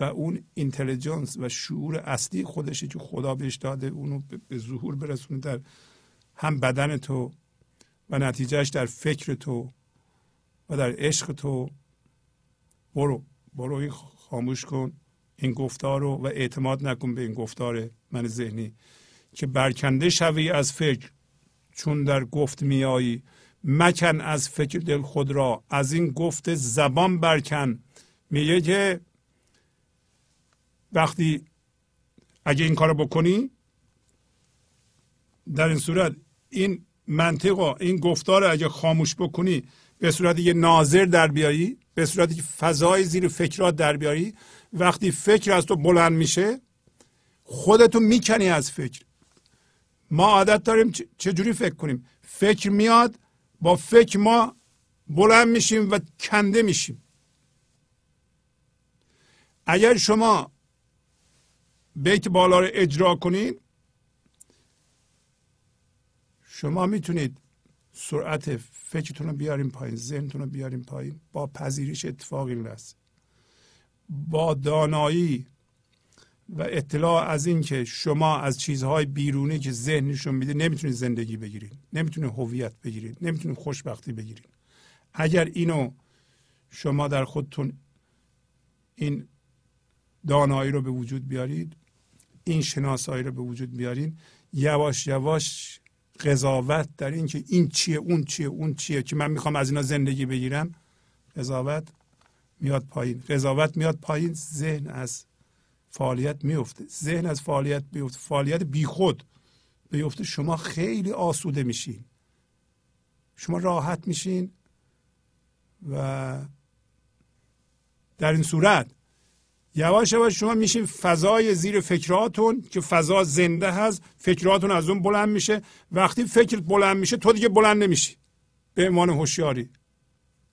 و اون اینتلیجنس و شعور اصلی خودشی که خدا بهش داده اونو به ظهور برسونه در هم بدن تو و نتیجهش در فکر تو و در عشق تو. برو برو این خاموش کن این گفتار رو و اعتماد نکن به این گفتار من ذهنی. که برکنده شوی از فکر چون در گفت میایی مکن از فکر دل خود را از این گفت زبان برکن. میگه که وقتی اگه این کارو بکنی در این صورت این منطق و این گفتار اگه خاموش بکنی به صورت یه ناظر در بیاری به صورتی که فضای زیر فکرات در بیاری وقتی فکر از تو بلند میشه خودتو می‌کنی از فکر. ما عادت داریم چجوری فکر کنیم؟ فکر میاد با فکر ما بلند میشیم و کنده میشیم. اگر شما بیت بالا رو اجرا کنید شما می‌تونید سرعت فکرتون رو بیاریم پایین ذهنتون رو بیاریم پایین با پذیرش اتفاق این لحظه با دانایی و اطلاع از این که شما از چیزهای بیرونی که ذهنشون میده نمی‌تونید زندگی بگیرید. نمی‌تونید هویت بگیرید. نمی‌تونید خوشبختی بگیرید. اگر اینو شما در خودتون این دانایی رو به وجود بیارید این شناسایی رو به وجود بیارید یواش یواش قضاوت در این که این چیه اون چیه اون چیه که من می‌خوام از اینا زندگی بگیرم قضاوت میاد پایین. قضاوت میاد پایین ذهن از فعالیت میفته. ذهن از فعالیت بیفته. فعالیت بیخود. بیفته. شما خیلی آسوده میشین. شما راحت میشین و در این صورت یواش یواش شما میشین فضای زیر فکراتون که فضا زنده هست فکراتون از اون بلند میشه. وقتی فکر بلند میشه تو دیگه بلند نمیشی. به عنوان هوشیاری.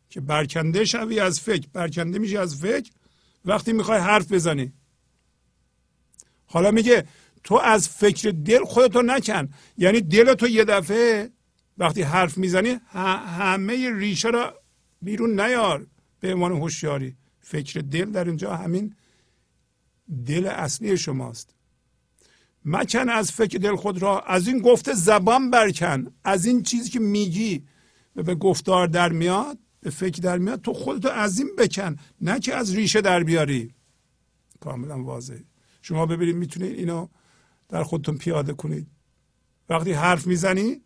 که برکنده شوی از فکر. برکنده میشی از فکر. وقتی می‌خوای حرف بزنی. حالا میگه تو از فکر دل خودتو نکن. یعنی دل تو یه دفعه وقتی حرف می‌زنی همه ریشه را بیرون نیار به عنوان هوشیاری. فکر دل در اینجا همین دل اصلی شماست. مکن از فکر دل خود را از این گفته زبان برکن. از این چیزی که میگی و به گفتار در میاد به فکر در میاد تو خودتو از این بکن. نه که از ریشه در بیاری. کاملا واضح شما ببینید می‌تونید اینو در خودتون پیاده کنید. وقتی حرف می‌زنی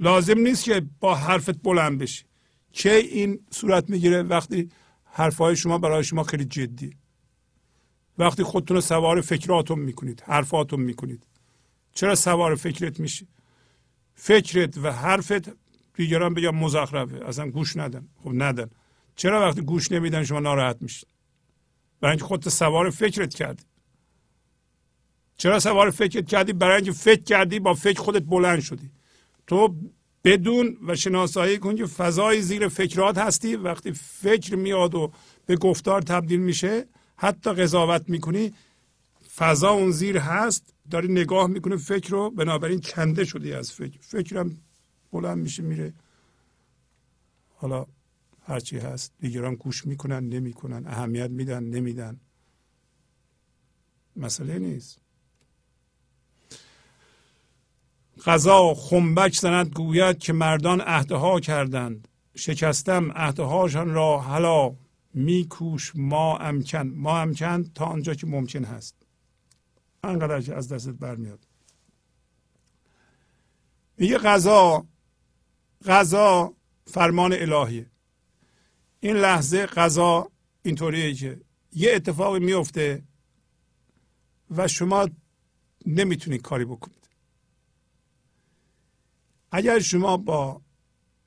لازم نیست که با حرفت بلند بشی. که این صورت می‌گیره؟ وقتی حرفهای شما برای شما خیلی جدی. وقتی خودتون رو سوار فکراتون می‌کنید حرفاتون می‌کنید. چرا سوار فکرت میشی؟ فکرت و حرفت دیگران بگم مزخرفه. اصلا گوش ندن. خب ندن. چرا وقتی گوش نمیدن شما ناراحت میشید؟ برای اینکه خودت سوار فکرت کردی. چرا سوار فکرت کردی؟ برای اینکه فکر کردی با فکر خودت بلند شدی. تو بدون و شناسایی کن که فضای زیر فکرات هستی. وقتی فکر میاد و به گفتار تبدیل میشه حتی قضاوت می‌کنی. فضا اون زیر هست داری نگاه می‌کنه فکر رو بنابراین کنده شدی از فکر. فکرم بلند میشه میره. حالا هرچی هست. دیگران گوش می‌کنن نمی‌کنن. اهمیت میدن نمیدن. مسئله نیست. غذا خنبک زند گوید که مردان عهدها کردند. شکستم عهدهاشان را. حالا میکوش ما امکن. ما امکن تا آنجا که ممکن هست. انقدر که از دستت برمیاد. میگه غذا غذا فرمان الهیه. این لحظه غذا اینطوریه که یه اتفاقی میفته و شما نمی‌تونید کاری بکنید. اگر شما با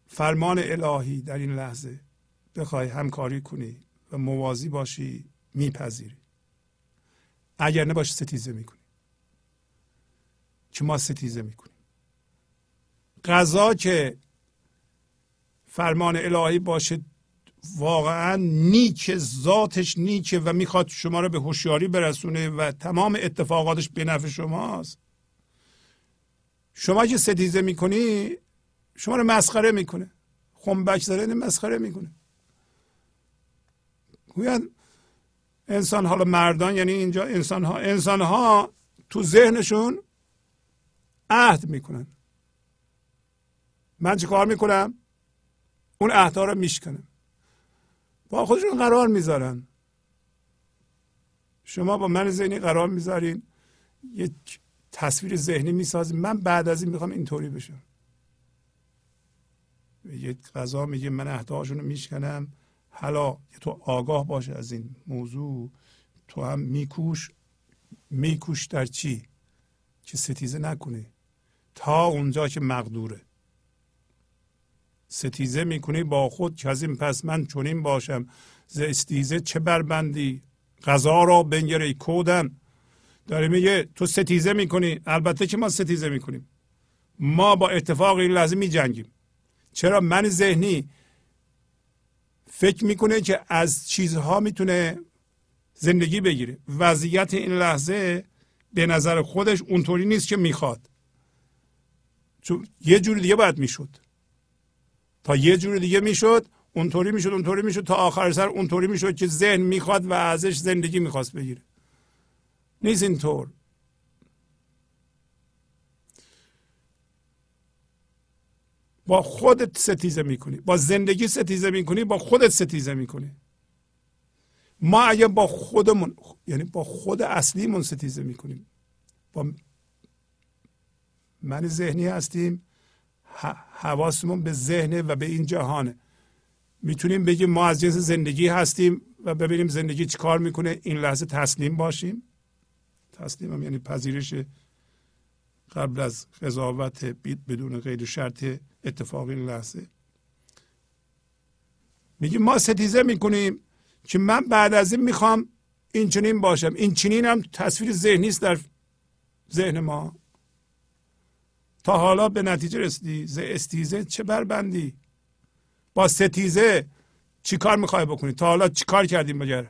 فرمان الهی در این لحظه بخوای همکاری کنی و موازی باشی میپذیری. اگر نباشه ستیزه می‌کنی. که ما ستیزه می‌کنیم؟ غذا که فرمان الهی باشه واقعا نیک ذاتش نیکه و می‌خواد شما رو به هوشیاری برسونه و تمام اتفاقاتش به نفع شماست. شما که ستیزه می‌کنی شما رو مسخره می‌کنه. خنبک زدن مسخره می‌کنه. گوید انسان حالا مردان یعنی اینجا انسان ها انسان ها تو ذهنشون عهد می‌کنن. من چه کار می‌کنم؟ اون عهدها رو میشکنم. با خودشون قرار می‌ذارن. شما با من ذهنی قرار می‌ذارین. یک تصویر ذهنی می‌سازیم. من بعد از این می‌خوام اینطوری بشم. یک غذا میگه من اهداشون رو میشکنم. حالا تو آگاه باشه از این موضوع تو هم میکوش. میکوش در چی؟ که ستیزه نکنی. تا اونجا که مقدوره. ستیزه می‌کنی با خود که از این پس من چنین باشم. ز استیزه چه بربندی؟ غذا را بنگری کودن. داره میگه تو ستیزه می‌کنی. البته که ما ستیزه می‌کنیم. ما با اتفاق این لحظه میجنگیم چرا من ذهنی فکر می‌کنه که از چیزها می‌تونه زندگی بگیره. وضعیت این لحظه به نظر خودش اونطوری نیست که می‌خواد. چون یه جور دیگه باید می‌شد. تا یه جور دیگه می‌شد اونطوری می‌شد اونطوری می‌شد تا آخر سر اونطوری می‌شد که ذهن می‌خواد و ازش زندگی می‌خواست بگیره. نیست اینطور. با خودت ستیزه می‌کنی. با زندگی ستیزه می‌کنی با خودت ستیزه می‌کنی. ما اگه با خودمون یعنی با خود اصلیمون ستیزه می‌کنیم. با من ذهنی هستیم. حواسمون به ذهنه و به این جهانه. می‌تونیم بگیم ما از جنس زندگی هستیم و ببینیم زندگی چیکار می‌کنه. این لحظه تسلیم باشیم. تسلیم هم یعنی پذیرش قبل از قضاوت بدون غیر شرط اتفاق این لحظه. میگیم ما ستیزه می‌کنیم که من بعد از این می‌خوام این چنین باشم. این چنین هم تصویر ذهنی است در ذهن ما. تا حالا به نتیجه رسیدی؟ ز استیزه چه بربندی؟ با ستیزه چی کار می‌خوای بکنی؟ تا حالا چی کار کردیم مگر؟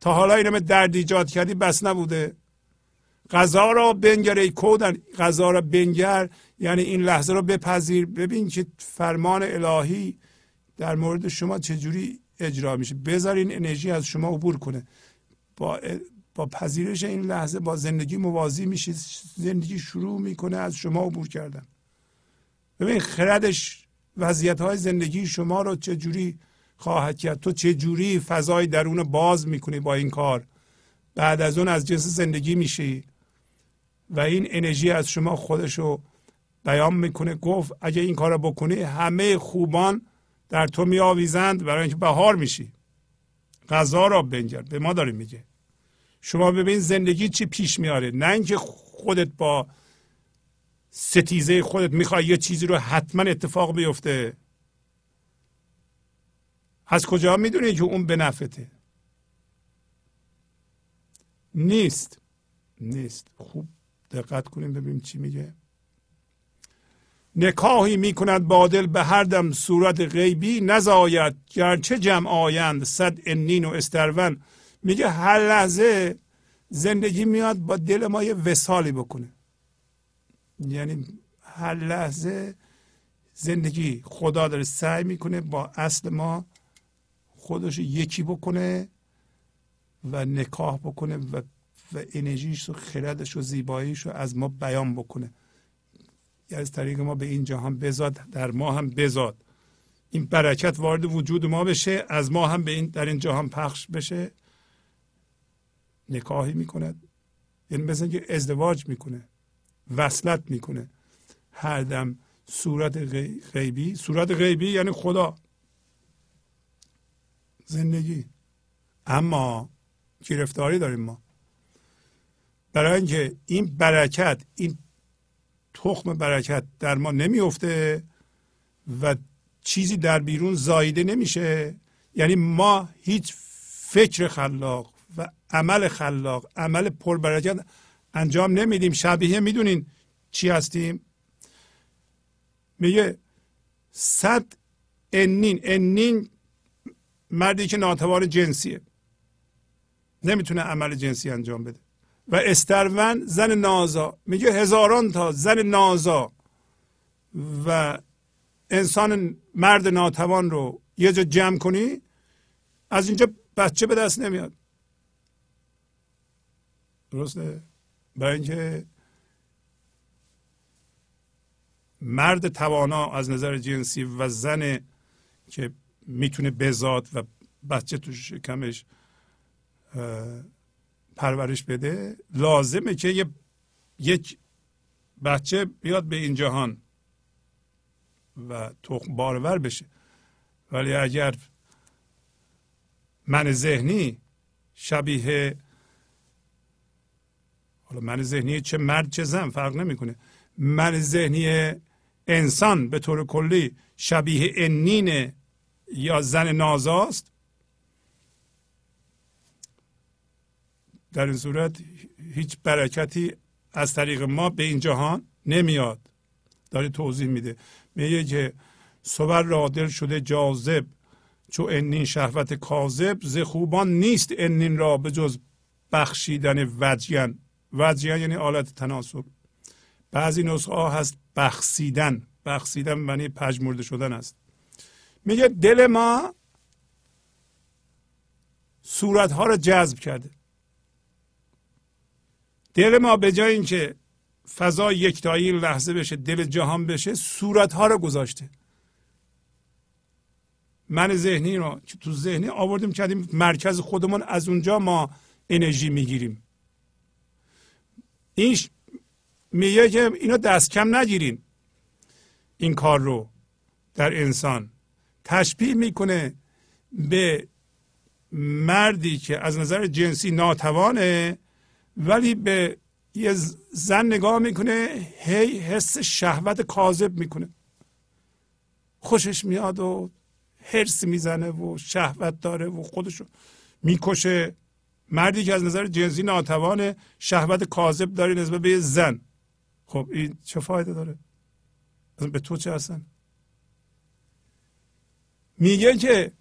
تا حالا اینم درد ایجاد کردی بس نبوده. غذا را بنگر ای کودن غذا را بنگر یعنی این لحظه رو بپذیر. ببین که فرمان الهی در مورد شما چجوری اجرا میشه. بذار این انرژی از شما عبور کنه. با با پذیرش این لحظه با زندگی موازی میشه زندگی شروع می‌کنه از شما عبور کردن. ببین خردش وضعیت های زندگی شما رو چجوری خواهد کرد؟ تو چجوری فضای درون باز می‌کنی با این کار؟ بعد از اون از جنس زندگی میشی و این انرژی از شما خودش رو بیان می‌کنه. گفت اگه این کار بکنی همه خوبان در تو میآویزند برای اینکه بهار میشی. غذا را بنگر به ما داره میگه. شما ببین زندگی چی پیش میاره. نه اینکه خودت با ستیزه خودت می‌خوای یه چیزی رو حتما اتفاق بیفته. از کجا می‌دونی که اون به نفته نیست. نیست. خوب دقت کنیم ببینیم چی میگه. نکاهی می‌کند بادل به هر دم صورت غیبی. نزاید گرچه جمع آیند صد انین و استرون. میگه هر لحظه زندگی میاد با دل ما یه وسالی بکنه. یعنی هر لحظه زندگی خدا داره سعی می‌کنه با اصل ما خودش یکی بکنه و نکاح بکنه و و انرژیش و خردش و زیباییش رو از ما بیان بکنه. یعنی از طریق ما به این جهان بزاد در ما هم بزاد. این برکت وارد وجود ما بشه از ما هم به این در این جهان پخش بشه. نکاحی می‌کند یعنی مثل که ازدواج می‌کنه. وصلت می‌کنه. هر دم صورت غیبی. صورت غیبی یعنی خدا. زندگی. اما گرفتاری داریم ما. برای اینکه این برکت این تخم برکت در ما نمیفته و چیزی در بیرون زایده نمیشه. یعنی ما هیچ فکر خلاق و عمل خلاق عمل پربرکت انجام نمیدیم. شبیه می‌دونین چی هستیم؟ میگه صد انین انین مردی که ناتوان جنسیه. نمی‌تونه عمل جنسی انجام بده. و استرون زن نازا. میگه هزاران تا زن نازا و انسان مرد ناتوان رو یه جا جمع کنی از اینجا بچه به دست نمیاد. درسته؟ برای اینکه مرد توانا از نظر جنسی و زن که می‌تونه بزاد و بچه تو شکمش پرورش بده لازمه که یک بچه بیاد به این جهان و تخم بارور بشه. ولی اگر من ذهنی شبیه حالا من ذهنی چه مرد چه زن فرق نمی‌کنه. من ذهنی انسان به طور کلی شبیه انین یا زن نازاست. در این صورت هیچ برکتی از طریق ما به این جهان نمیاد. داره توضیح میده. میگه که صور را دل شده جاذب. چو انین شهوت کاذب ز خوبان نیست انین را به جز بخشیدن وجیان. وجیان یعنی آلت تناسب. بعضی نسخه ها هست بخشیدن. بخشیدن معنی پژمرده شدن است. میگه دل ما صورت ها را جذب کرده. دل ما به جای اینکه فضا یکتایی لحظه بشه دل جهان بشه صورت ها رو گذاشته. من ذهنی رو که تو ذهنی آوردیم کردیم مرکز خودمون از اونجا ما انرژی می‌گیریم. این میگه که اینو دست کم نگیرین این کار رو در انسان. تشبیه می‌کنه به مردی که از نظر جنسی ناتوانه ولی به یه زن نگاه می‌کنه هی حس شهوت کاذب می‌کنه. خوشش میاد و حرس می‌زنه و شهوت داره و خودشو می‌کشه. مردی که از نظر جنسی ناتوان شهوت کاذب داره نسبت به زن. خب این چه فایده داره؟ به تو چه هستن میگه که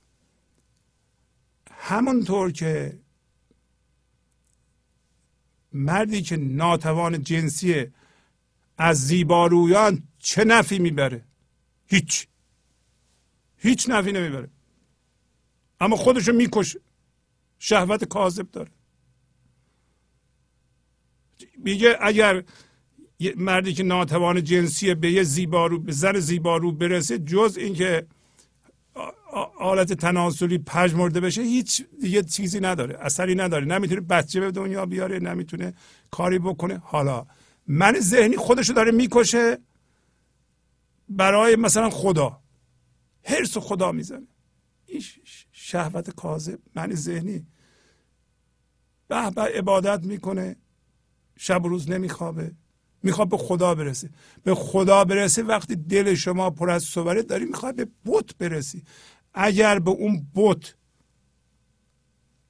همونطور که مردی که ناتوان جنسی از زیبارویان چه نفی می‌بره؟ هیچ. هیچ نفی نمی‌بره. اما خودشو می‌کشه. شهوت کاذب داره. میگه اگر مردی که ناتوان جنسی به یه زیبارو به زن زیبارو برسه جز اینکه آلت تناسلی پژمرده بشه هیچ دیگه چیزی نداره اثری نداره. نمی‌تونه بچه به دنیا بیاره نمی‌تونه کاری بکنه. حالا من ذهنی خودشو داره می‌کشه برای مثلا خدا. حرس خدا می‌زنه. این شهوت کاذب معنی ذهنی. به به عبادت می‌کنه شب و روز نمیخوابه. می‌خواد به خدا برسه. به خدا برسه وقتی دل شما پر از صوره داری می‌خواد به بت برسی. اگر به اون بت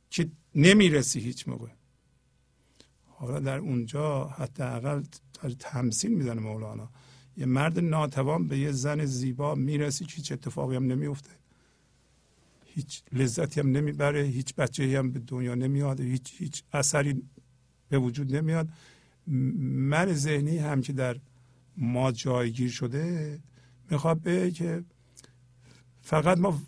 که نمی‌رسی هیچ موقع. حالا در اونجا حداقل تمثیل می‌زنه مولانا. یه مرد ناتوان به یه زن زیبا می‌رسی که هیچ اتفاقی هم نمیفته هیچ لذتی هم نمی‌بره هیچ بچه هم به دنیا نمیاد هیچ هیچ اثری به وجود نمیاد. من ذهنی هم که در ما جایگیر شده می‌خواد به که فقط ما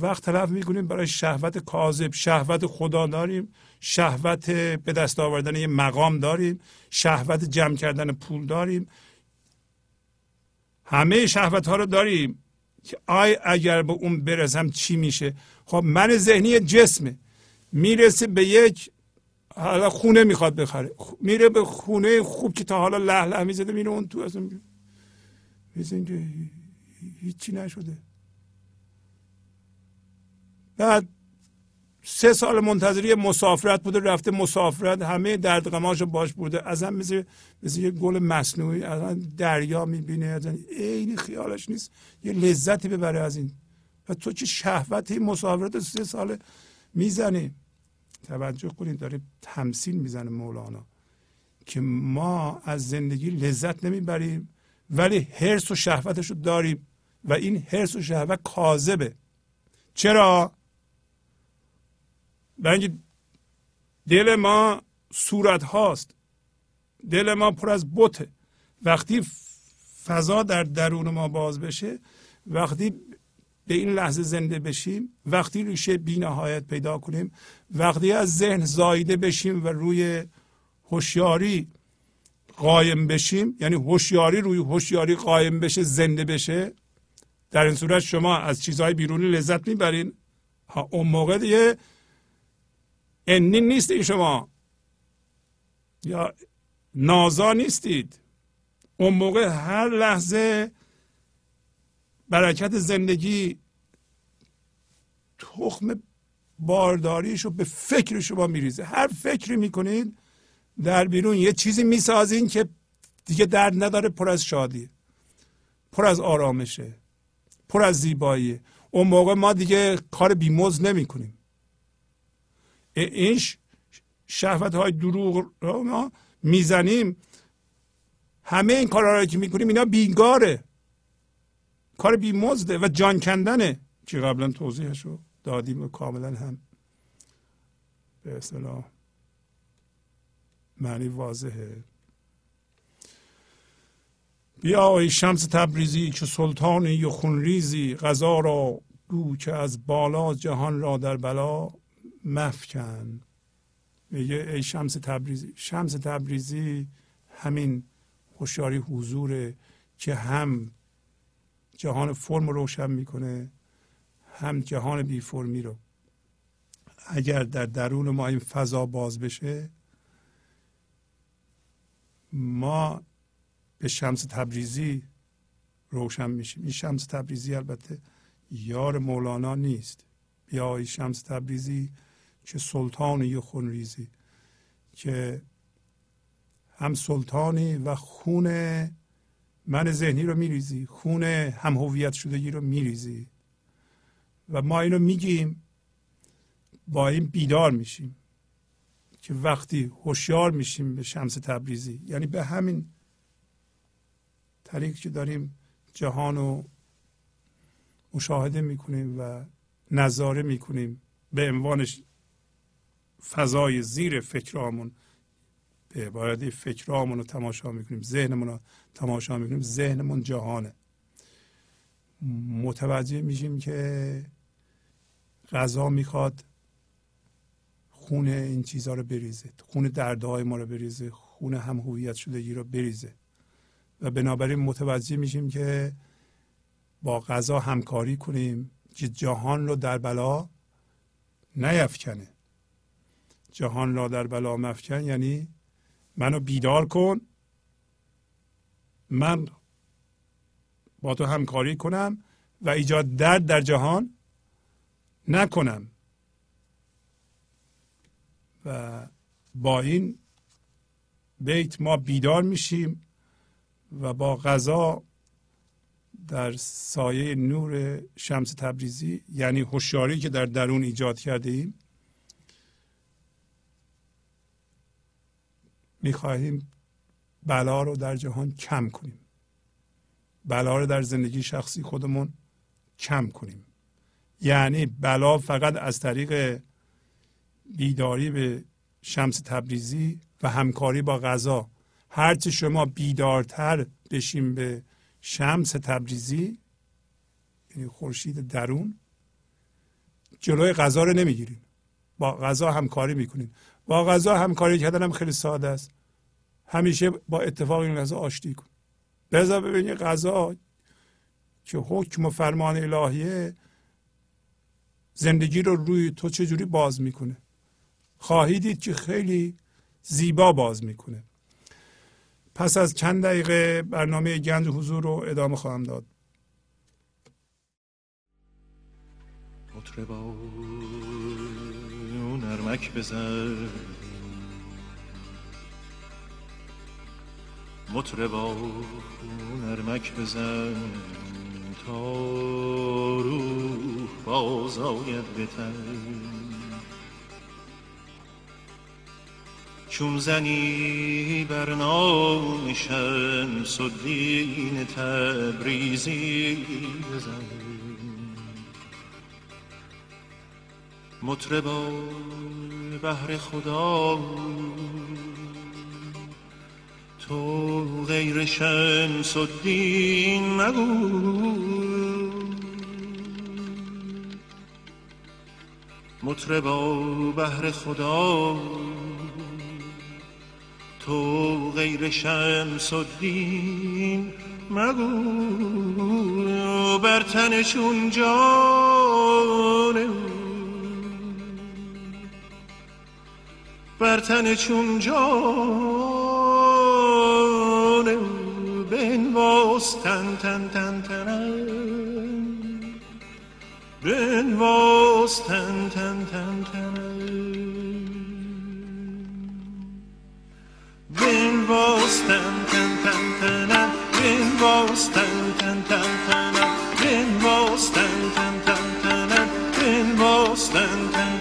وقت تلف می‌کنیم برای شهوت کاذب شهوت خدا داریم شهوت به دست آوردن یه مقام داریم شهوت جمع کردن پول داریم. همه شهوت ها رو داریم. که آی اگر به اون برسم چی میشه؟ خب من ذهنی جسمه. می‌رسه به یک حالا خونه می‌خواد بخره. میره به خونه خوب که تا حالا له له می‌زده میره اون تو اصلا میزن که هیچی نشده. بعد سه سال منتظری مسافرت بوده رفته مسافرت همه درد غماش باش بوده. از هم مثل, مثل یه گل مصنوعی از دریا می‌بینه از این خیالش نیست. یه لذتی ببره از این. و تو چه شهوت مسافرت سه سال می‌زنی. توجه کنید داره تمثیل می‌زنه مولانا. که ما از زندگی لذت نمی‌بریم ولی حرس و شهوتش رو داریم. و این حرس و شهوت کاذبه. چرا؟ برای دل ما صورت هاست. دل ما پر از بته وقتی فضا در درون ما باز بشه وقتی به این لحظه زنده بشیم وقتی ریشه بینهایت پیدا کنیم وقتی از ذهن زایده بشیم و روی هوشیاری قایم بشیم یعنی هوشیاری روی هوشیاری قایم بشه زنده بشه در این صورت شما از چیزهای بیرونی لذت می‌برین. اون موقع دیگه انی نیستید شما. یا نازا نیستید. اون موقع هر لحظه برکت زندگی تخم بارداریش رو به فکر شما میریزه. هر فکری می‌کنید در بیرون یه چیزی می‌سازین که دیگه درد نداره پر از شادی پر از آرامشه پر از زیبایی. اون موقع ما دیگه کار بیموز نمی کنیم این شهوت های دروغ رو ما می‌زنیم. همه این کارها رو که می‌کنیم اینا بیگاره. کار بیمزده و جان کندنه. که قبلا توضیحش رو دادیم و کاملا هم به اصطلاح معنی واضحه. بیا ای شمس تبریزی که سلطانی و خونریزی غذا را گو که از بالا جهان را در بلا. مفکن میگه ای شمس تبریزی. شمس تبریزی همین هوشیاری حضوره که هم جهان فرم روشن می‌کنه هم جهان بی فرمی رو. اگر در درون ما این فضا باز بشه ما به شمس تبریزی روشن میشیم. این شمس تبریزی البته یار مولانا نیست. یا شمس تبریزی چه سلطانی خونریزی که هم سلطانی و خون من ذهنی رو میریزی خون هم هویت شدگی رو میریزی. و ما اینو میگیم با این بیدار میشیم که وقتی هوشیار میشیم به شمس تبریزی. یعنی به همین طریق که داریم جهان رو مشاهده می‌کنیم و نظاره می‌کنیم به عنوانش فضای زیر فکرامون. به عبارت فکرامون رو تماشا می‌کنیم. ذهنمون رو تماشا می‌کنیم. ذهنمون جهانه. متوجه میشیم که غذا می‌خواد خون این چیزها رو بریزه. خون دردهای ما رو بریزه. خون هم هویت شدگی رو بریزه. و بنابراین متوجه میشیم که با غذا همکاری کنیم که جهان رو در بلا نیفکنه. جهان را در بلا مفکن یعنی منو بیدار کن. من با تو همکاری کنم و ایجاد درد در جهان نکنم. و با این بیت ما بیدار میشیم و با غذا در سایه نور شمس تبریزی یعنی هوشیاری که در درون ایجاد کرده ایم می‌خواهیم بلا رو در جهان کم کنیم. بلا رو در زندگی شخصی خودمون کم کنیم. یعنی بلا فقط از طریق بیداری به شمس تبریزی و همکاری با غذا. هرچه شما بیدارتر بشیم به شمس تبریزی یعنی خورشید درون جلوی غذا رو نمی‌گیریم. با غذا همکاری می‌کنیم. با غذا همکاری کردن هم خیلی ساده است. همیشه با اتفاق این غذا آشتی کن. بذار ببینی غذا که حکم و فرمان الهیه زندگی رو روی تو چجوری باز می‌کنه. خواهی دید که خیلی زیبا باز می‌کنه. پس از چند دقیقه برنامه گنج حضور رو ادامه خواهم داد. مطربا نرمک بزن. مطربا نرمک بزن تا روح باز آید چون زنی بر نام شمس الدین تبریزی بزن. مطربا بهر خدا تو غیر شمس الدین مگو مطربا بهر خدا. تو غیر شمس الدین مگو بر تن چون بر تن چون جان بین واس تن تن تن تن بین واس تن تن تن تن بین واس تن تن تن تن بین واس تن تن تن تن بین واس تن تن تن تن بین واس تن تن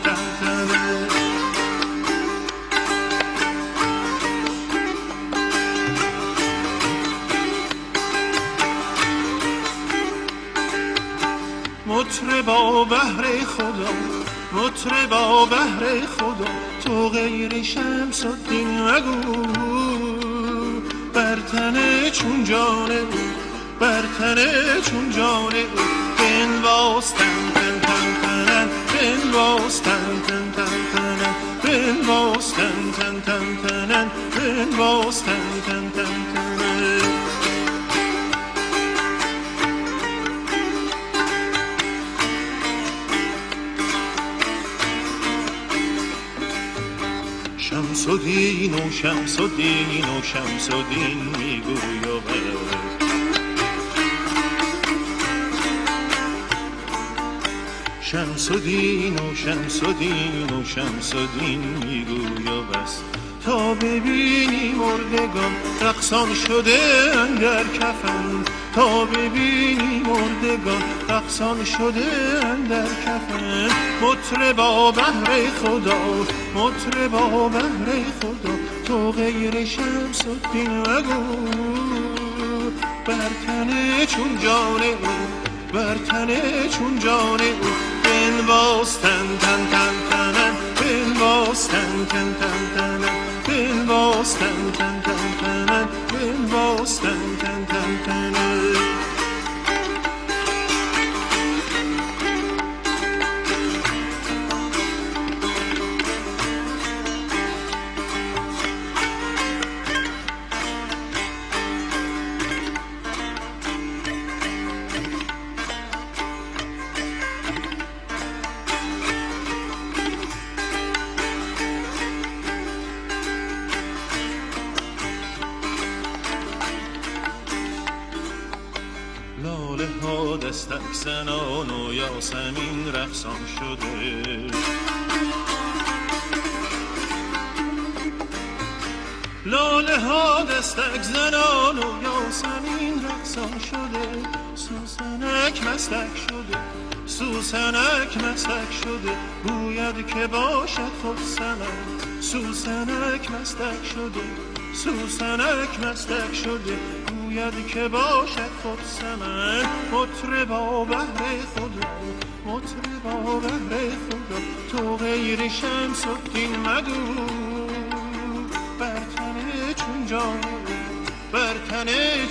مطربا بهر خدا مطربا بهر خدا تو غیر شمس الدین مگو. بر تن چون جان او بر تن چون جان او بنواز تن تن تن تنن بنواز تن تن تن تنن بنواز تن تن تن تنن بنواز تن تن تن شمس و دین و شمس و دین و شمس و دین شمس و دین و شمس و دین و شمس و دین بس تا ببینی مردگان رقصان شده در کفن تا ببینی مردگان رقصان شده در کفن. مطربا بهر خدا مطربا بهر خدا تو غیر شمس الدین مگو بر چون جان او بر تن چون جان او. بنواز تن تن تن تنن بنواز تن تن تن تنن. بنواز تن تن تن تنن بنواز تن تن تن یاسمین رقصان شده. لاله ها دستک زنان و یاسمین رقصان شده. سوسنک مستک شده. سوسنک مستک شده. گوید که باشد خود سمن سوسنک مستک شده. سوسنک مستک شده. گوید که باشد خود سمن. مطر با بهر خدا با بهر خدا تو غیر شمس و دین مگو بر تن چون جان بر تن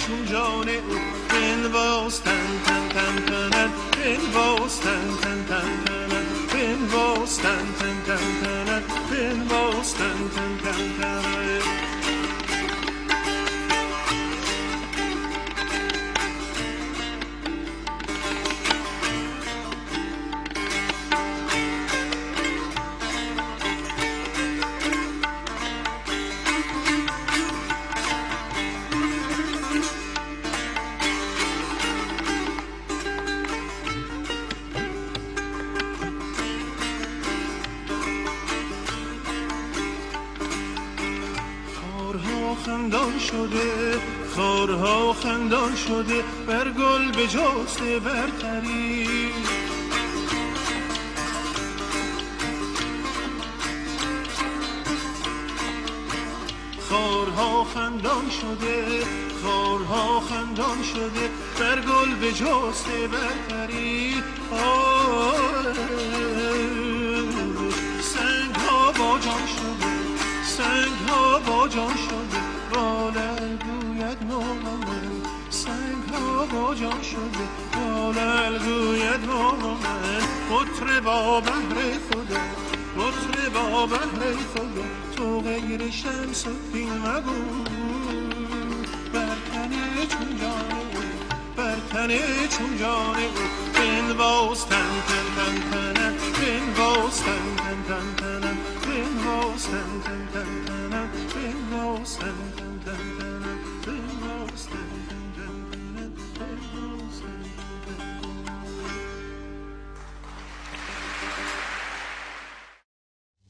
چون جان او. بنواز تن تن تن تنن. بنواز تن تن تن تنن. بنواز تن تن تن تنن. بنواز تن تن تن تنن. شده بر گل به جسته برتری. خارها خندان شده خارها خندان شده بر گل به جسته برتری. سنگ ها با جان شده سنگ ها با جان شده بالل گوید مومن با جان شده بالل گوید مومن مطر با بهر خدا مطر با بهر خدا. تو غیر شمس الدین مگو بر تن چون جان او بر تن چون جان او. بنواز تن تن تن تنن بنواز تن تن تن تنن بنواز تن تن تن تن تن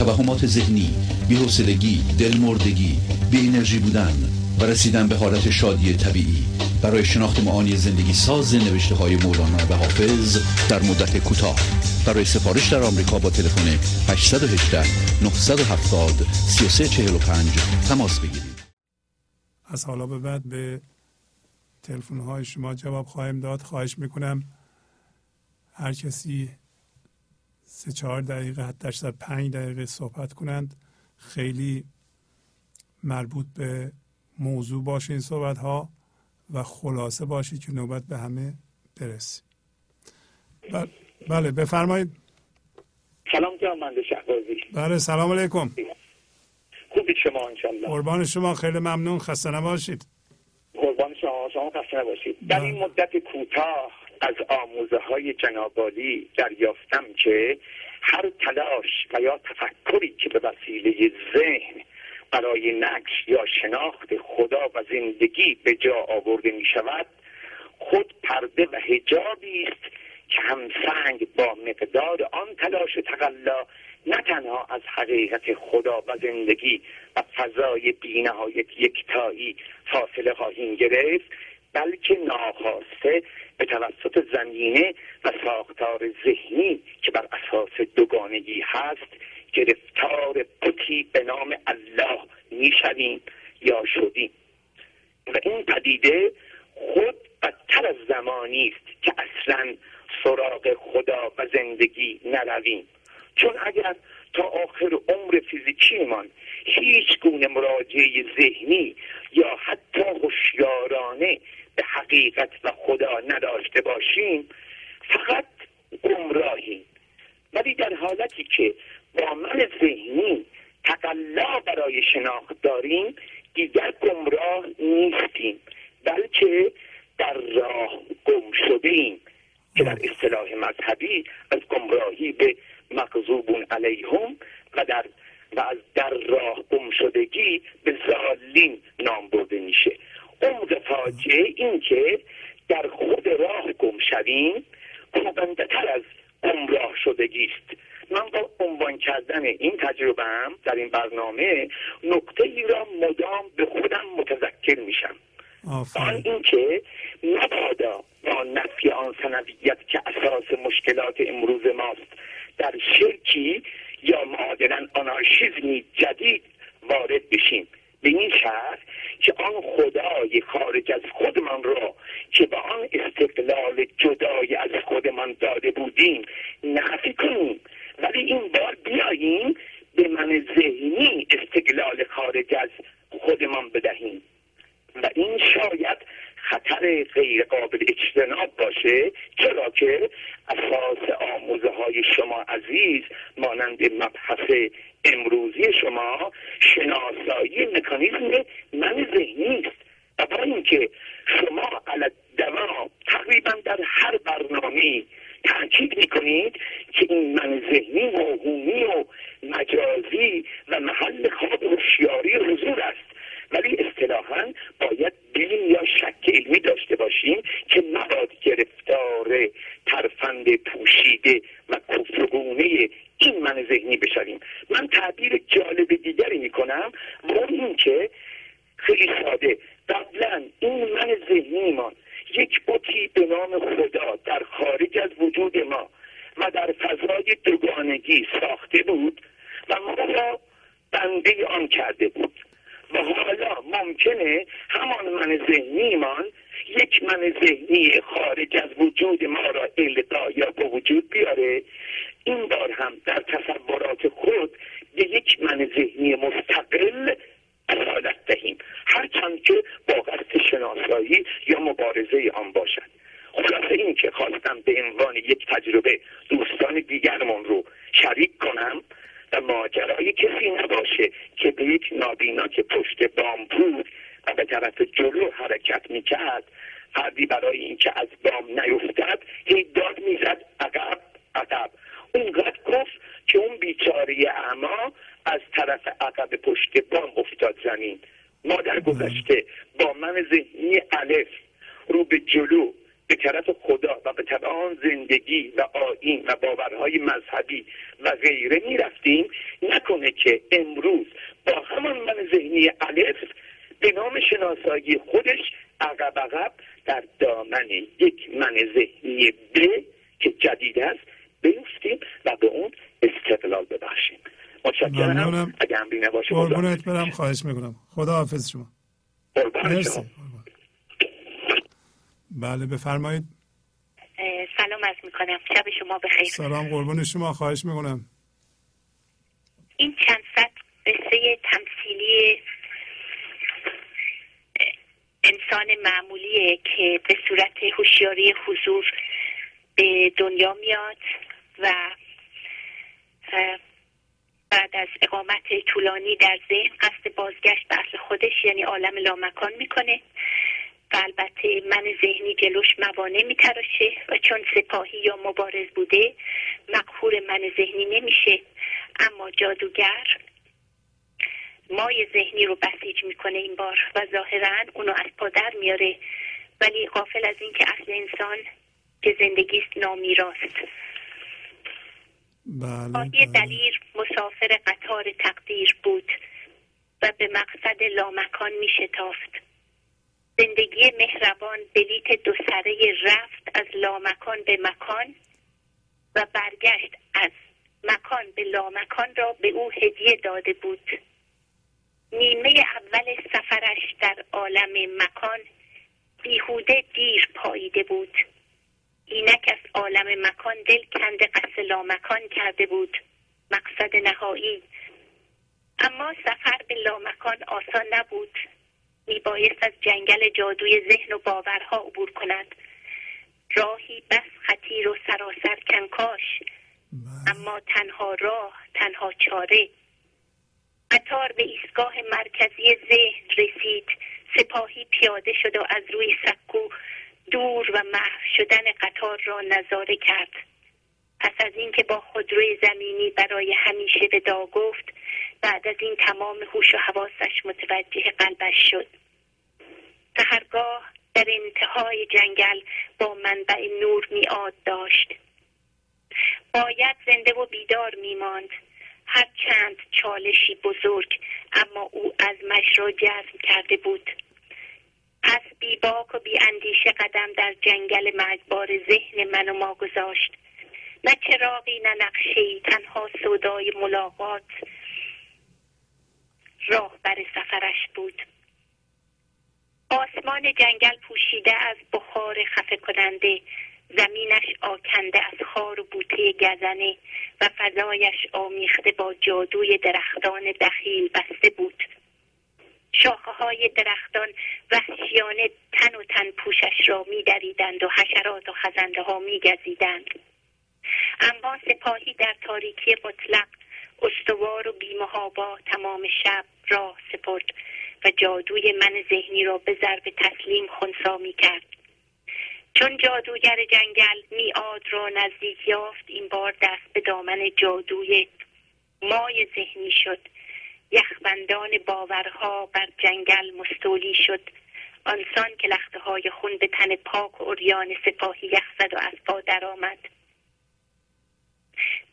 توهمات ذهنی بی‌حوصلگی دلمردگی بی انرژی بودن و رسیدن به حالت شادی طبیعی. برای شناخت معانی زندگی ساز نوشته های مولانا و حافظ در مدت کوتاه. برای سفارش در آمریکا با تلفن 818 970 3345 تماس بگیرید. از حالا به بعد به تلفن های شما جواب خواهیم داد. خواهش می‌کنم هر کسی سه چهار دقیقه حتی در پنج دقیقه صحبت کنند. خیلی مربوط به موضوع باشه این صحبت ها و خلاصه باشه که نوبت به همه برسه ب- بله بفرمایید. سلام جناب مهندس شهبازی. بله سلام علیکم. خوبید شما انشالله قربان شما خیلی ممنون خسته نباشید. قربان شما شما خسته نباشید. در بله. این مدت کوتاه از آموزه های جنابالی دریافتم که هر تلاش و یا تفکری که به وسیله ذهن برای نقش یا شناخت خدا و زندگی به جا آورده می شود خود پرده و هجابی است که همسنگ با مقدار آن تلاش و تقلا نه تنها از حقیقت خدا و زندگی و فضای بینهایت یکتایی فاصله خواهیم گرفت بلکه ناخواسته به توسط زمینه و ساختار ذهنی که بر اساس دوگانگی هست گرفتار بتی به نام الله می‌شویم یا شدیم. و این پدیده خود بدتر از زمانی است که اصلا سراغ خدا و زندگی نرویم. چون اگر تا آخر عمر فیزیکیمان هیچ گونه مراجعه ذهنی یا حتی هوشیارانه به حقیقت و خدا نداشته باشیم فقط گمراهیم ولی در حالتی که با من ذهنی تقلا برای شناخت داریم دیگر گمراه نیستیم بلکه در راه گم شده ایم که در اصطلاح مذهبی از گمراهی به مغضوبون علیهم و در و از در راه گم شدگی به زالین نام برده میشه. عمق فاجعه این که در خود راه گم شویم کوبنده تر از گمراه شدگی است. من با عنوان کردن این تجربه هم در این برنامه نقطه ای را مدام به خودم متذکر میشم. آن اینکه مبادا با نفی آن سندیت که اساس مشکلات امروز ماست در شرکی یا معادلا آنارشیزمی جدید وارد بشیم. به این شهر که آن خدای خارج از خودمان را که به آن استقلال جدای از خودمان داده بودیم نفی کنیم. ولی این بار بیاییم به من ذهنی استقلال خارج از خودمان بدهیم. و این شاید خطر غیر قابل اجتناب باشه چرا که اساس آموزه های شما عزیز مانند مبحث امروزی شما شناسایی مکانیزم من ذهنی است. و اینکه شما علت دوام تقریبا در هر برنامه تاکید می‌کنید که این من ذهنی موهومی و مجازی و محل خواب هوشیاری حضور است. ولی اصطلاحا باید بیم یا شک علمی داشته باشیم که مباد گرفتار ترفند پوشیده و کفرگونه این من ذهنی بشویم. من تعبیر جالب دیگری می‌کنم و این که خیلی ساده. قبلا این من ذهنیمان یک بطی به نام خدا در خارج از وجود ما و در فضای دوگانگی ساخته بود و ما را بنده آن کرده بود. و حالا ممکنه همان من ذهنیمان یک من ذهنی خارج از وجود ما را القا یا به وجود بیاره. این بار هم در تصورات خود به یک من ذهنی مستقل اصالت دهیم. هرچند که با قصد شناسایی یا مبارزه آن باشد. خلاصه این که خواستم به عنوان یک تجربه دوستان دیگرمان رو شریک کنم و ماجرای کسی نباشه که به یک نابینا که پشت بام بود و به طرف جلو حرکت می‌کرد. فردی برای اینکه از بام نیفتد هی داد می‌زد. عقب عقب. اونقدر گفت که اون بیچاره اعما از طرف عقب پشت بام افتاد زمین. ما در گذشته با من ذهنی الف رو به جلو به طرف خدا و به طرف آن زندگی و آین و باورهای مذهبی و غیره می رفتیم نکنه که امروز با همان من ذهنی الف به نام شناسایی خودش عقب عقب در دامن یک من ذهنی ب که جدید است بیفتیم و به اون استقلال ببخشیم. متشکرم. ممنونم. اگه امری نباشه قربونت برم خواهش می‌کنم. خدا حافظ شما. مرسی. بله بفرمایید. سلام از می‌کنم. شب شما بخیر. سلام قربون شما. خواهش می‌کنم. این چند صد قصه تمثیلی انسان معمولیه که به صورت هوشیاری حضور به دنیا میاد و بعد از اقامت طولانی در ذهن قصد بازگشت به اصل خودش یعنی عالم لامکان می‌کنه و البته من ذهنی جلوش موانع میتراشه و چون سپاهی یا مبارز بوده مقهور من ذهنی نمیشه. اما جادوگر مای ذهنی رو بسیج می‌کنه این بار و ظاهرا اونو از پادر میاره. ولی غافل از اینکه اصل انسان که زندگیست نامیراست. بله, بله. دلیر مسافر قطار تقدیر بود و به مقصد لامکان می شتافت زندگی مهربان بلیت دو سره رفت از لامکان به مکان و برگشت از مکان به لامکان را به او هدیه داده بود. نیمه اول سفرش در عالم مکان بیهوده دیر پاییده بود. اینک از عالم مکان دل کنده قصد لامکان کرده بود. مقصد نهایی. اما سفر به لامکان آسان نبود. میبایست از جنگل جادوی ذهن و باورها عبور کند. راهی بس خطیر و سراسر کنکاش. اما تنها راه تنها چاره قطار به ایستگاه مرکزی ذهن رسید. سپاهی پیاده شد و از روی سکو دور و محو شدن قطار را نظاره کرد. پس از اینکه با خودروی زمینی برای همیشه ودا گفت بعد از این تمام هوش و حواسش متوجه قلبش شد. سهرگاه در انتهای جنگل با منبع نور میاد داشت. باید زنده و بیدار میماند. هر چند چالشی بزرگ اما او از را جزم کرده بود. پس بی باک و بی اندیشه قدم در جنگل مرگبار ذهن من و ما گذاشت. نه چراغی نه نقشهای تنها صدای ملاقات راه بر سفرش بود. آسمان جنگل پوشیده از بخار خفه کننده زمینش آکنده از خار و بوته گزنه و فضایش آمیخته با جادوی درختان دخیل بسته بود شاخه های درختان وحشیانه تن و تن پوشش را می دریدند و حشرات و خزنده ها می گزیدند. اما سپاهی در تاریکی مطلق استوار و بیمهابا تمام شب راه سپرد و جادوی من ذهنی را به ضرب تسلیم خونسا می کرد چون جادوگر جنگل میاد را نزدیک یافت این بار دست به دامن جادوی مای ذهنی شد. یخبندان باورها بر جنگل مستولی شد. آنسان که لخته های خون به تن پاک و اریان سپاهی یخ زد و از پا درآمد.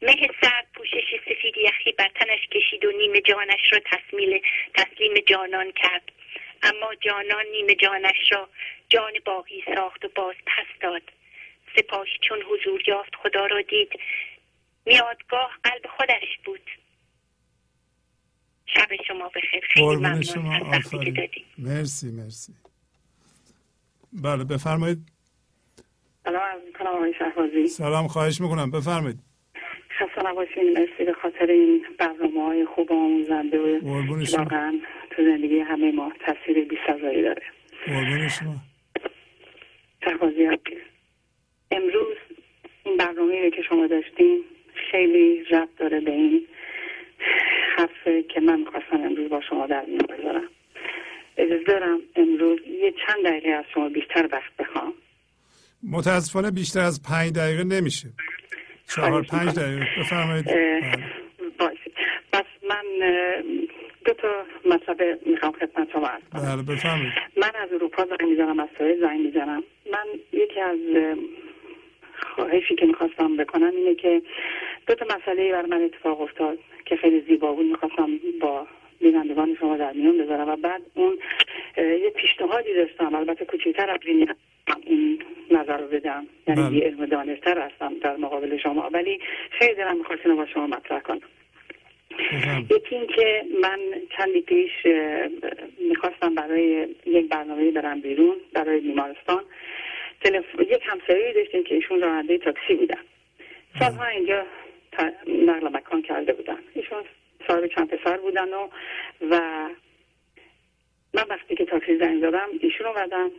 مه سرد پوشش سفید یخی بر تنش کشید و نیمه جانش را تسلیم جانان کرد. اما جانان نیمه جانش را جان باقی ساخت و باز پس داد. سپاهی چون حضور یافت خدا را دید. میادگاه قلب خودش بود. شب شما بخیر. خیلی ممنون شما مرسی مرسی. بله بفرمایید. سلام سلام خواهش می‌کنم. بفرمایید. خسته نباشین. مرسی به خاطر این برنامه های خوب آموزنده. و واقعا تو زندگی همه ما تاثیر بی سزایی داره امروز این برنامه که شما داشتین خیلی ربط داره به این حرفه که من می‌خواستم امروز با شما در میان بذارم. اجازه دارم امروز یه چند دقیقه از شما بیشتر وقت بخوام. متاسفانه بیشتر از پنج دقیقه نمیشه. چهار پنج دقیقه. بفرمایید. بس من دو تا مطلب می‌خوام خدمت شما بله بفرمایید. من از اروپا زنگ می‌زنم از سایه زنگ می‌زنم. من یکی از خواهشی که می‌خواستم بکنم اینه که دو تا مسئله بر من اتفاق افتاد که خیلی زیبا بود. می‌خواستم با بینندگان شما در میون بذارم و بعد اون یه پیشنهادی داشتم. البته کوچکتر از این نظر رو بدم. یعنی بله. علم دانشتر هستم در مقابل شما. ولی خیلی دلم می‌خواست با شما مطرح کنم. یکی این که من چندی پیش می‌خواستم برای یک برنامه برم بیرون برای بیمارستان. یک همسایه داشتیم که ایشون راننده تاکسی بودن. سالها اینجا نقل مکان کرده بودن. ایشون صاحب چند پسر بودن و و من وقتی که تاکسی زنگ زدم ایشون رو بدم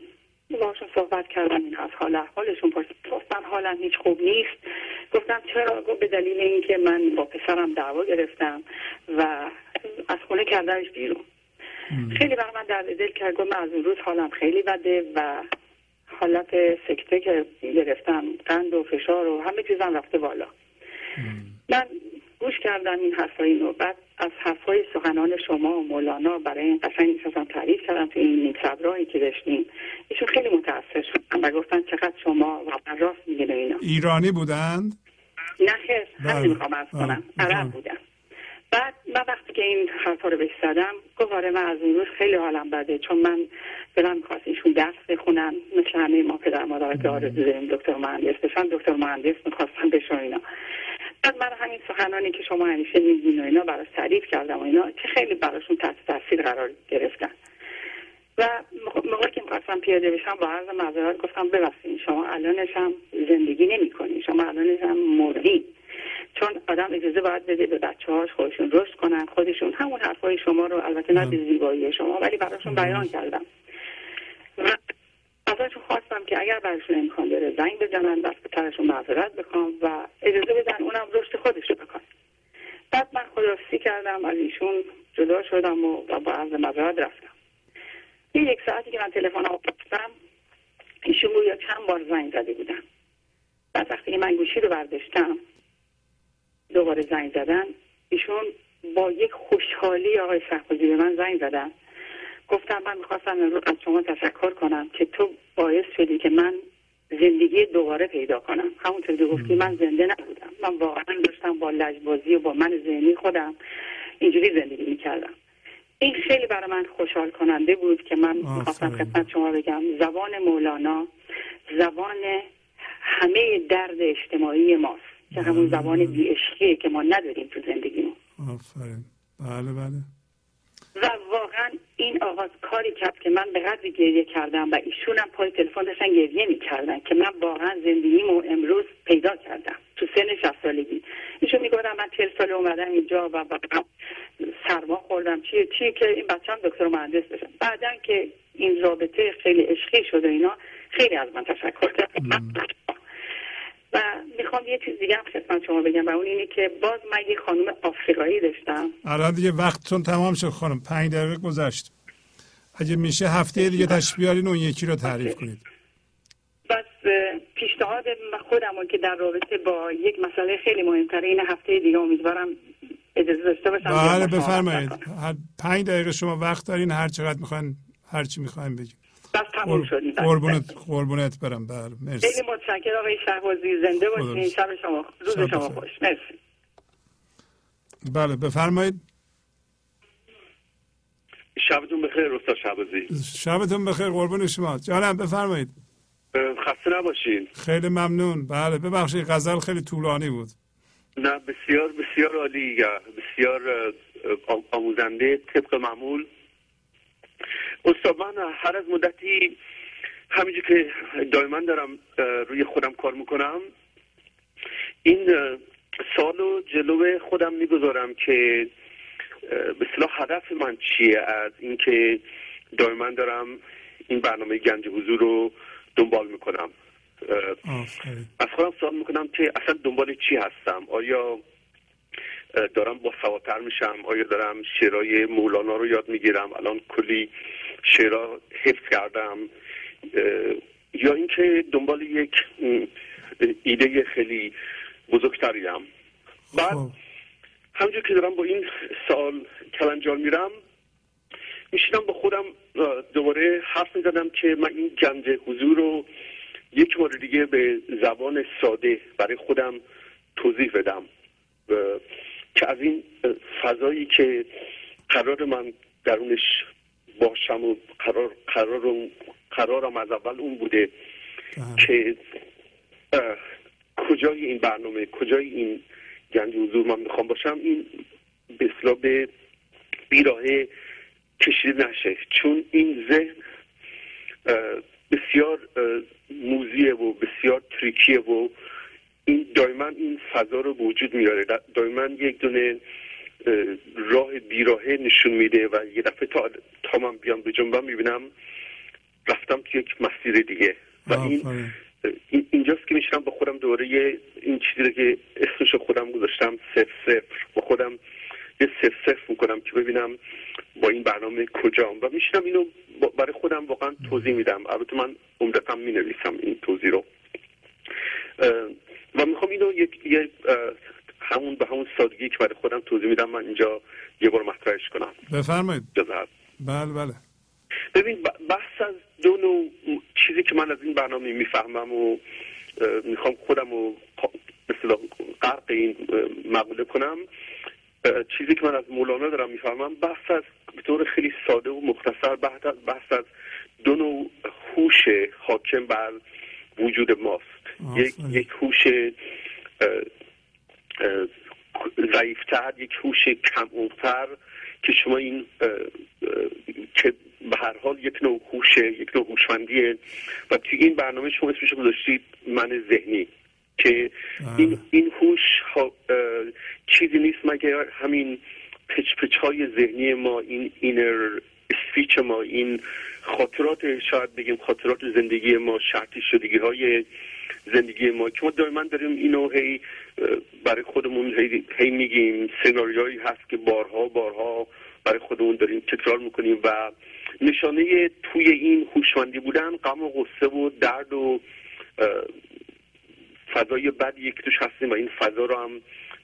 باشون صحبت کردم این از حال احوالشون پرسید. گفتن حالا هیچ خوب نیست. گفتم چرا؟ گفت به دلیل اینکه من با پسرم دعوا گرفتم و از خونه کردنش بیرون. خیلی برای من در دل کرد. گفت من از اون روز حالم خیلی بده و حالت سکته که گرفتم قند و فشار و همه چیزم رفته بالا. من گوش کردم این حرفای رو بعد از حرفای سخنان شما و مولانا برای این قشنگ نشستم تعریف کردم تو این نیم که داشتیم. ایشون خیلی متاثر شدن و گفتن چقدر شما واقعا راست میگین اینا. ایرانی بودند نه خیر. همین بله. می‌خوام از کنم. عرب بودن بعد من وقتی که این حرفا رو بهش زدم گفت آره من از اون روز خیلی حالم بده. چون من دلم می‌خواست ایشون درس بخونن مثل همه ما پدر مادر که آرزو داریم دکتر مهندس بشن دکتر مهندس می‌خواستن بشن اینا. بعد من همین سخنانی که شما همیشه میگین و اینا براش تعریف کردم و اینا که خیلی براشون تحت تاثیر قرار گرفتن. و موقعی که می‌خواستم پیاده بشم با عرض معذرت گفتم ببخشید شما الانش هم زندگی نمی شما الانش هم مردین چون آدم اجازه باید بده به بچه هاش خودشون رشد کنن خودشون. همون حرفای شما رو البته نه به زیبایی شما ولی براشون بیان کردم. و ازشون خواستم که اگر برشون امکان داره زنگ بزنن دست به ترشون معذرت بخوام و اجازه بدن اونم رشد خودش رو بکنه. بعد من خدافسی کردم از ایشون جدا شدم و, با عرض معذرت رفتم. این یک ساعتی که من تلفن رو گفتم ایشون گویا چند بار زنگ زده بودن. بعد وقتی من گوشی رو برداشتم دوباره زنگ زدن ایشون با یک خوشحالی آقای شهبازی به من زنگ زدن. گفتم من می‌خواستم امروز از شما تشکر کنم که تو باعث شدی که من زندگی دوباره پیدا کنم. همونطور که گفتی من زنده نبودم. من واقعا داشتم با لجبازی و با من ذهنی خودم اینجوری زندگی می‌کردم. این خیلی برای من خوشحال کننده بود که من می‌خواستم خدمت شما بگم. زبان مولانا زبان همه درد اجتماعی ماست که همون زبان بیعشقیه که ما نداریم تو زندگیمون. آفرین. بله بله. و واقعا این آغاز کاری کرد که من به قدری گریه کردم و ایشون هم پای تلفن داشتن گریه می‌کردن که من واقعا زندگیمو امروز پیدا کردم تو سن 60 سالگی. ایشون می‌گفتن من 40 سال اومدم اینجا و واقعا سرما خوردم. چیه چیه که این بچه هم دکتر مهندس بشن. بعدا که این رابطه خیلی عشقی شد و اینا خیلی از من تشکر کردم. و می‌خوام یه چیز دیگه هم خدمت شما بگم و اون اینه که باز من یه خانم آفریقایی داشتم. الان دیگه وقتتون تمام شد خانم پنج دقیقه گذشت. اگه میشه هفته دیگه تشریف بیارین اون یکی رو تعریف کنید. بس پیشنهاد خودم که در رابطه با یک مسئله خیلی مهمتر این هفته دیگه امیدوارم اجازه داشته باشم. بله بفرمایید. پنج دقیقه شما وقت دارین هر چقدر می‌خواین هر چی می‌خواین بگیم بس تموم شدیم قربونت قربونت برم. بله مرسی. خیلی متشکرم آقای شهبازی. زنده باشین. شب شما. روز شب شما بخیر. خوش. مرسی. بله بفرمایید. شبتون بخیر استاد شعبازی شبتون بخیر قربون شما. جانم بفرمایید. خسته نباشین. خیلی ممنون. بله ببخشید غزل خیلی طولانی بود. نه بسیار بسیار عالی. بسیار آموزنده طبق معمول. استاد من هر از مدتی همینجور که دائما دارم روی خودم کار می‌کنم این سالو جلو خودم می‌گذارم که به اصطلاح هدف من چیه؟ از اینکه دائما دارم این برنامه گنج حضور رو دنبال می‌کنم. آفرین. از خودم سوال می‌کنم که اصلا دنبال چی هستم؟ آیا دارم با سواتر میشم آیا دارم شعرهای مولانا رو یاد می‌گیرم؟ الان کلی شعرها حفظ کردم. یا اینکه دنبال یک ایده خیلی بزرگتریم بعد خب. همونجور که دارم با این سال کلنجار میرم میشینم با خودم دوباره حرف می‌زدم که من این گنج حضور رو یک بار دیگه به زبان ساده برای خودم توضیح بدم. که از این فضایی که قرار من درونش باشم و قرار قرارم قرارم از اول اون بوده بله. که اه، کجای این برنامه کجای این گنج حضور من می‌خوام باشم این به اصطلاح به بیراهه کشیده نشه چون این ذهن بسیار موزیه و بسیار تریکیه و این دائما این فضا رو به وجود میاره. دائما یک دونه اه، راه بیراهه نشون میده و یه دفعه تا, تا من بیام به جنبم می‌بینم رفتم تو یک مسیر دیگه. و این اینجاست که میشنم با خودم دوره این چیزی رو که اسمش خودم گذاشتم صفر صفر. با خودم یه صفر صفر می‌کنم که ببینم با این برنامه کجام. و میشنم اینو برای خودم واقعا توضیح میدم. البته من عمدتا می نویسم این توضیح رو. و می‌خوام اینو یک یه اه، همون به همون سادگی که برای خودم توضیح میدم من اینجا یه بار مطرحش کنم. بفرمایید. بله بله. ببین بحث از دو نوع چیزی که من از این برنامه می‌فهمم و می‌خوام خودم رو غرق این مقوله کنم. چیزی که من از مولانا دارم می‌فهمم بحث از به طور خیلی ساده و مختصر بحث از, بحث از دو نوع هوش حاکم بر وجود ماست. یک. یک هوش ضعیفتر یک هوش کم عمق‌تر که شما این که به هر حال یک نوع هوشه یک نوع هوشمندیه و توی این برنامه شما اسمش رو گذاشتید من ذهنی که. این این هوش چیزی نیست مگر همین پچ پچ های ذهنی ما این اینر اسپیچ ما این خاطرات شاید بگیم خاطرات زندگی ما شرطی شدگی های زندگی ما. که ما دائما داریم اینو هی برای خودمون هی, هی میگیم سناریوهایی هست که بارها بارها برای خودمون داریم تکرار می‌کنیم و نشانه توی این هوشمندی بودن غم و غصه و درد و فضای بد یک توش هستیم و این فضا رو هم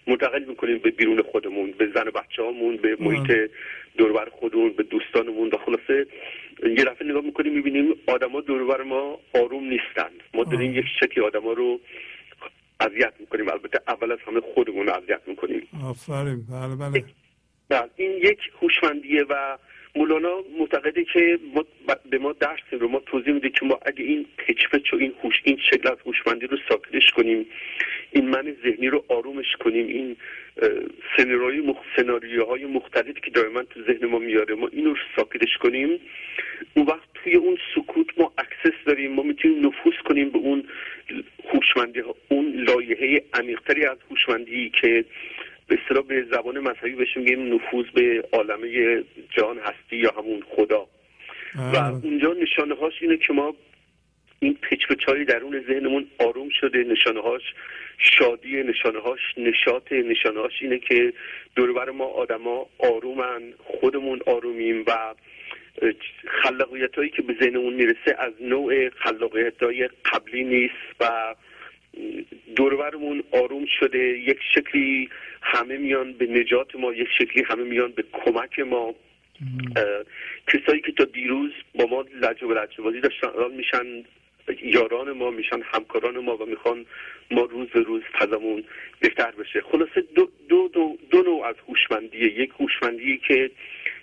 منتقل می‌کنیم به بیرون خودمون به زن بچه هامون به محیط دوربر خودمون به دوستانمون و خلاصه یه دفعه نگاه می‌کنیم می‌بینیم آدما دوربر ما آروم نیستن. ما داریم یک شکلی آدما رو اذیت می‌کنیم. البته اول از همه خودمون اذیت می‌کنیم. آفرین. بله بله. بله. این یک هوشمندیه و مولانا معتقده که ما به ما درس رو ما توضیح میده که ما اگه این پچ و این هوش این شکل از هوشمندی رو ساکتش کنیم این من ذهنی رو آرومش کنیم این سناریوهای مختلفی که دائما تو ذهن ما میاره ما اینو ساکتش کنیم. اون وقت توی اون سکوت ما access داریم ما می‌تونیم نفوذ کنیم به اون هوشمندی اون لایه عمیقتری از هوشمندی که به اصطلاح به زبان مذهبی بهش میگیم نفوذ به عالمه جان هستی یا همون خدا. و اونجا نشانه هاش اینه که ما این پچای درون ذهنمون آروم شده نشانه هاش شادی نشانه هاش نشاط نشانه هاش اینه که دوربر ما آدما آرومن خودمون آرومیم و خلاقیت هایی که به ذهنمون می‌رسه از نوع خلاقیت های قبلی نیست و دوربرمون آروم شده یک شکلی همه میان به نجات ما یک شکلی همه میان به کمک ما. کسایی که تا دیروز با ما لج و لجبازی داشتن میشن یاران ما میشن همکاران ما و می‌خوان ما روز به روز فضامون بهتر بشه. خلاصه دو, دو, دو, دو نوع از هوشمندیه. یک هوشمندی که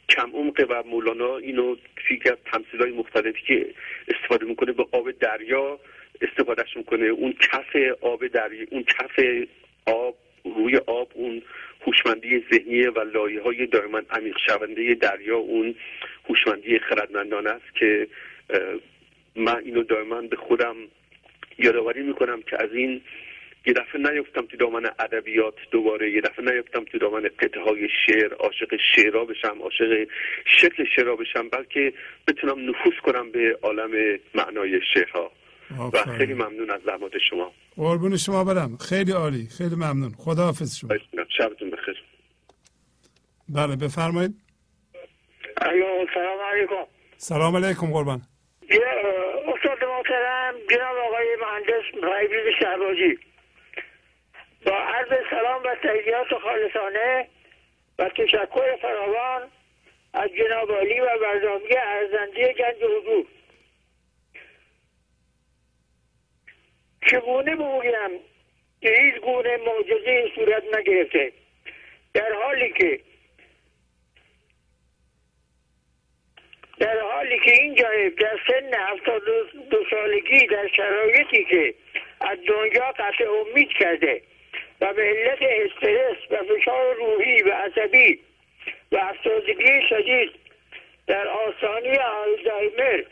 کم عمقه و مولانا اینو توی از تمثیل مختلفی که استفاده می‌کنه به آب دریا استفادهش می‌کنه. اون کف آب دریا اون کف آب روی آب اون هوشمندی ذهنی و لایه های دائما عمیق شونده دریا اون هوشمندی خردمندان است که من اینو دائما به خودم یادآوری می‌کنم که از این یه دفعه نیفتم تو دامن ادبیات دوباره یه دفعه نیفتم تو دامن قطعه های شعر عاشق شعرا بشم عاشق شکل شعرا بشم بلکه بتونم نفوذ کنم به عالم معنای شعرها. و خیلی ممنون از زحمات شما. قربون شما برم. خیلی عالی. خیلی ممنون. خداحافظ شما. شبتون بخیر. بله بفرمایید. سلام علیکم. سلام علیکم قربان. استاد محترم جناب آقای مهندس فیروز شهبازی. با عرض سلام و تحییات خالصانه و تشکر فراوان از جناب علی و برنامه ارزنده گنج حضور. چگونه بگویم که هیچ گونه معجزه صورت نگرفته در حالی که در حالی که این جایب در سن هفتاد دو سالگی در شرایطی که از دنیا قطع امید کرده و به علت استرس و فشار روحی و عصبی و افسردگی شدید در آسانی آلزایمر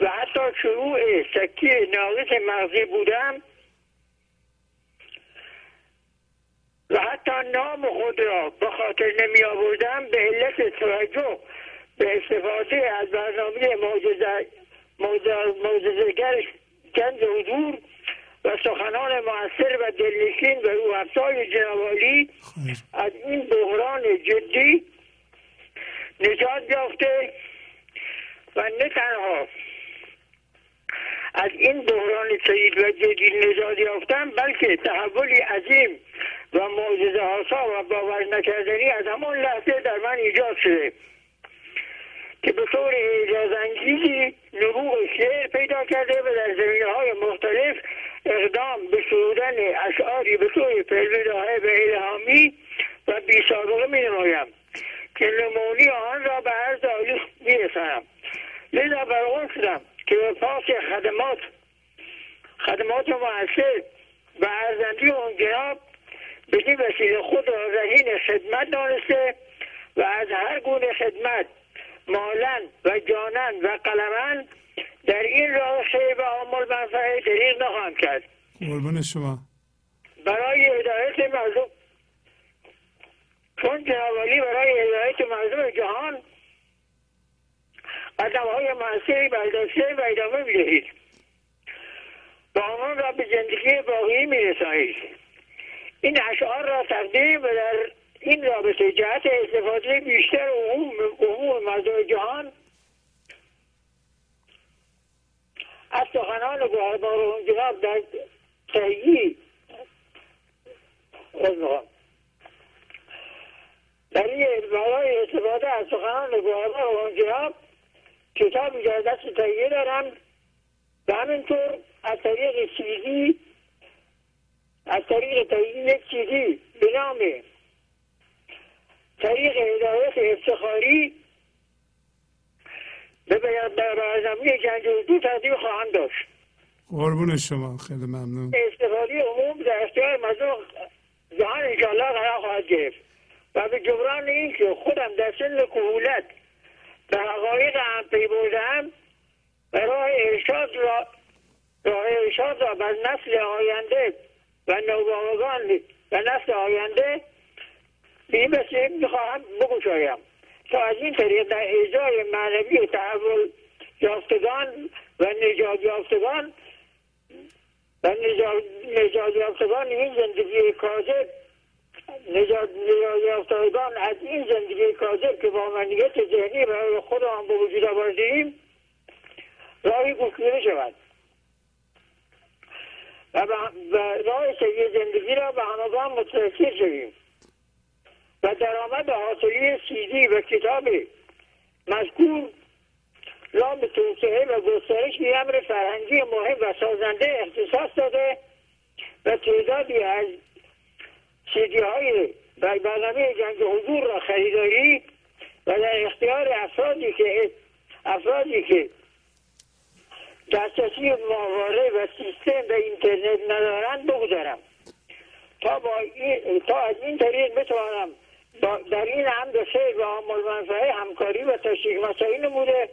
و حتی شروع سکتی ناقص مغزی بودم و حتی نام خود را به خاطر نمی آوردم به علت توجه به استفاده از برنامه موجزگر گنج حضور و سخنان موثر و دلنشین و رو افزای جنوالی از این بحران جدی نجات یافته و نه تنها. از این بحران سعید و جدی نجات یافتم بلکه تحولی عظیم و معجزه آسا و باور نکردنی از همان لحظه در من ایجاد شده. که به طور اعجاز نبوغ شعر پیدا کرده و در زمینه های مختلف اقدام به سرودن اشعاری به طور فعلوی به الهامی و بی سابقه می نمایم که نمونی آن را به عرض عالی می رسانم لذا برغم شدم که به پاس خدمات خدمات مؤثر و ارزندی اون جناب بدین وسیله خود را رهین خدمت دانسته و از هر گونه خدمت مالن و جانن و قلمن در این راه خیر و عمل منفعه دریغ نخواهم کرد. قربون شما. برای هدایت مردم چون جنابالی برای هدایت مردم جهان قدم های موثری برداشته و ادامه می‌دهید. و آنان را به زندگی باقی میرسانید. این اشعار را تقدیم و در این رابطه جهت استفاده بیشتر عموم, عموم مردم جهان. از سخنان گوهربار جناب در تهیی در این برای استفاده از سخنان گوهربار جناب کتاب در دست تهیه دارم. و همینطور از طریق سیدی از طریق تهیه یک سیدی به نام طریق هدایت افتخاری به برنامه جنگ اردو تقدیم خواهم داشت. قربون شما خیلی ممنون. استفاده عموم در اختیار مردم جهان انشاءالله قرار خواهد گرفت و به جبران این که خودم در سن کهولت به حقایق هم پی بردم و راه ارشاد را راه ارشاد را بر نسل آینده و نوباوگان و نسل آینده به این وسیله می‌خواهم بگشایم تا از این طریق در اجرای معنوی و تحول یافتگان و نجات یافتگان و نجات یافتگان این زندگی کاذب نجات یافتگان از این زندگی کاذب که با منیت ذهنی برای خودمان به وجود آوردیم راهی گشوده شود. و راه سوی زندگی را به همگان متوسل شویم. و درآمد حاصلی سیدی و کتاب مذکور را به توسعه و گسترش به امر فرهنگی مهم و سازنده اختصاص داده و تعدادی از سیدی های برنامه جنگ حضور را خریداری و در اختیار افرادی که افرادی که دسترسی ماهواره و سیستم و اینترنت ندارند بگذارم. تا, با این، تا از این طریق بتوانم در این هم خیر و عامل همکاری و تشریک مسایی نموده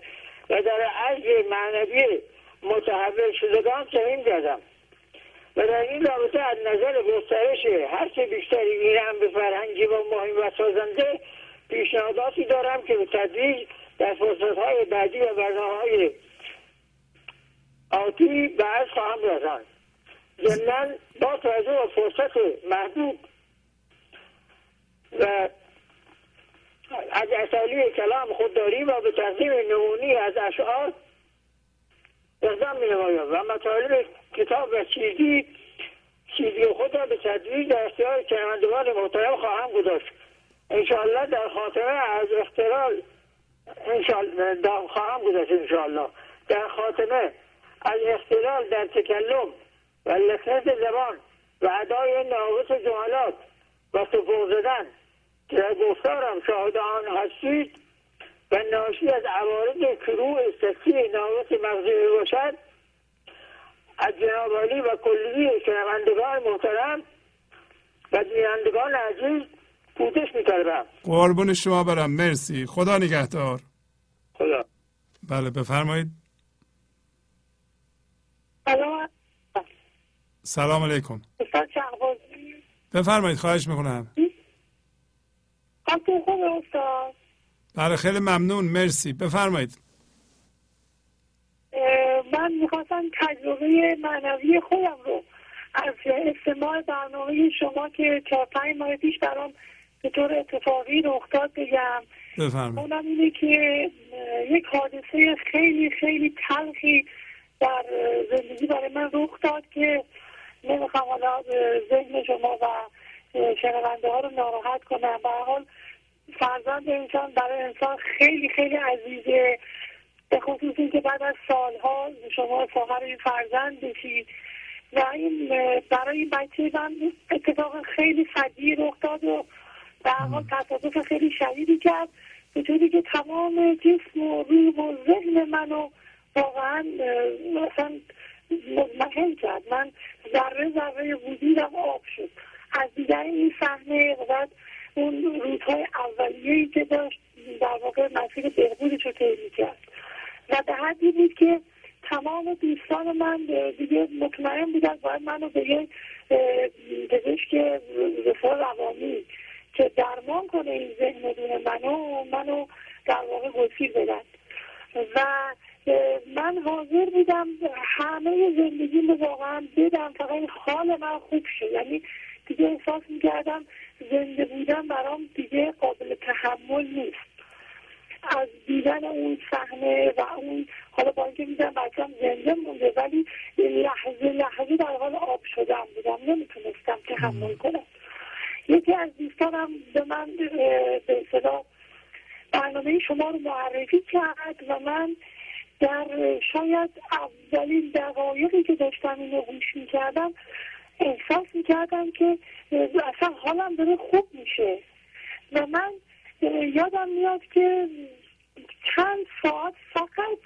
و در عجل معنوی متحول شدگان سهیم کردم. و در این رابطه از نظر گسترش هرچه بیشتری میرم به فرهنگی و مهم و سازنده پیشنهاداتی دارم که به تدریج در فرصتهای بعدی و برنامه های آتی به خواهم رساند. ضمنا با توجه به فرصت محدود و از اصالی کلام خود داریم و به تقدیم نمونی از اشعار اقدام می و مطالب کتاب و چیزی چیزی خود را به تدریج در اختیار شنوندگان محترم خواهم گذاشت. انشاءالله در خاطره از اختلال انشاءالله خواهم گذاشت انشاءالله. در خاتمه از اختلال در تکلم و لکنت زبان و ادای ناقص جملات و سپور زدن گفتارم شاهد آن هستید و ناشی از عوارض کروع سکسی ناقص مغزی باشد. از جنابالی و کلیه شنوندگان محترم و بینندگان عزیز پوزش میطلبم. قربون شما برم. مرسی. خدا نگهدار. خدا. بله بفرمایید. سلام. سلام علیکم. بفرمایید خواهش می‌کنم. تو خوب استاد. بله خیلی ممنون. مرسی. بفرمایید. من می‌خواستم تجربه معنوی خودم رو از استماع برنامه شما که چهار پنج ماه پیش برام به طور اتفاقی رخ داد بگم. بفرمایید. اونم اینه که یک حادثه خیلی خیلی تلخی در زندگی برای من رخ داد که نمی‌خوام حالا ذهن شما و شنونده ها رو ناراحت کنم. به حال فرزند انسان برای انسان خیلی خیلی عزیزه. به خصوص اینکه بعد از سالها شما صاحب این فرزند بشید. و این برای این بچه من اتفاق خیلی فدی رخ داد و در حال تصادف خیلی شدیدی کرد. به طوری که تمام جسم و روح و ذهن منو واقعا مثلا مطمئن کرد. من ذره ذره وجودم آب شد. از دیدن این صحنه و اون روزهای اولیه‌ای که داشت در واقع مسیر بهبودش رو طی کرد و به حدی بود که تمام دوستان من دیگه مطمئن بودن باید منو به یه پزشک رفاه روانی که درمان کنه این ذهن دون منو منو در واقع گسیل بدن. و من حاضر بودم همه زندگی رو واقعا بدم فقط این حال من خوب شد یعنی دیگه احساس می‌کردم زنده بودن برام دیگه قابل تحمل نیست. از دیدن اون صحنه و اون حالا با اینکه میدم بچم زنده مونده ولی لحظه لحظه در حال آب شدم بودم. نمی‌تونستم تحمل کنم. یکی از دوستانم به من به صدا برنامه شما رو معرفی کرد و من در شاید اولین دقایقی که داشتم اینو گوش می‌کردم احساس می‌کردم که اصلا حالم داره خوب میشه. و من یادم میاد که چند ساعت فقط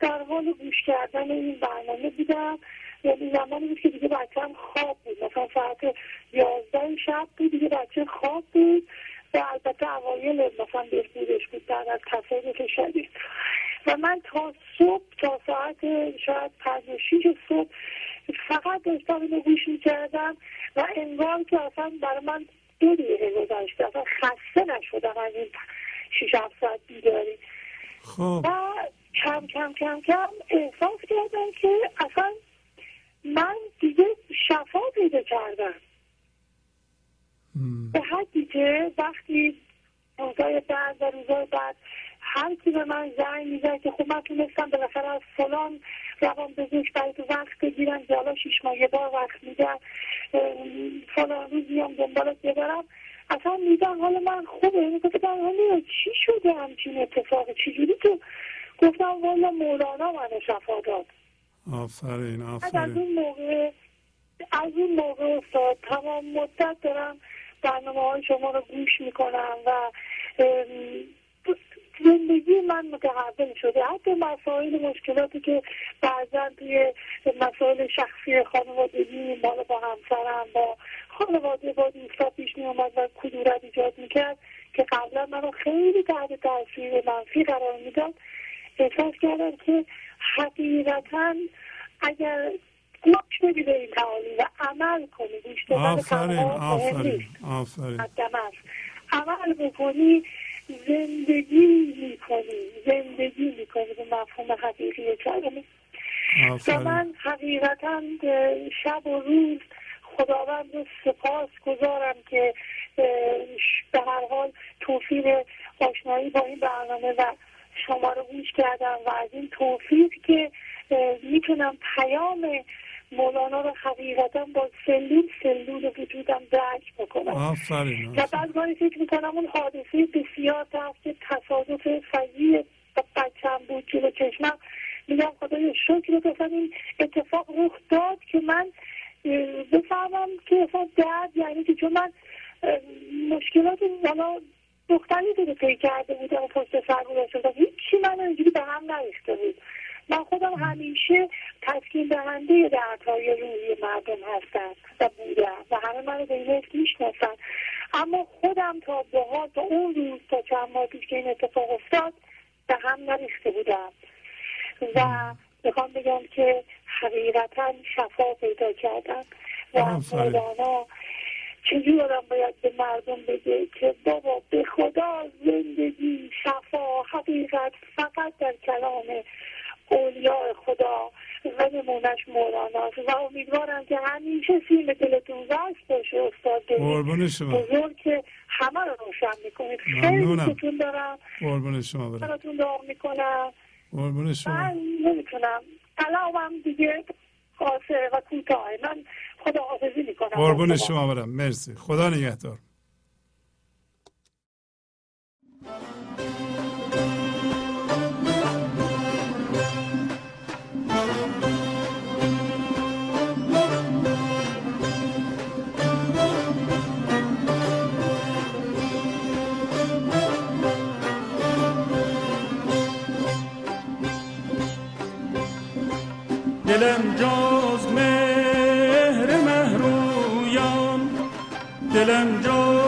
در حال گوش کردن این برنامه بودم. یعنی زمانی بود که دیگه بچه خواب بود. مثلا ساعت یازده شب بود دیگه بچه خواب بود. و البته اوایل مثلا بهبودش بود بعد از تصادف شدید و من تا صبح تا ساعت شاید پنج شیش صبح فقط داشتم اینو گوش می‌کردم و انگار که اصلا برای من دو دقیقه گذشته اصلا خسته نشدم از این شیش هفت ساعت بیداری. خب. و کم کم کم کم احساس کردم که اصلا من دیگه شفا پیدا کردم. به حدی که وقتی روزای بعد و روزای بعد هر کی به من زنگ می‌زد که خب من تونستم بالاخره از فلان روان پزشک برای تو وقت بگیرم که حالا شیش ماه یه بار وقت میدن فلان روز میام دنبالت ببرم اصلا میدم حالا من خوبه. یعنی گفتم حالا چی شده همچین اتفاق چجوری تو؟ گفتم والا مولانا من شفا داد. آفرین از آفرین. اون موقع از اون موقع استاد تمام مدت دارم برنامه های شما رو گوش می‌کنم و زندگی من متحول شده. حتی مسائل مشکلاتی که بعضا توی مسائل شخصی خانوادگی بالا با همسرم با خانواده با دوستا پیش می اومد و کدورت ایجاد می‌کرد که قبلا منو خیلی تحت تاثیر منفی قرار می‌داد. احساس کردم که حقیقتا اگر گوش بدی به این تعالیم و عمل کنی گوش دادن آفرین آفرین. آفرین. عمل بکنی زندگی می‌کنی زندگی می‌کنی به مفهوم حقیقی کلمه. و من حقیقتا شب و روز خداوند رو سپاس گذارم که به هر حال توفیق آشنایی با این برنامه و شما رو گوش کردم و از این توفیق که می‌تونم پیام مولانا رو حقیقتا با سلول سلول وجودم درک بکنم. آفرین و بعد گاهی فکر می‌کنم اون حادثه بسیار که تصادف فضی بچم بود جلو چشمم میگم خدای شکر که اصلا این اتفاق رخ داد که من بفهمم که اصلا درد یعنی که چون من مشکلات حالا مختلفی رو طی کرده بودم و پشت سر گذاشته هیچی من اینجوری به هم نریخته بود. من خودم همیشه تسکین دهنده دردهای روحی مردم هستم و بودم و همه منو به این می‌شناسن. اما خودم تا به حال تا اون روز تا چند ماه پیش که این اتفاق افتاد به هم نریخته بودم. و می‌خوام بگم که حقیقتا شفا پیدا کردم. و. مولانا چجور آدم باید به مردم بگه که بابا به خدا زندگی شفا حقیقت فقط در کلام اولیاء خدا و نمونش مولاناست و امیدوارم که همیشه سیم دلتون وصل باشه استاد بزرگ که همه رو روشن می‌کنید. خیلی. ستون دارم. قربون شما برم. براتون دعا می‌کنم. قربون شما. من نمی‌تونم. کلامم دیگه قاصر و کوتاه من خدا حافظی می‌کنم. قربون شما برم. مرسی. خدا نگهدار. دلم جز مهر مهرویان. دلم جز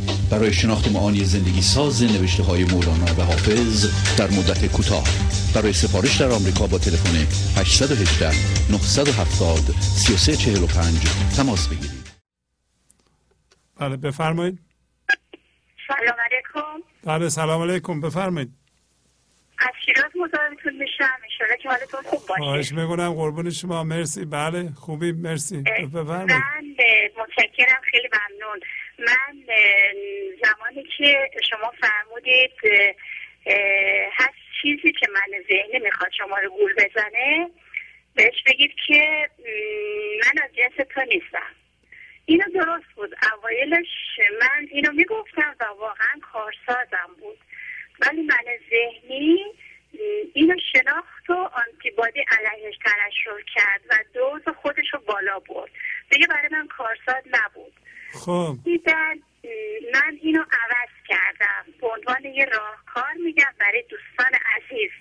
برای شناخت معانی زندگی ساز نوشته های مولانا و حافظ در مدت کوتاه. برای سفارش در آمریکا با تلفن 818 970 3345 تماس بگیرید. بله بفرمایید. سلام علیکم. بله سلام علیکم بفرمایید. از شیراز مزاحمتون میشم. انشالله که حالتون خوب باشه. خواهش می‌کنم قربون شما. مرسی. بله خوبی. مرسی. بفرمایید من اه، متشکرم خیلی ممنون من اه، زمانی که شما فرمودید اه، اه، هر چیزی که من ذهنی می‌خواد شما رو گول بزنه بهش بگید که م، من از جنس تو نیستم اینو درست بود اوایلش من اینو می‌گفتم و واقعا کارسازم بود ولی من ذهنی م، اینو شناخت و آنتیبادی علیهش ترشح کرد و دوز خودش رو بالا برد دیگه برای من کارساز نبود خب دیدن م، من اینو عوض کردم به عنوان یه راهکار میگم برای دوستان عزیز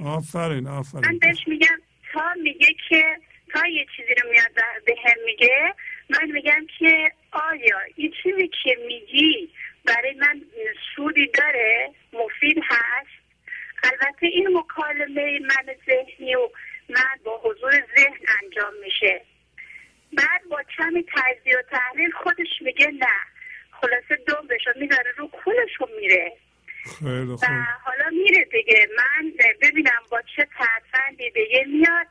آفرین من آفرین بهش میگم تا میگه که تا یه چیزی رو میاد به هم میگه من میگم که آیا این چیزی که میگی برای من سودی داره مفید هست البته این مکالمه من ذهنی و من با حضور ذهن انجام میشه بعد با کمی تجزیه و تحلیل خودش میگه نه خلاصه دنبش رو می‌ذاره رو کولش رو میره خیلی و خوب حالا میره دیگه من ببینم با چه ترفندی دیگه میاد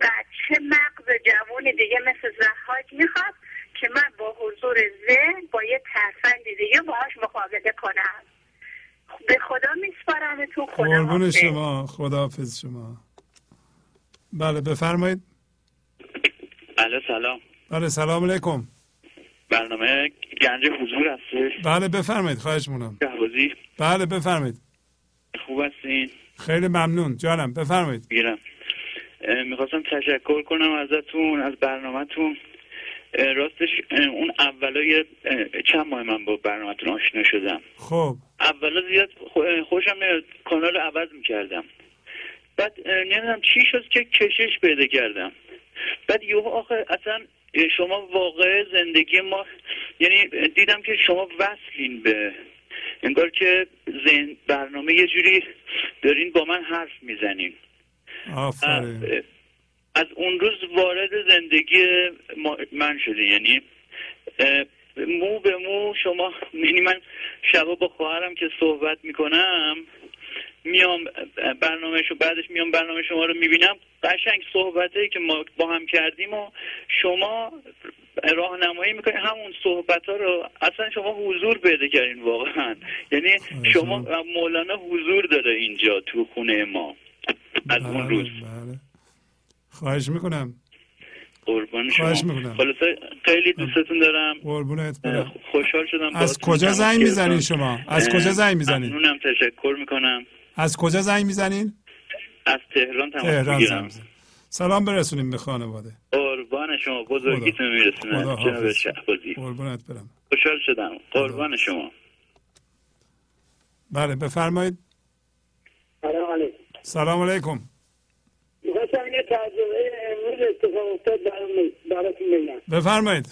و چه مغز جوون دیگه مثل زحاک می‌خواد که من با حضور ذهن با یه ترفندی دیگه باهاش مقابله کنم به خدا میسپارمتون حافظ. شما خداحافظ شما. بله بفرمایید. بله سلام. بله سلام علیکم. برنامه گنج حضور هستش. بله بفرمایید خواهش مونم بله بفرمایید. خوب هستین؟ خیلی ممنون جانم بفرمایید. می‌گیرم. می‌خواستم تشکر کنم ازتون از برنامهتون. راستش اون اولای چند ماه من با برنامهتون آشنا شدم. خب. اولا زیاد خو- خوشم میاد کانال رو عوض می‌کردم. بعد نمی‌دونم چی شد که کشش پیدا کردم. بعد یهو آخه اصلا شما واقع زندگی ما یعنی دیدم که شما وصلین به انگار که زن برنامه یه جوری دارین با من حرف می‌زنین. آفرین. از اون روز وارد زندگی من شده یعنی مو به مو شما یعنی من شبا با خواهرم که صحبت می‌کنم میام برنامه شو بعدش میام برنامه شما رو می‌بینم. قشنگ صحبته که ما با هم کردیم و شما راهنمایی می‌کنین همون صحبت ها رو اصلا شما حضور پیدا کردین واقعا. یعنی شما مولانا حضور داره اینجا تو خونه ما از اون روز. بله. خواهش می‌کنم. قربان شما. خلاصه خیلی دوستتون دارم. قربونت خوشحال شدم از کجا زنگ. می‌زنین شما؟ از کجا زنگ می‌زنین؟ ممنونم تشکر می‌کنم. از کجا زنگ می‌زنین؟ از تهران تماس تهران می‌گیرم. سلام برسونیم به خانواده. قربان شما بزرگیتون میرسونم جناب. شهبازی. قربونت برم. خوشحال شدم. قربان شما. بله بفرمایید. سلام علیکم. سلام علیکم می‌خواستم یه تجربه امروز اتفاق افتاد براتون بگم. بفرمایید.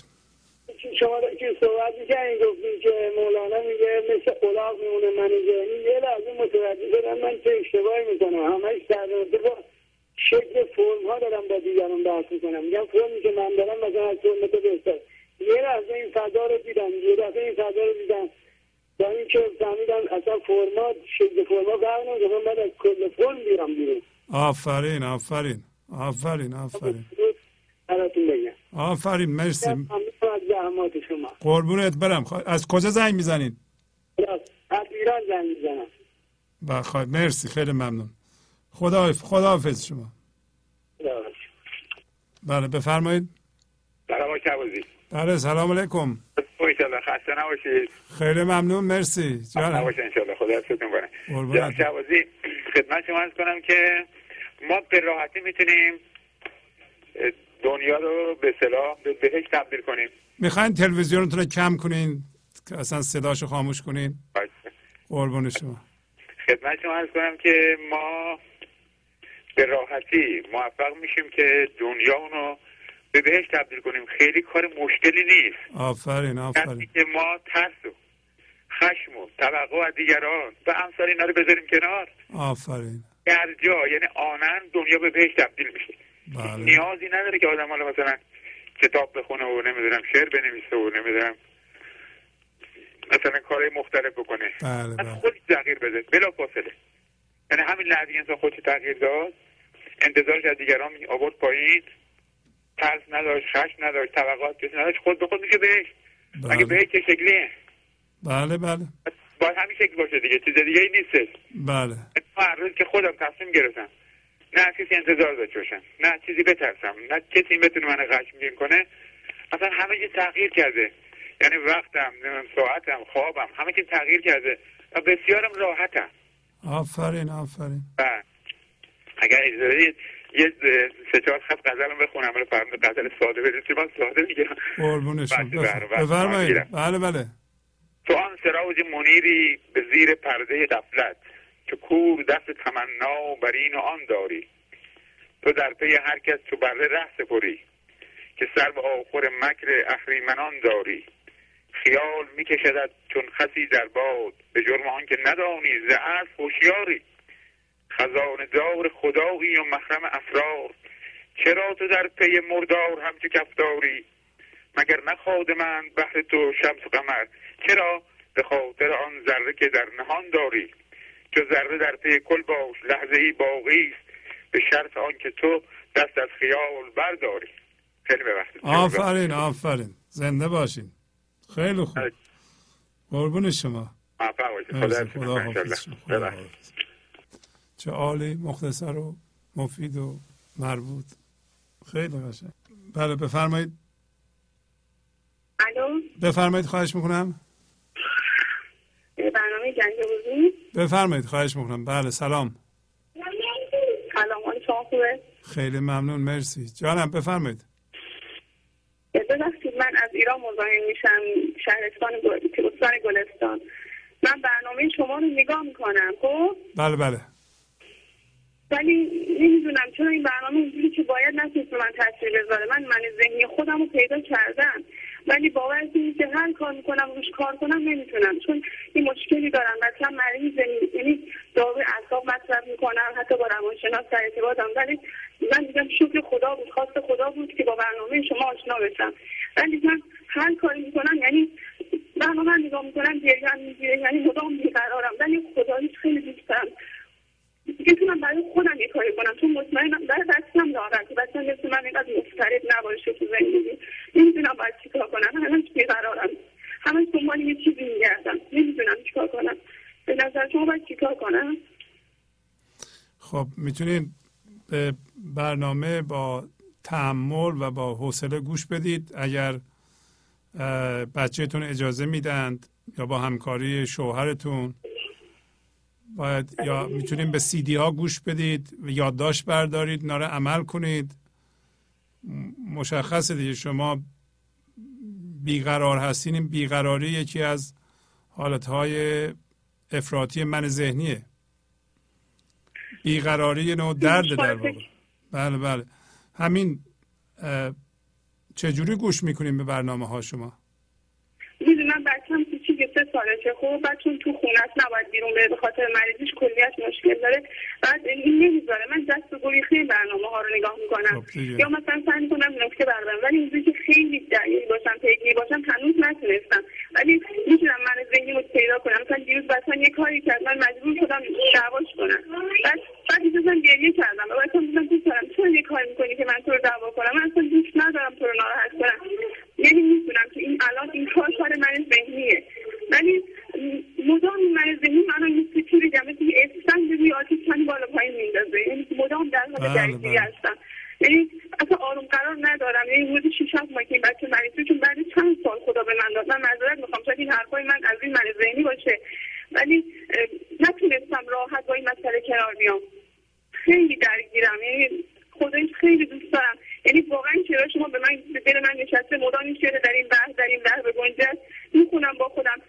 شما که صحبت می‌کنین گفتین که مولانا میگه مثل قلاق میمونه من ذهنی یه لحظه متوجه شدم من چه اشتباهی می‌کنم. همش در رابطه با شکل فرم ها دارم با دیگران بحث می‌کنم. میگم فرمی که من دارم مثلا از فرم تو بهتر. یه لحظه این فضا رو دیدم. یه دفعه این فضا رو دیدم. با اینکه فهمیدم اصلا فرما شکل فرما نمی‌کنه من باید از کل فرم بیرم بیرون. آفرین آفرین. آفرین آفرین. براتون بگم. آفرین مرسی. از زحمات شما. قربونت برم. خوا- از کجا زنگ می‌زنین؟ از ایران زنگ می‌زنم. بخواد مرسی خیلی ممنون. خدا خدا حافظ شما بله بفرمایید. سلام آقای بله سلام علیکم. انشالله خسته نباشید. خیلی ممنون مرسی. جان نباشه انشالله خدا حفظتون کنه. قربونت. جناب شعبازی خدمت شما ارز کنم که ما به راحتی می‌تونیم دنیا رو به صلاح به بهش تبدیل کنیم. می‌خواین تلویزیونتون رو کم کنین؟ که اصلا صداشو خاموش کنین؟ قربون شما. خدمت شما ارز کنم که ما به راحتی موفق میشیم که دنیا رو به بهش تبدیل کنیم. خیلی کار مشکلی نیست. آفرین آفرین. که ما ترس و خشم و توقع از دیگران و امثال اینا رو بذاریم کنار. آفرین. در جا یعنی آنن دنیا به بهش تبدیل میشه. بله. نیازی نداره که آدم حالا مثلا کتاب بخونه و نمی‌دونم شعر بنویسه و نمی‌دونم مثلا کارهای مختلف بکنه. بله بله. خودش تغییر بده بلا فاصله یعنی همین لحظه انسان خودش تغییر داد انتظارش از دیگران آورد پایین. ترس نداشت خشم نداشت توقعات کسی نداشت خود به خود میشه بهش. مگه بله. بهش چه شکلیه؟ بله بله. باید همین شکل باشه دیگه چیز دیگه ای نیستش. بله. هر روز که خودم تصمیم گرفتم نه کسی انتظار داشته باشم نه چیزی بترسم نه کسی بتونه من غشمگین کنه اصلا همه چیز تغییر کرده. یعنی وقتم ساعتم خوابم همه چیز تغییر کرده و بسیارم راحتم. آفرین آفرین. و اگر اجازه یه سه چهار خط غزلم بخونم ولی فرمود غزل ساده بدید من ساده میگم قربون شما. بله، بله، بله. بفرمایید. بله بله. تو آن سراج منیری به زیر پرده غفلت که کور دست تمنا بر این و آن داری. تو در پی هر کس چو بره ره سپری که سر به آخر مکر اهریمنان داری. خیال میکشدد چون خسی در باد به جرم آنکه ندانی ز اسب هوشیاری. خزانه دار خدایی و محرم اسرار چرا تو در پی مردار همچو کفتاری؟ مگر نخواد من بهر تو شمس و قمر؟ چرا؟ به خاطر آن ذره که در نهان داری. چو ذره در پی کل باش لحظه ای باقی است. به شرط آنکه تو دست از خیال برداری. خیلی ببخشید. آفرین آفرین. زنده باشین. خیلی خوب. قربون شما. خدا خدا. حافظ. چه عالی مختصر و مفید و مربوط. خیلی قشنگ. بله بفرمایید. الو؟ بفرمایید خواهش می‌کنم. برنامه جنگ بفرمایید خواهش می‌کنم. بله سلام. سلام شما خوبه؟ خیلی ممنون مرسی. جانم بفرمایید. ببخشید من از ایران مزاحم میشم شهرستان. استان گلستان. من برنامه شما رو نگاه می‌کنم خب؟ بله بله. ولی نمی‌دونم چرا این برنامه اونجوری که باید نتونست من تاثیر بذاره. من من ذهنی خودم رو پیدا کردم. ولی باور کنید که هر کار می‌کنم روش کار کنم نمی‌تونم. چون یه مشکلی دارم. مثلا مریض یعنی داروی اعصاب مصرف می‌کنم حتی با روانشناس در ارتباطم. ولی من دیدم شکر خدا بود خواست خدا بود که با برنامه شما آشنا بشم. ولی من هر کاری می‌کنم یعنی برنامه نگاه می‌کنم گریه می‌گیره یعنی مدام بیقرارم ولی خداییش خیلی دوست دارم. می‌تونم برای خودم یه کاری کنم. چون مطمئنم برای دارم که بچم مثل من اینقدر مضطرب نباشه تو زندگی. نمی‌دونم باید چیکار کنم. همش بیقرارم. همش دنبال یه چیزی میگردم. نمی‌دونم چیکار کنم. به نظر شما باید چیکار کنم؟ خب می‌تونید به برنامه با تحمل و با حوصله گوش بدید. اگر بچهتون اجازه میدند یا با همکاری شوهرتون باید یا می‌تونیم به سی دی ها گوش بدید و یادداشت بردارید ناره عمل کنید. مشخصه دیگه شما بیقرار هستین این بیقراری یکی از حالتهای افراطی من ذهنیه. بیقراری نوع درد در واقع. بله بله. همین چجوری گوش می‌کنیم به برنامه ها شما می‌دونم بچم کوچیک سه سالشه خب بعد چون تو خونه است نباید بیرون بره به خاطر مریضیش کلیت مشکل داره. بعد این نمی‌ذاره. من دست و خیلی برنامه ها رو نگاه می‌کنم. یا مثلا سعی می‌کنم نکته بردارم ولی اینجوری که خیلی دقیق باشم پیگیری باشم هنوز نتونستم. ولی می‌تونم من ذهنی رو پیدا کنم. مثلا دیروز مثلا یه کاری کرد من مجبور شدم دعواش کنم. بعد بعد اصلا گریه کردم. و مثلا بودم دوست دارم چرا یه کاری می‌کنی که من تو رو دعوا کنم؟ من اصلا دوست ندارم تو رو ناراحت کنم. یعنی می‌دونم که این الان این کار کار من ذهنیه. ولی مدام من ذهنی منو یه چیزی بگم مثل یه اسفند روی آتیش چند بالا پایین میندازه یعنی مدام در حال درگیری هستم. یعنی اصلا آروم قرار ندارم. یعنی حدود شیش هفت ماه که این بچه مریض چون بعد چند سال خدا به من داد. من معذرت می‌خوام. شاید این حرفای من از این من ذهنی باشه. ولی نتونستم راحت با این مسئله کنار بیام. خیلی درگیرم. یعنی خدایش خیلی دوست دارم. یعنی واقعا چرا شما به من به دل من نشسته؟ مدام این شعر در این بحث در این بحث بگنجد می‌خونم با خودم.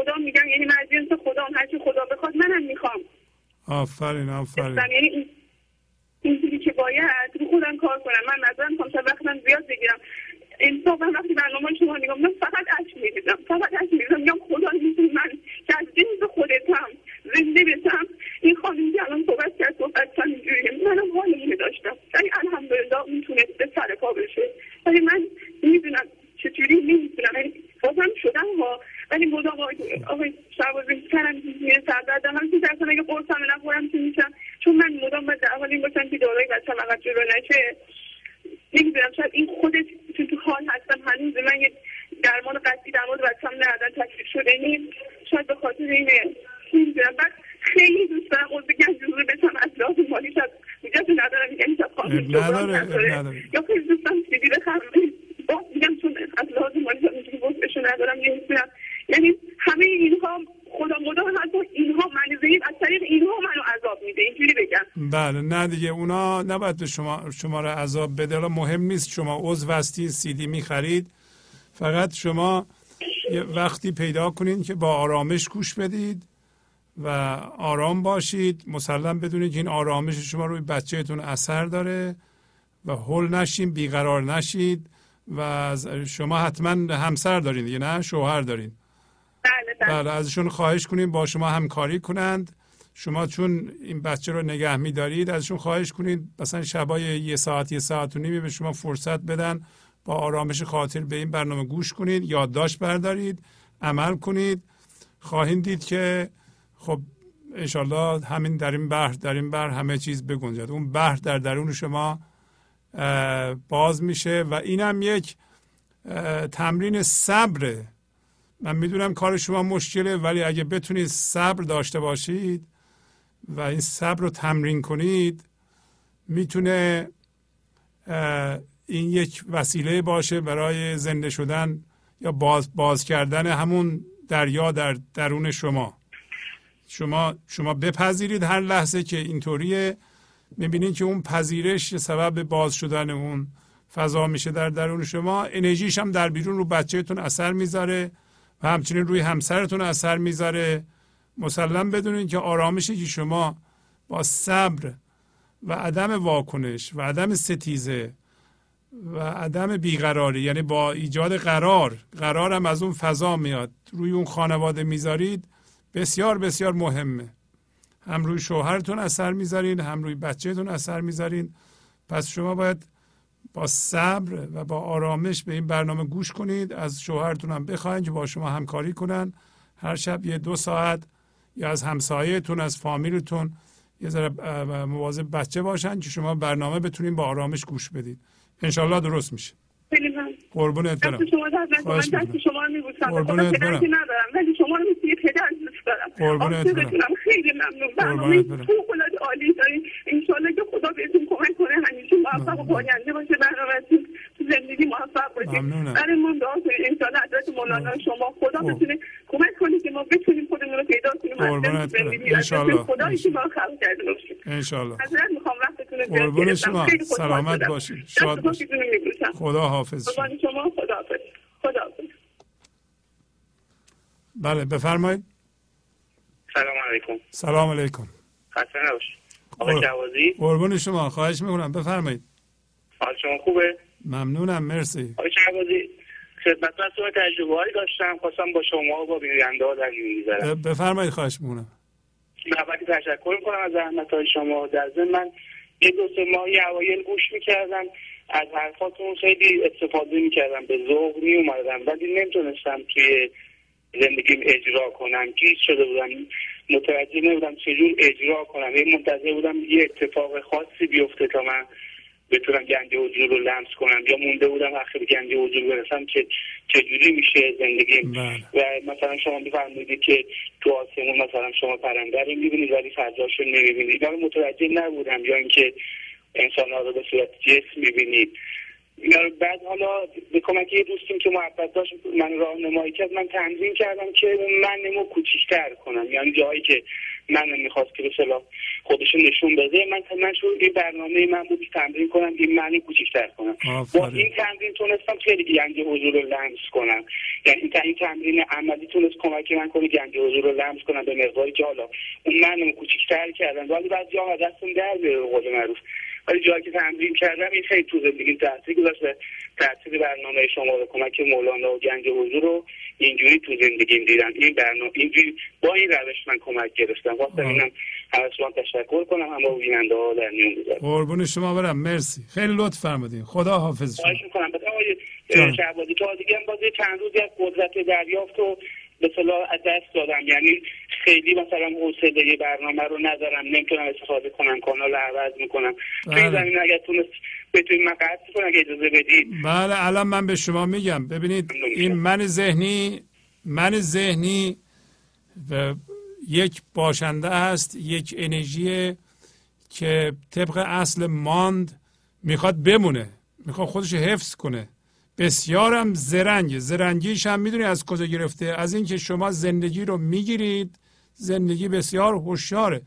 مدام میگم یعنی من از جنس خدا هرچی خدا بخواد منم می‌خوام. آفرین آفرین. یعنی اینجوری که باید رو خودم کار کنم. من نظرم می‌خوام شب وقتم زیاد بگیرم. انصافا وقتی برنامه شما نگاه من فقط عشق میریزم. فقط عشق میریزم. میگم خدا من که از جنس خودتم. زنده بشم. این خانم که الان صحبت کرد صحبت کرد اینجوریه. منم حال اینه داشتم. ولی الحمدلله اون تونست به سر پا بشه. ولی من می‌دونم چجوری نمی‌تونم یعنی بازم شدم ها. ولی مدام آقای شعبازی کردم میره سردردم هم. که درستم اگه قرصم نخورم که میشم. چون من مدام باید در حال این باشم که دارای بچم عقب جلو نشه. نمی‌دونم. شاید این خودش چون تو حال هستم هنوز من یه درمان قصدی در مورد بچم ندادن تکلیف شده نیست شاید به خاطر اینه نمی‌دونم بعد خیلی دوست دارم عضو گنجوزه بشم از لحاظ مالی شاید حجت ندارم میگم شاید خانم نداره یا خیلی دوست دارم سیدی بخرم. باز میگم چون از لحاظ مالی اینجوری بزشو ندارم نمی‌دونم یعنی همه اینها خدا مدام حتی اینها من ذهنی از طریق اینها منو عذاب میده اینجوری بگم. بله نه دیگه اونا نباید به شما شما رو عذاب بده. مهم نیست شما عضو هستی سیدی می‌خرید. فقط شما یه وقتی پیدا کنید که با آرامش گوش بدید. و آرام باشید. مسلم بدونید که این آرامش شما روی بچهتون اثر داره و هل نشین بیقرار نشید و شما حتما همسر دارین دیگه نه؟ شوهر دارین. بله بله, بله ازشون خواهش کنید با شما همکاری کنند. شما چون این بچه رو نگه میدارید ازشون خواهش کنید. مثلا شبای یه ساعت یه ساعت و نیمی به شما فرصت بدن با آرامش خاطر به این برنامه گوش کنید یادداشت بردارید عمل کنید. خواهید دید که خب انشالله همین در این بحر در این بحر همه چیز بگنجد. اون بحر در درون شما باز میشه و اینم یک تمرین صبره. من می‌دونم کار شما مشکله ولی اگه بتونید صبر داشته باشید و این صبر رو تمرین کنید می‌تونه این یک وسیله باشه برای زنده شدن یا باز, باز کردن همون دریا در درون شما. شما شما بپذیرید هر لحظه که اینطوریه. می‌بینید که اون پذیرش سبب باز شدن اون فضا میشه در درون شما. انرژیش هم در بیرون رو بچهتون اثر می‌ذاره و همچنین روی همسرتون اثر می‌ذاره. مسلم بدونید که آرامشی که شما با صبر و عدم واکنش و عدم ستیزه و عدم بیقراری یعنی با ایجاد قرار قرار هم از اون فضا میاد. روی اون خانواده می‌ذارید بسیار بسیار مهمه. هم روی شوهرتون اثر می‌ذارین هم روی بچهتون اثر می‌ذارین. پس شما باید با صبر و با آرامش به این برنامه گوش کنید. از شوهرتون هم بخواین که با شما همکاری کنن. هر شب یه دو ساعت یا از همسایهتون از فامیلتون یه ذره مواظب بچه باشن که شما برنامه بتونین با آرامش گوش بدید انشالله درست میشه. قربونت برم. دست شما دست. شما رو میبوسم. قربونت برم. ندارم. ولی شما رو مثل یه پدر دوست دارم. قربونت برم. خیلی ممنون. برنامه برم. فوق‌العاده عالی دارین. انشالله که خدا بهتون کمک کنه. همیشه موفق و پاینده باشه برنامهتون. تو زندگی موفق باشید. برامون دعا کنید. انشالله حضرت مولانا شما خدا خب. بتونه کمک کنه که ما بتونیم خودمون رو پیدا کنیم. زندگی. انشالله. خدایی که ما خلق کرده باشیم. انشالله حضرت می‌خوام وقتتون رو زیاد قربون. شما. سلامت. باشید شاد باشید. خدا حافظ شما خدا حافظ خدا حافظ بله بفرمایید. سلام علیکم. سلام علیکم. خسته نباشید. آقای جوازی. قربون شما. خواهش می‌کنم. بفرمایید. حال شما خوبه؟ ممنونم مرسی. آقای خدمت شما تجربه هایی داشتم خواستم با شما و با بیننده ها در ب- بفرمایید خواهش می‌کنم. اولی تشکر می‌کنم از زحمت های شما. در ضمن من یه دو سه ماهی اوایل گوش می‌کردم از حرفاتون خیلی استفاده می‌کردم. به ذوق میومدم ولی نمی‌تونستم توی زندگیم اجرا کنم. گیج شده بودم متوجه نبودم چجور اجرا کنم. یه منتظر بودم یه اتفاق خاصی بیفته تا من بتونم گنج وجود رو لمس کنم یا مونده بودم به گنج وجود برسم چه چجوری میشه زندگیم و مثلا شما میفرمودید که تو آسمون مثلا شما پرنده رو می‌بینید ولی فضاش رو نمی‌بینید. رو متوجه نبودم یا اینکه انسان ها رو به صورت جسم می‌بینید. بعد حالا به کمک یه دوستیم که محبت داشت من راهنمایی کرد من تنظیم کردم که اون منمو کوچیکتر کنم. یعنی جایی که من می‌خواست که به صلاح خودشون نشون بده. من من شروع این برنامه من بود تمرین کنم این معنی کوچیکتر کنم. با این تمرین تونستم خیلی گنج حضور رو لمس کنم. یعنی این- این تمرین عملی تونست کمک من کنه گنج حضور رو لمس کنم به مقداری که حالا اون منو کوچیکتر کردم ولی بعضی جاها دستم در میره به قول معروف. ولی جایی که تمرین کردم این خیلی تو زندگی تاثیر گذاشت و تاثیر برنامه شما رو کمک مولانا و گنج حضور رو اینجوری تو زندگیم دیدم. این برنامه اینجوری با این روش من کمک گرفتم. خواستم اینم هم از شما تشکر کنم هم با بیننده ها در میون بذارم قربون شما برم. مرسی. خیلی لطف فرمودین. خدا حافظ شما. خواهش می‌کنم. مثلا آقای. شعبازی تازگی هم باز یه چند روزی از قدرت دریافت رو به صلاح از دست دادم. یعنی خیلی مثلا حوصله برنامه رو ندارم. نمی‌تونم استفاده کنم کانال عوض می‌کنم. تو این بله. زمین اگر تونست بتونید من قطع کنم اگه اجازه بدید بله الان من به شما میگم. ببینید این من ذهنی من ذهنی و یک باشنده است یک انرژی که طبق اصل ماند می‌خواد بمونه. می‌خواد خودش حفظ کنه. بسیارم زرنگ. زرنگیش هم می‌دونی از کجا گرفته؟ از اینکه شما زندگی رو می‌گیرید. زندگی بسیار هوشیاره.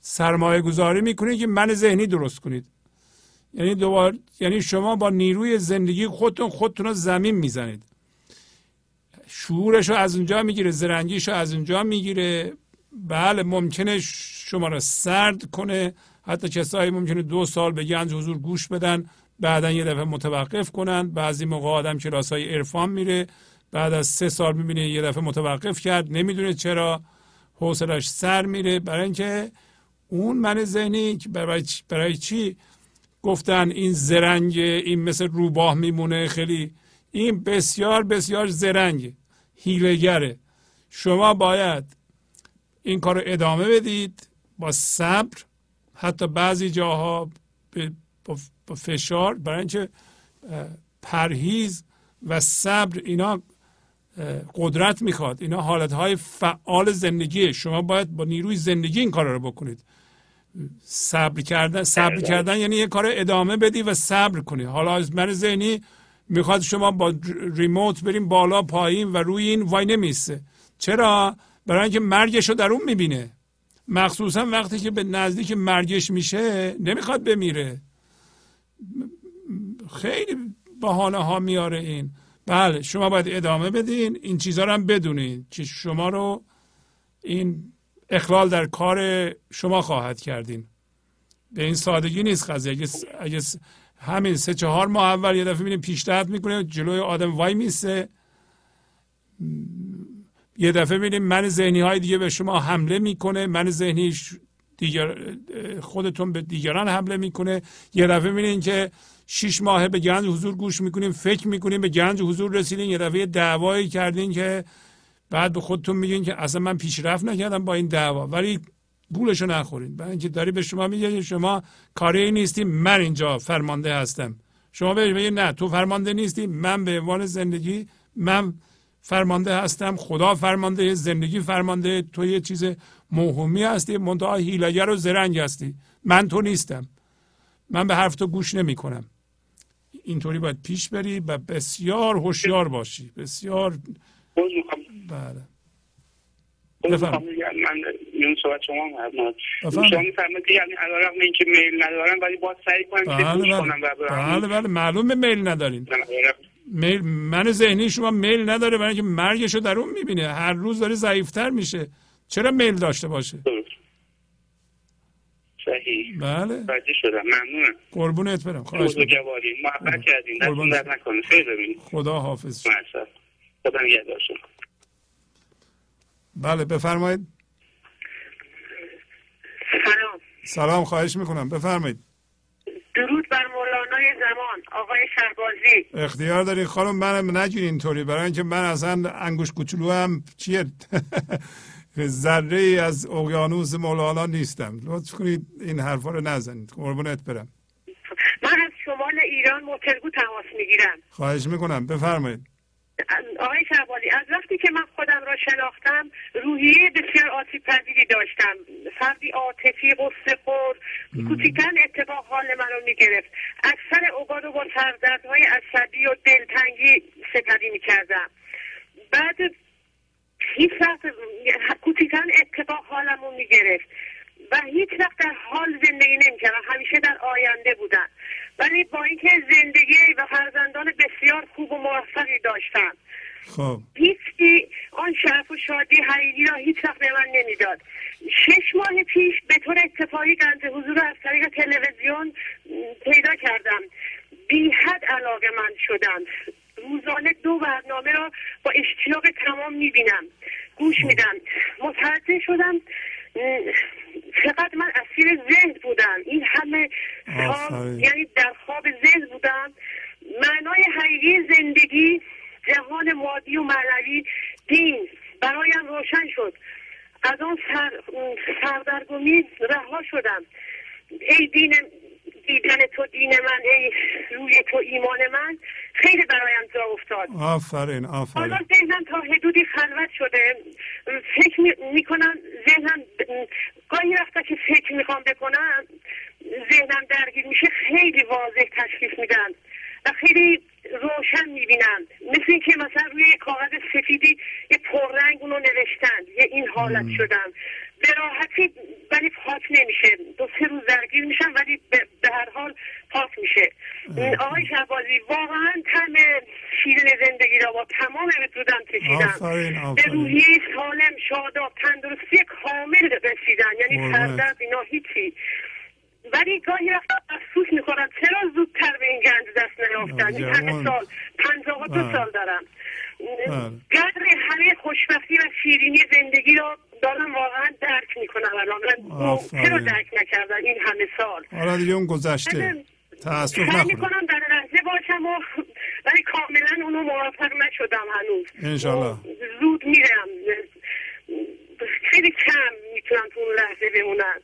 سرمایه گذاری می‌کنید که من ذهنی درست کنید. یعنی دوبار یعنی شما با نیروی زندگی خودتون خودتون رو زمین می‌زنید. شعورش رو از اونجا می‌گیره زرنگیش رو از اونجا می‌گیره. بله ممکنه شما رو سرد کنه. حتی کسایی ممکنه دو سال به گنج حضور گوش بدن. بعدا یه دفعه متوقف کنن. بعضی موقع آدم کلاس های عرفان میره بعد از سه سال می‌بینه یه دفعه متوقف کرد نمی‌دونه چرا. حوصلش سر میره. برای اینکه اون من ذهنی که برای, برای چی گفتن این زرنگ این مثل روباه میمونه؟ خیلی این بسیار بسیار زرنگ هیلگره شما باید این کار رو ادامه بدید با صبر. حتی بعضی جاها با فشار برای اینکه پرهیز و صبر اینا قدرت می‌خواد. اینا حالتهای فعال زندگیه. شما باید با نیروی زندگی این کار رو بکنید. صبر کردن صبر کردن یعنی یه کار ادامه بدی و صبر کنی. حالا از من ذهنی می‌خواد شما با ریموت بریم بالا پایین و روی این وای نمیسته چرا؟ برای اینکه مرگش رو در اون می‌بینه. مخصوصا وقتی که به نزدیک مرگش میشه نمی‌خواد بمیره. خیلی بهانه ها میاره این. بله شما باید ادامه بدین. این چیزها رو هم بدونید که شما رو این اخلال در کار شما خواهد کردین. به این سادگی نیست قضیه. اگه, اگه همین سه چهار ماه اول یه دفعه می‌بینیم پیشرفت می‌کنه جلوی آدم وای میسه. یه دفعه می‌بینیم من ذهنی های دیگه به شما حمله می‌کنه. من ذهنی دیگر خودتون به دیگران حمله می‌کنه. یه دفعه می‌بینین که شیش ماه به گنج حضور گوش می‌کنیم فکر می‌کنیم به گنج حضور رسیدین. یه دفعه دعوایی کردین که بعد به خودتون میگین که اصلا من پیشرفت نکردم با این دعوا. ولی گولشو نخورین. برای اینکه داری به شما میگه شما کاری نیستی من اینجا فرمانده هستم. شما بگید نه تو فرمانده نیستی من به عنوان زندگی من فرمانده هستم خدا فرمانده زندگی فرمانده تو یه چیز موهومی هستی منتها هیلگر و زرنگ هستی. من تو نیستم. من به حرف تو گوش نمی کنم اینطوری باید پیش بری و بسیار هوشیار باشی. بسیار بله. بفرم. من این صحبت شما هم شما میفرمایید یعنی علیرغم اینکه میل ندارم ولی باید سعی کنم که بله بله. کنم بله بله. معلومه میل ندارین. میل من ذهنی شما میل نداره برای اینکه مرگشو در اون می‌بینه. هر روز داره ضعیفتر میشه. چرا میل داشته باشه صحیح. بله. راضی شدم. ممنونم. قربونت برم. خواهش محبت کردین. دستون قربون. در نکنه. خیلی خدا حافظ. خدا نگهدار شما بله بفرمایید. سلام. سلام خواهش می‌کنم. بفرمایید. درود بر مولانای زمان آقای شهبازی. اختیار داری خانم منم نگیر اینطوری. برای اینکه من اصلا انگوش کوچولو هم چیه؟ ذره ای از اقیانوس مولانا نیستم. لطف کنید این حرفا رو نزنید. قربونت برم. من از شمال ایران موترگو تماس می‌گیرم. خواهش می‌کنم. بفرمایید. آقای شهبازی از وقتی که من خودم را شناختم روحیه بسیار آسیب پذیری داشتم. فردی عاطفی قصه خور کوچکترین اتفاق حال من رو می‌گرفت. اکثر اوقات با سردردهای عصبی و دلتنگی سپری می‌کردم. بعد هیچ وقت کوچکترین اتفاق حالم رو می‌گرفت. و هیچ وقت در حال زندگی نمی‌کردم همیشه در آینده بودم ولی با اینکه زندگی و فرزندان بسیار خوب و موفقی داشتم خب. هیچی آن شرف و شادی حقیقی را هیچ وقت به من نمی‌داد. شش ماه پیش به طور اتفاقی گنج حضور را از طریق تلویزیون پیدا کردم. بی حد علاقه من شدم. روزانه دو برنامه را با اشتیاق تمام می‌بینم. گوش میدم. متوجه شدم چقدر من اسیر ذهن بودم. این همه خواب. یعنی در خواب ذهن بودم. معنای حقیقی زندگی جهان مادی و معنوی دین برایم روشن شد. از آن سر، سردرگمی رها شدم. ای دین دیدن تو دین من ای روی تو ایمان من خیلی برایم جا افتاد. آفرین حالا آفرین ذهنم تا حدودی خلوت شده. فکر می- می‌کنم ذهنم گاهی وقتا که فکر می‌خوام بکنم ذهنم درگیر میشه خیلی واضح تشخیص میدم. و خیلی روشن می‌بینم مثل اینکه مثلا روی یه کاغذ سفیدی یه پررنگ اونو نوشتن یه این حالت شدم به راحتی ولی پاک نمیشه. دو سه روز درگیر میشم ولی به هر حال پاک میشه. آقای شهبازی واقعا تم شیرین زندگی را با تمام وجودم کشیدم. به روحیه سالم شاداب تندرستی کامل رسیدن. یعنی. سردرد اینا هیچی. ولی گاهی وقتا افسوس می‌کنم چرا زودتر به این گنج دست نیافتم؟ این همه. سال پنجاه و دو بله. سال دارم. بله. قدر همه خوشبختی و شیرینی زندگی رو دارم واقعا درک می‌کنم الان. چرا درک نکردم این همه سال؟ حالا دیگه اون گذشته. تاسف سعی نخورید می‌کنم در لحظه باشم و ولی کاملا اونو موفق نشدم هنوز. انشالله. زود میرم. خیلی کم می‌تونم تو اون لحظه بمونم.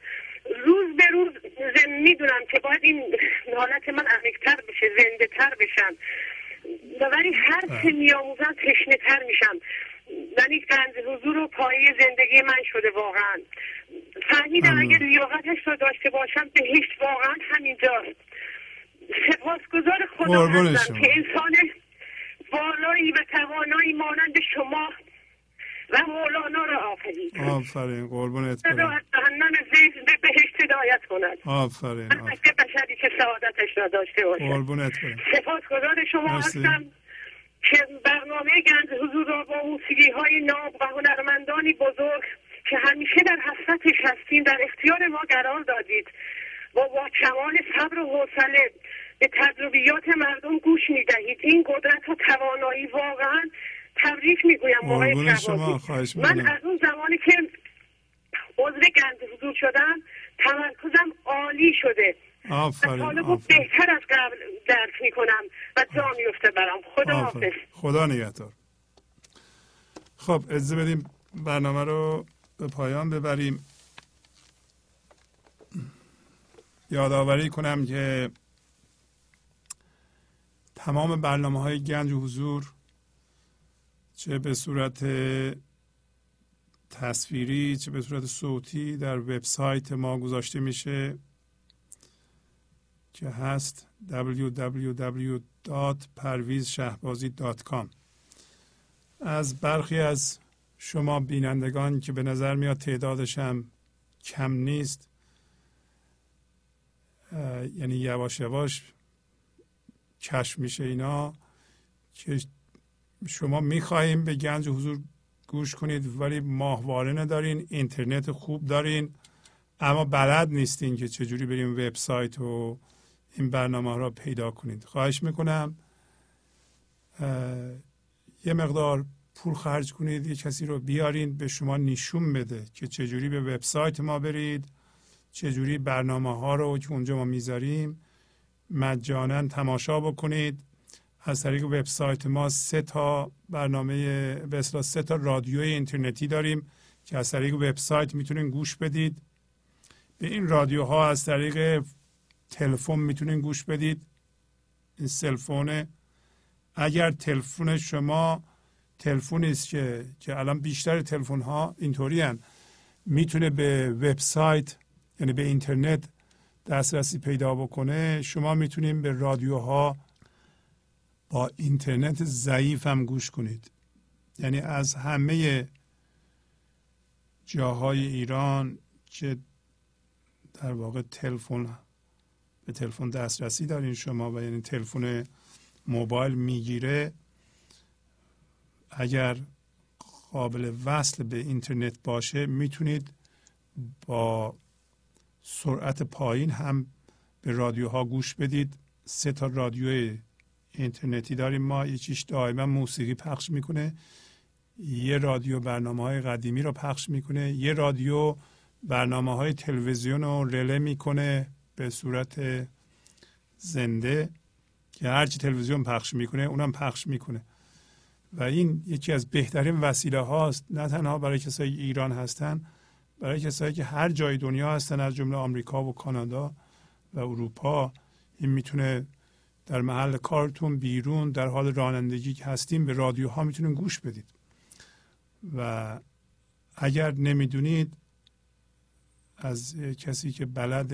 روز به روز زن- می‌دونم که باید این حالت من عمیقتر بشه زنده تر بشم. ولی هر چه میآموزم تشنه تر میشم. یعنی گنج حضور و پایه زندگی من شده واقعا. فهمیدم. اگه لیاقتش رو داشته باشم بهشت واقعا همینجاست سپاسگزار خدا هستم. که انسان والایی و توانایی مانند شما و مولانا را آفرید. آفرین قربونت برم. از جهنم ذهن به بهشت هدایت کند. آفرین. البته بشری که سعادتش نداشته باشه قربونت برم. سپاسگزار شما مرسی. هستم که برنامه گنج حضور را با موسیقی های ناب و هنرمندانی بزرگ که همیشه در حسرتش هستیم در اختیار ما قرار دادید و با کمال صبر و حوصله به تجربیات مردم گوش می‌دهید. این قدرت و توانایی واقعا تبریک می‌گویم موقع من از اون زمانی که عضو گنج حضور شدم تمرکزم عالی شده. آفرین, آفرین. بهتر از قبل درک می‌کنم و جا میفته برام. خدا حافظ. خدا نگهدار. خب اجازه بدیم برنامه رو به پایان ببریم. یادآوری کنم که تمام برنامه های گنج و حضور چه به صورت تصویری چه به صورت صوتی در وبسایت ما گذاشته میشه که هست www.parvizshahbazi.com از برخی از شما بینندگان که به نظر میاد تعدادش هم کم نیست یعنی یواش یواش کشف میشه اینا که شما می‌خواهیم به گنج حضور گوش کنید ولی ماهواره ندارین اینترنت خوب دارین اما بلد نیستین که چجوری بریم وبسایت و این برنامه را پیدا کنید. خواهش می‌کنم یه مقدار پول خرج کنید یه کسی رو بیارین به شما نشون بده که چجوری به وبسایت ما برید چجوری برنامه ها رو که اونجا ما می‌ذاریم مجانا تماشا بکنید. از طریق وبسایت ما سه تا برنامه به سه تا رادیوی اینترنتی داریم که از طریق وبسایت می‌تونین گوش بدید. به این رادیوها از طریق تلفن می‌تونین گوش بدید. این سلفونه. اگر تلفن شما تلفنی است که که الان بیشتر تلفن ها اینطوری می‌تونه به وبسایت یعنی به اینترنت دسترسی پیدا بکنه شما می‌تونید به رادیوها با اینترنت ضعیف هم گوش کنید. یعنی از همه جاهای ایران که در واقع تلفن به تلفن دسترسی دارین شما و یعنی تلفن موبایل می‌گیره اگر قابل وصل به اینترنت باشه می‌تونید با سرعت پایین هم به رادیوها گوش بدید. سه تا رادیو اینترنتی داریم ما یکیش دائما موسیقی پخش می‌کنه. یه رادیو برنامه های قدیمی رو پخش می‌کنه. یه رادیو برنامه های تلویزیون رو رله می‌کنه به صورت زنده که هرچی تلویزیون پخش می‌کنه اونم پخش می‌کنه. و این یکی از بهترین وسیله هاست نه تنها برای کسایی ایران هستن برای کسایی که هر جای دنیا هستن از جمله آمریکا و کانادا و اروپا. این می‌تونه در محل کارتون بیرون در حال رانندگی که هستیم به رادیوها می‌تونید گوش بدید. و اگر نمی‌دونید از کسی که بلد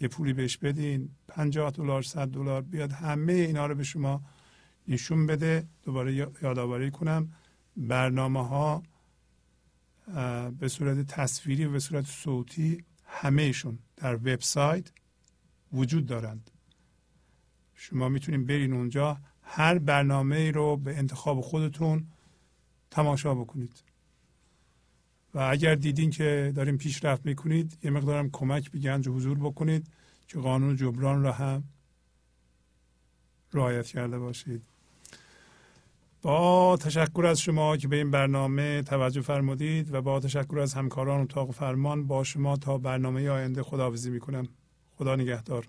یه پولی بهش بدین 50 دلار 100 دلار بیاد همه اینا رو به شما نشون بده. دوباره یادآوری کنم برنامه ها به صورت تصویری و به صورت صوتی همهشون در وبسایت وجود دارند. شما می‌تونید برین اونجا هر برنامه ای رو به انتخاب خودتون تماشا بکنید. و اگر دیدین که داریم پیشرفت می‌کنید یه مقدارم کمک به گنج حضور بکنید که قانون جبران را هم رعایت کرده باشید. با تشکر از شما که به این برنامه توجه فرمودید و با تشکر از همکاران اتاق فرمان با شما تا برنامه آینده خداحافظی می‌کنم. خدا نگهدار.